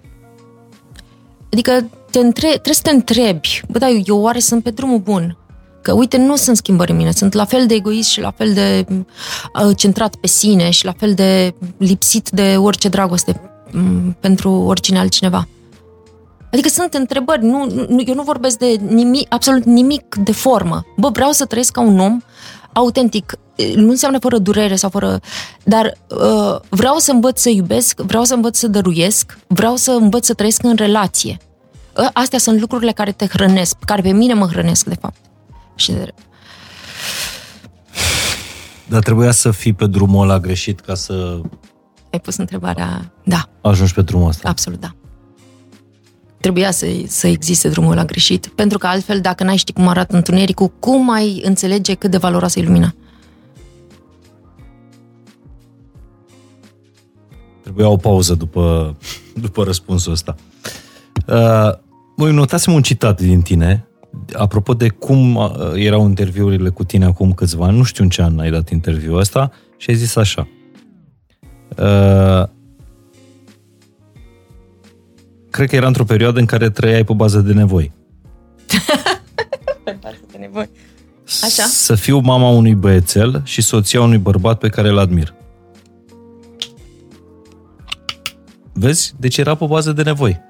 Adică te între, trebuie să te întrebi, bă, da, eu oare sunt pe drumul bun? Că, uite, nu sunt schimbări în mine, sunt la fel de egoist și la fel de uh, centrat pe sine și la fel de lipsit de orice dragoste um, pentru oricine altcineva. Adică sunt întrebări, nu, nu, eu nu vorbesc de nimic, absolut nimic de formă. Bă, vreau să trăiesc ca un om autentic. Nu înseamnă fără durere sau fără... Dar uh, vreau să învăț să iubesc, vreau să învăț să dăruiesc, vreau să învăț să trăiesc în relație. Uh, astea sunt lucrurile care te hrănesc, care pe mine mă hrănesc, de fapt. Și de... Dar trebuia să fii pe drumul ăla greșit ca să... Ai pus întrebarea... Da. Ajungi pe drumul ăsta. Absolut, da trebuia să, să existe drumul la greșit, pentru că altfel, dacă n-ai ști cum arată întunericul, cum ai înțelege cât de valoroasă e lumina? Trebuia o pauză după, după răspunsul ăsta. Uh, voi notasem un citat din tine, apropo de cum uh, erau interviurile cu tine acum câțiva ani, nu știu în ce an ai dat interviul ăsta, și ai zis așa. Uh, cred că era într-o perioadă în care trăiai pe bază de nevoi. pe bază de nevoi. Așa? Să fiu mama unui băiețel și soția unui bărbat pe care îl admir. Vezi? Deci era pe bază de nevoi.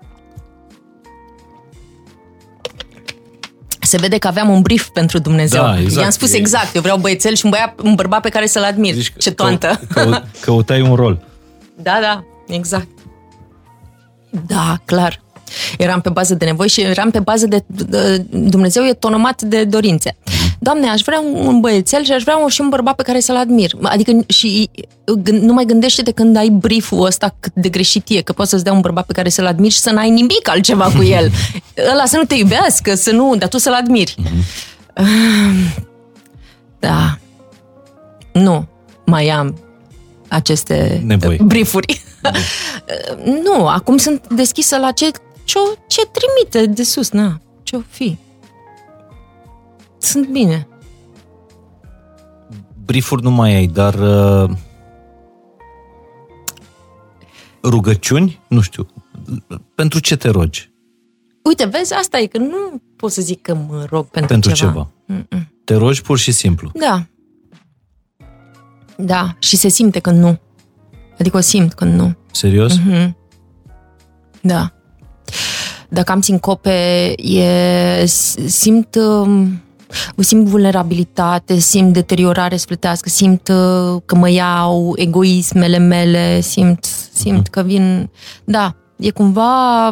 Se vede că aveam un brief pentru Dumnezeu. Da, exact. I-am spus exact, eu vreau băiețel și un, băiat, un bărbat pe care să-l admir. Deci, Ce toantă! Că, căutai un rol. Da, da, exact. Da, clar. Eram pe bază de nevoi și eram pe bază de, de Dumnezeu e tonomat de dorințe. Doamne, aș vrea un băiețel și aș vrea și un bărbat pe care să-l admir. Adică și nu mai gândește de când ai brieful ăsta cât de greșit e, că poți să-ți dea un bărbat pe care să-l admiri și să n-ai nimic altceva cu el. Ăla să nu te iubească, să nu, dar tu să-l admiri. Da. Nu, mai am aceste Nevoi. briefuri. nu, acum sunt deschisă la ce, ce, ce trimite de sus, na, ce-o fi. Sunt bine. Briefuri nu mai ai, dar uh, rugăciuni? Nu știu. Pentru ce te rogi? Uite, vezi, asta e că nu pot să zic că mă rog pentru, Pentru ceva. ceva. Mm-mm. Te rogi pur și simplu. Da. Da, și se simte când nu. Adică o simt când nu. Serios? Mhm. Da. Dacă am sincope, e, simt, um, simt vulnerabilitate, simt deteriorare sufletească, simt uh, că mă iau egoismele mele, simt, simt că vin... Da, e cumva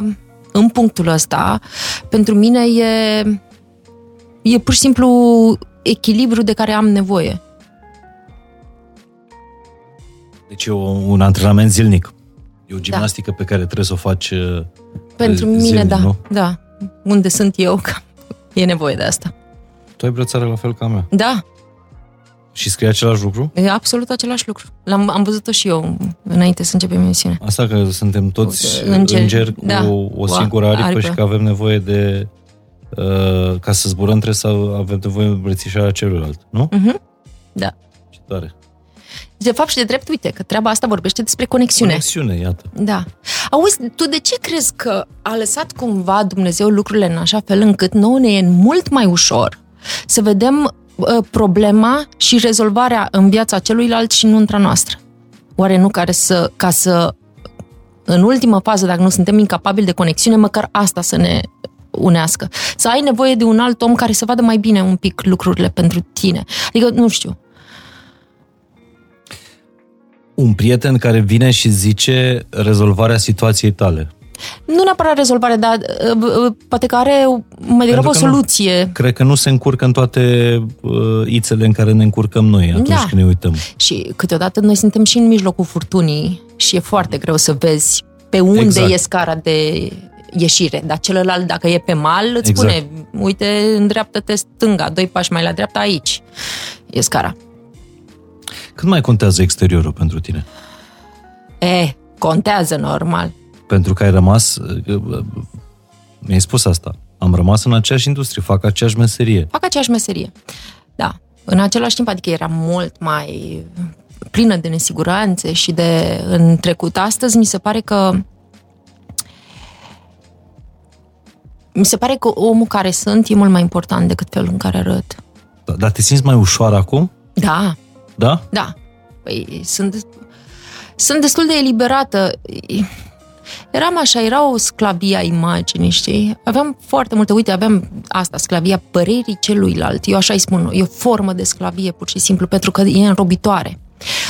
în punctul ăsta. Pentru mine e, e pur și simplu echilibru de care am nevoie. Deci e o, un antrenament zilnic. E o gimnastică pe care trebuie să o faci uh, Pentru mine, zilnic, da. nu? Da. Unde sunt eu, că e nevoie de asta. Tu ai brățară la fel ca a mea. Da, Și scrie același lucru? e absolut același lucru. L-am, am văzut-o și eu înainte să începem emisiunea. Asta că suntem toți Îngeri, îngeri, cu da. o, o Cu singură aripă, aripă. și că avem nevoie de... Uh, ca să zburăm trebuie să avem nevoie de îmbrățișarea celuilalt, nu? Mhm. Da. Ce tare. De fapt și de drept, uite, că treaba asta vorbește despre conexiune. Conexiune, iată. Da. Auzi, tu de ce crezi că a lăsat cumva Dumnezeu lucrurile în așa fel încât nouă ne e mult mai ușor să vedem uh, problema și rezolvarea în viața celuilalt și nu între noastră? Oare nu care să, ca să, în ultimă fază, dacă nu suntem incapabili de conexiune, măcar asta să ne unească. Să ai nevoie de un alt om care să vadă mai bine un pic lucrurile pentru tine. Adică, nu știu, Un prieten care vine și zice rezolvarea situației tale. Nu neapărat rezolvare, dar uh, uh, poate că are mai degrabă o că nu- soluție. Cred că nu se încurcă în toate uh, ițele în care ne încurcăm noi atunci Da. când ne uităm. Și câteodată noi suntem și în mijlocul furtunii și e foarte greu să vezi pe unde Exact. e scara de ieșire. Dar celălalt, dacă e pe mal, îți Exact. spune, uite, îndreaptă-te stânga, doi pași mai la dreapta, aici e scara. Cât mai contează exteriorul pentru tine? E, contează normal. Pentru că ai rămas, uh, mi-ai spus asta, am rămas în aceeași industrie, fac aceeași meserie. Fac aceeași meserie. Da. În același timp, adică era mult mai plină de nesiguranțe și de în trecut. Astăzi mi se pare că mi se pare că omul care sunt e mult mai important decât felul în care arăt. Da, Dar te simți mai ușoară acum? Da, Da? da. Păi sunt, sunt destul de eliberată. Eram așa, era o sclavie a imaginii, știi? Aveam foarte multe, uite, aveam asta, sclavia părerii celuilalt. Eu așa îi spun, e o formă de sclavie, pur și simplu, pentru că e înrobitoare.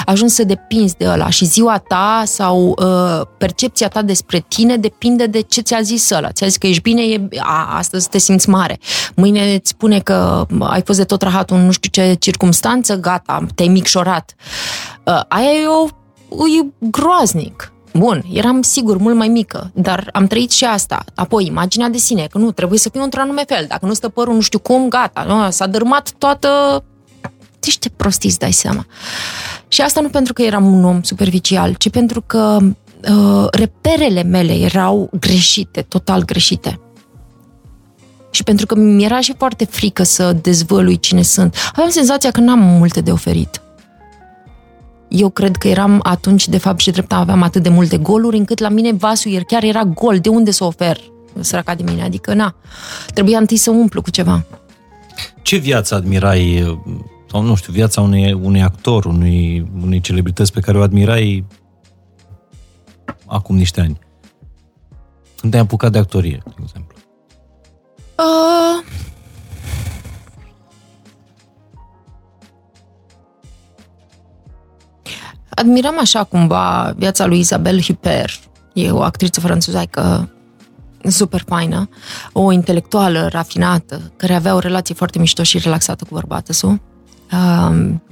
Ajungi să depinzi de ăla și ziua ta sau uh, percepția ta despre tine depinde de ce ți-a zis ăla. Ți-a zis că ești bine, e, a, astăzi te simți mare. Mâine îți spune că ai fost de tot rahatul în nu știu ce circumstanță, gata, te-ai micșorat. Uh, aia e, o, e groaznic. Bun, eram sigur mult mai mică, dar am trăit și asta. Apoi, imaginea de sine, că nu, trebuie să fiu într-un anume fel. Dacă nu stă părul nu știu cum, gata, nu, s-a dărmat toată... Deci ce prostii îți dai seama. Și asta nu pentru că eram un om superficial, ci pentru că uh, reperele mele erau greșite, total greșite. Și pentru că mi era și foarte frică să dezvălui cine sunt. Aveam senzația că n-am multe de oferit. Eu cred că eram atunci, de fapt, și drept aveam atât de multe goluri, încât la mine vasul iar chiar era gol. De unde să ofer? Săraca de mine. Adică, na, trebuia întâi să umplu cu ceva. Ce viață admirai, sau nu știu, viața unui, unui actor, unui, unei celebrități pe care o admirai acum niște ani? Când te-ai apucat de actorie, de exemplu. Uh... Admirăm așa cumva viața lui Isabelle Huppert. E o actriță franțuzaică super faină, o intelectuală rafinată, care avea o relație foarte mișto și relaxată cu bărbatul său. Um,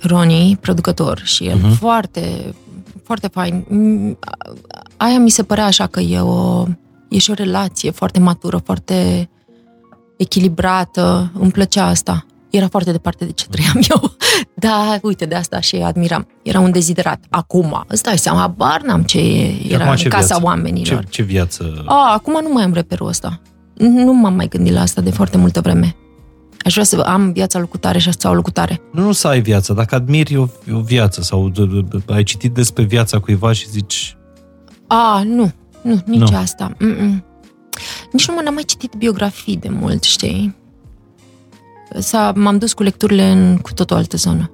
Ronnie, producător, și el uh-huh. foarte, foarte fain. Mm, Aia mi se părea așa că e o, e și o relație foarte matură, foarte echilibrată. Îmi plăcea asta. Era foarte departe de ce trăiam eu. Da, uite, de asta și admiram. Era un deziderat. Acum, îți dai seama, habar n-am ce era acum în ce casa viață? oamenilor. Ce, ce viață? A, acum nu mai am reperul ăsta. Nu m-am mai gândit la asta de foarte multă vreme. Aș Aș vrea să am viața lui cutare și sau lui cutare. Nu, nu să ai viață, dacă admiri o, o viață sau d- d- d- ai citit despre viața cuiva și zici, A, nu, nu, nici Nu. asta. Mm-mm. Nici nu mă n-am mai citit biografii de mult, știi? S-a, m-am dus cu lecturile în cu tot o altă zonă.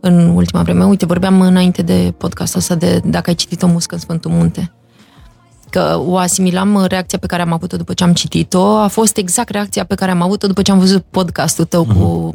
În ultima vreme. Uite, vorbeam înainte de podcastul ăsta de dacă ai citit o muscă în Sfântul Munte. Că o asimilam reacția pe care am avut-o după ce am citit-o. A fost exact reacția pe care am avut-o după ce am văzut podcastul tău cu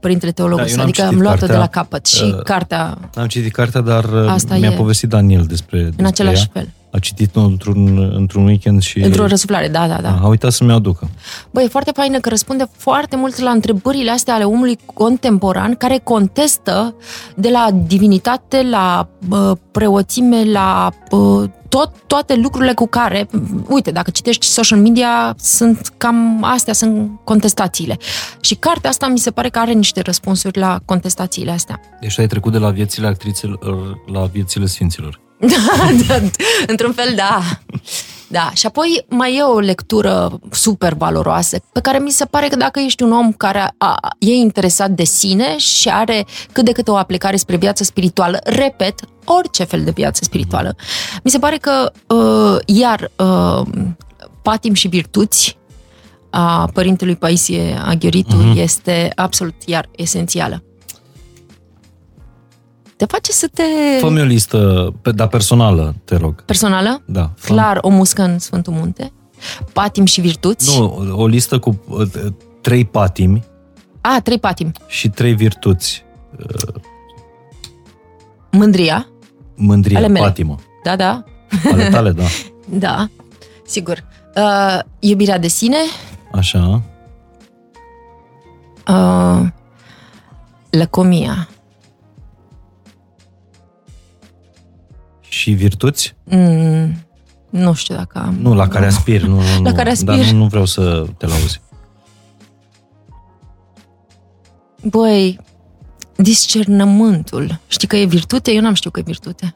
Părintele Teologul. Mhm. Da, eu n-am adică am citit luat-o de cartea. la capăt. Și Uh, cartea am citit cartea, dar uh, Asta mi-a e. povestit Daniel despre, despre în același ea. fel. A citit-o într-un, într-un weekend și Într-o răsuflare, da, da, da. a uitat să-mi aducă. Băi, e foarte faină că răspunde foarte mult la întrebările astea ale omului contemporan care contestă de la divinitate, la bă, preoțime, la bă, tot, toate lucrurile cu care, uite, dacă citești social media, sunt cam astea sunt contestațiile. Și cartea asta mi se pare că are niște răspunsuri la contestațiile astea. Deci ai trecut de la viețile actrițelor la viețile sfinților. da, într-un fel, da. Da, și apoi mai e o lectură super valoroasă, pe care mi se pare că dacă ești un om care a, a, e interesat de sine și are cât de cât o aplicare spre viața spirituală, repet, orice fel de viață spirituală, mi se pare că, uh, iar, uh, patim și virtuți a părintelui Paisie Aghioritu Mhm. uh-huh. este absolut, iar, esențială. Te face să te... Fă-mi o listă, pe, dar personală, te rog. Personală? Da. fă- Clar, o muscă în Sfântul Munte, patim și virtuți. Nu, o, o listă cu uh, trei patimi A, trei patim. și trei virtuți. Mândria, Mândria, Ale mele. patimă. da, da, Ale tale, da. da, sigur. Uh, iubirea de sine, Așa. uh, lăcomia, Și virtuți? mm, nu știu dacă am... Nu, la care aspir. Nu, nu, La nu. care aspir. Dar nu, nu vreau să te lauzi. Băi, discernământul. Știi că e virtute? Eu n-am știut că e virtute.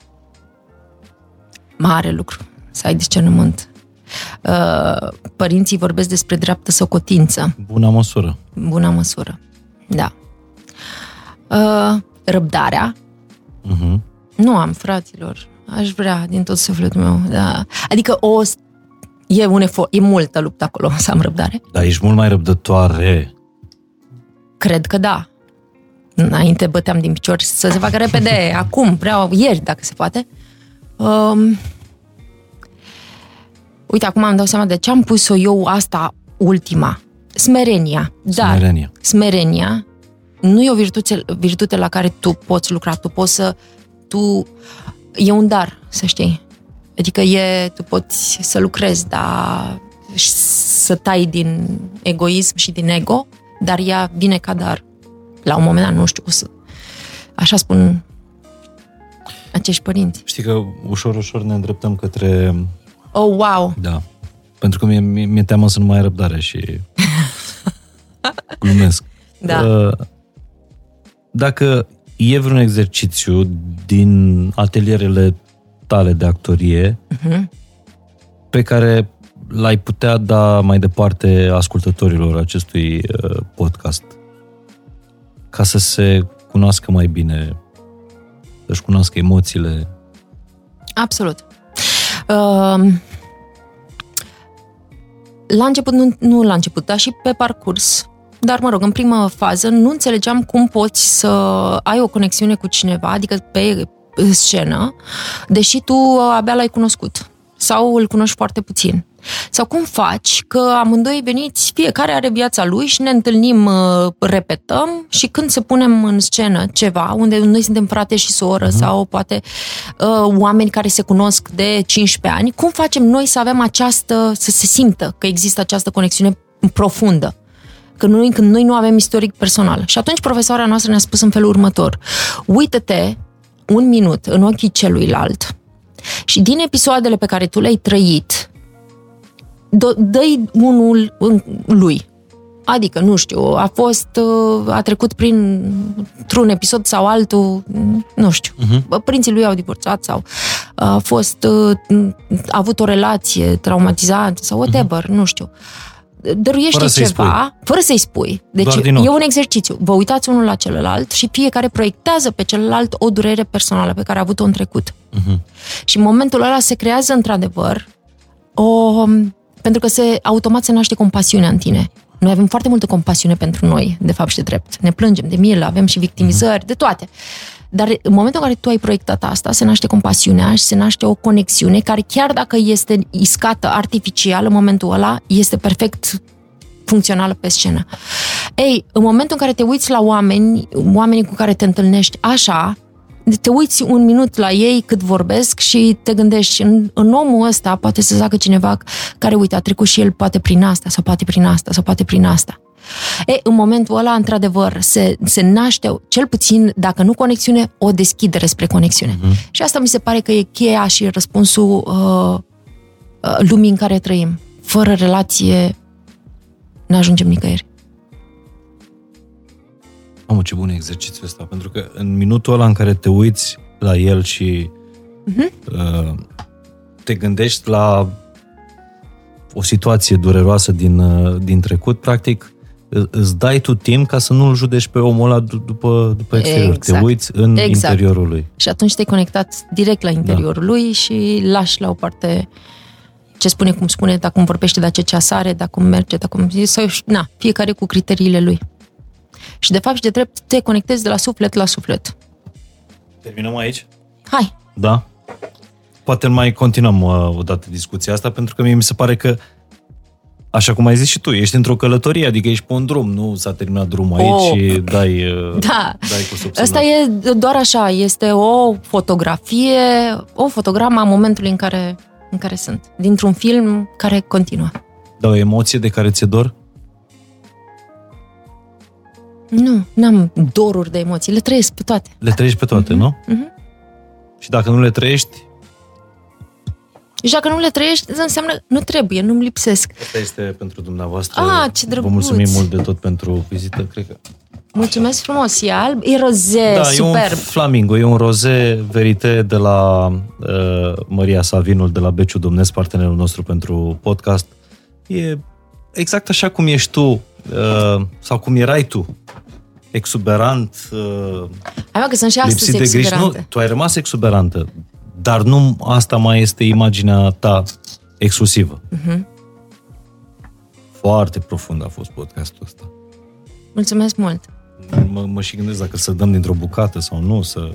Mare lucru, să ai discernământ. Uh, părinții vorbesc despre dreaptă socotință. Bună măsură. Bună măsură. Da. Uh, răbdarea. Uh-huh. Nu am, fraților. Aș vrea din tot sufletul meu. Da. Adică o... E, un efort, e multă luptă acolo să am răbdare. Dar ești mult mai răbdătoare. Cred că da. Înainte băteam din picior să se facă repede, acum, vreau ieri, dacă se poate. Um, uite, acum îmi dau seama de ce am pus-o eu asta ultima. Smerenia. Dar Smerenia. smerenia nu e o virtute, virtute la care tu poți lucra, tu poți să... Tu, e un dar, să știi. Adică e, tu poți să lucrezi, dar și să tai din egoism și din ego, dar ea vine ca dar. La un moment dat, nu știu, o să... Așa spun acești părinți. Știi că ușor, ușor ne îndreptăm către... Oh, wow! Da. Pentru că mi-e, mi- mi-e teamă să nu mai ai răbdare și... Glumesc. Da. Uh, Dacă e vreun exercițiu din atelierele tale de actorie Uh-huh. pe care l-ai putea da mai departe ascultătorilor acestui uh, podcast ca să se cunoască mai bine, să-și cunoască emoțiile. Absolut. Uh, la început, nu, nu la început, dar și pe parcurs, dar mă rog, în prima fază, nu înțelegeam cum poți să ai o conexiune cu cineva, adică pe scenă, deși tu abia l-ai cunoscut sau îl cunoști foarte puțin. Sau cum faci că amândoi veniți, fiecare are viața lui și ne întâlnim, uh, repetăm și când se punem în scenă ceva, unde noi suntem frate și soră uh-huh. sau poate uh, oameni care se cunosc de 15 ani, cum facem noi să avem această, să se simtă că există această conexiune profundă? Că noi, când noi nu avem istoric personal. Și atunci profesoara noastră ne-a spus în felul următor. Uită-te un minut în ochii celuilalt și din episoadele pe care tu le-ai trăit, dă- dă-i unul în lui. Adică, nu știu, a fost, uh, a trecut prin un episod sau altul, nu știu, uh-huh. părinții lui au divorțat sau a fost, uh, a avut o relație traumatizantă sau whatever, uh-huh. nu știu. Dăruiește Fără să-i ceva, spui. fără să-i spui. Deci Doar din e ochi. un exercițiu. Vă uitați unul la celălalt și fiecare proiectează pe celălalt o durere personală pe care a avut-o în trecut. Mhm. Și în momentul ăla se creează într-adevăr o... Pentru că se automat se naște compasiunea în tine. Noi avem foarte multă compasiune pentru noi, de fapt și de drept. Ne plângem de milă, avem și victimizări, de toate. Dar în momentul în care tu ai proiectat asta, se naște compasiunea și se naște o conexiune care chiar dacă este iscată artificial în momentul ăla, este perfect funcțională pe scenă. Ei, în momentul în care te uiți la oameni, oamenii cu care te întâlnești așa, te uiți un minut la ei cât vorbesc și te gândești, în, în omul ăsta poate să zacă cineva care, uite, a trecut și el poate prin asta, sau poate prin asta, sau poate prin asta. E, în momentul ăla, într-adevăr, se, se naște, cel puțin, dacă nu conexiune, o deschidere spre conexiune. Mm-hmm. Și asta mi se pare că e cheia și răspunsul uh, uh, lumii în care trăim. Fără relație, nu ajungem nicăieri. Mamă, ce bun e exercițiul ăsta, pentru că în minutul ăla în care te uiți la el și uh-huh. uh, te gândești la o situație dureroasă din, uh, din trecut, practic î- îți dai tu timp ca să nu-l judești pe omul ăla d- după, după exterior. Exact. Te uiți în Exact. interiorul lui. Și atunci te-ai conectat direct la interiorul lui și lași la o parte ce spune, cum spune, dacă cum vorbește, dacă ce ceas are, dacă cum merge, dacă cum... Sau, na, fiecare cu criteriile lui. Și de fapt și de drept te conectezi de la suflet la suflet. Terminăm aici? Hai, Da. Poate mai continuăm uh, o dată discuția asta, pentru că mie mi se pare că, așa cum ai zis și tu, ești într-o călătorie, adică ești pe un drum, nu s-a terminat drumul aici Oh. și dai, uh, Da. dai cu subționat. Asta e doar așa, este o fotografie, o fotogramă a momentului în care, în care sunt. Dintr-un film care continuă. Da, o emoție de care ți-e dor? Nu, n-am doruri de emoții, le trăiesc pe toate. Le trăiești pe toate, nu? Mhm. Și dacă nu le trăiești, Și dacă nu le trăiești, înseamnă nu trebuie, nu-mi lipsesc. asta este pentru dumneavoastră. Ah, ce Vă drăguț! mulțumim mult de tot pentru vizită, cred că. Mulțumesc frumos, e alb, e roze, da, superb. e un flamingo, e un roze verite de la uh, Maria Savinul, de la Beciu Domnesc, partenerul nostru pentru podcast. E exact așa cum ești tu, uh, sau cum erai tu, exuberant, uh, Hai mă, că sunt și astăzi lipsit de griji. Nu, exuberante. tu ai rămas exuberantă, dar nu asta mai este imaginea ta exclusivă. Mhm. Foarte profund a fost podcastul ăsta. Mulțumesc mult. Mă, mă și gândesc dacă să dăm dintr-o bucată sau nu, să,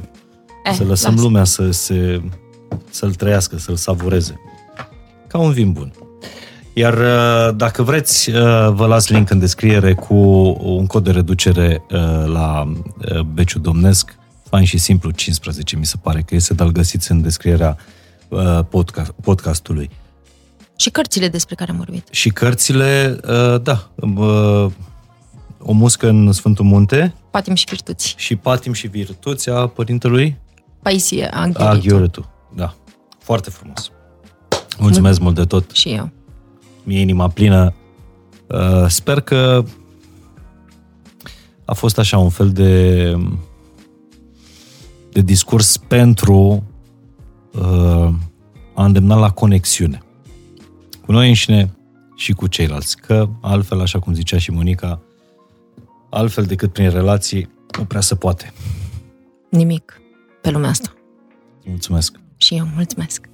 Eh, să lăsăm lasă. lumea să se, să-l trăiască, să-l savureze. Ca un vin bun. Iar uh, dacă vreți, uh, vă las link în descriere cu un cod de reducere uh, la uh, Beciu Domnesc, fain și simplu, 15 mi se pare că este, dar îl găsiți în descrierea uh, podcast, podcastului. Și cărțile despre care am vorbit. Și cărțile, uh, da, uh, o muscă în Sfântul Munte Patim și virtuți. și Patim și Virtuți a părintelui Paisie, a Aghioritu. Gheoretu. Da, foarte frumos. Mulțumesc mult de tot. Și eu. Mie inima plină. Uh, Sper că a fost așa un fel de de discurs pentru uh, a îndemna la conexiune cu noi înșine și cu ceilalți. Că altfel, așa cum zicea și Monica, altfel decât prin relații, nu prea se poate. Nimic pe lumea asta. Mulțumesc! Și eu mulțumesc.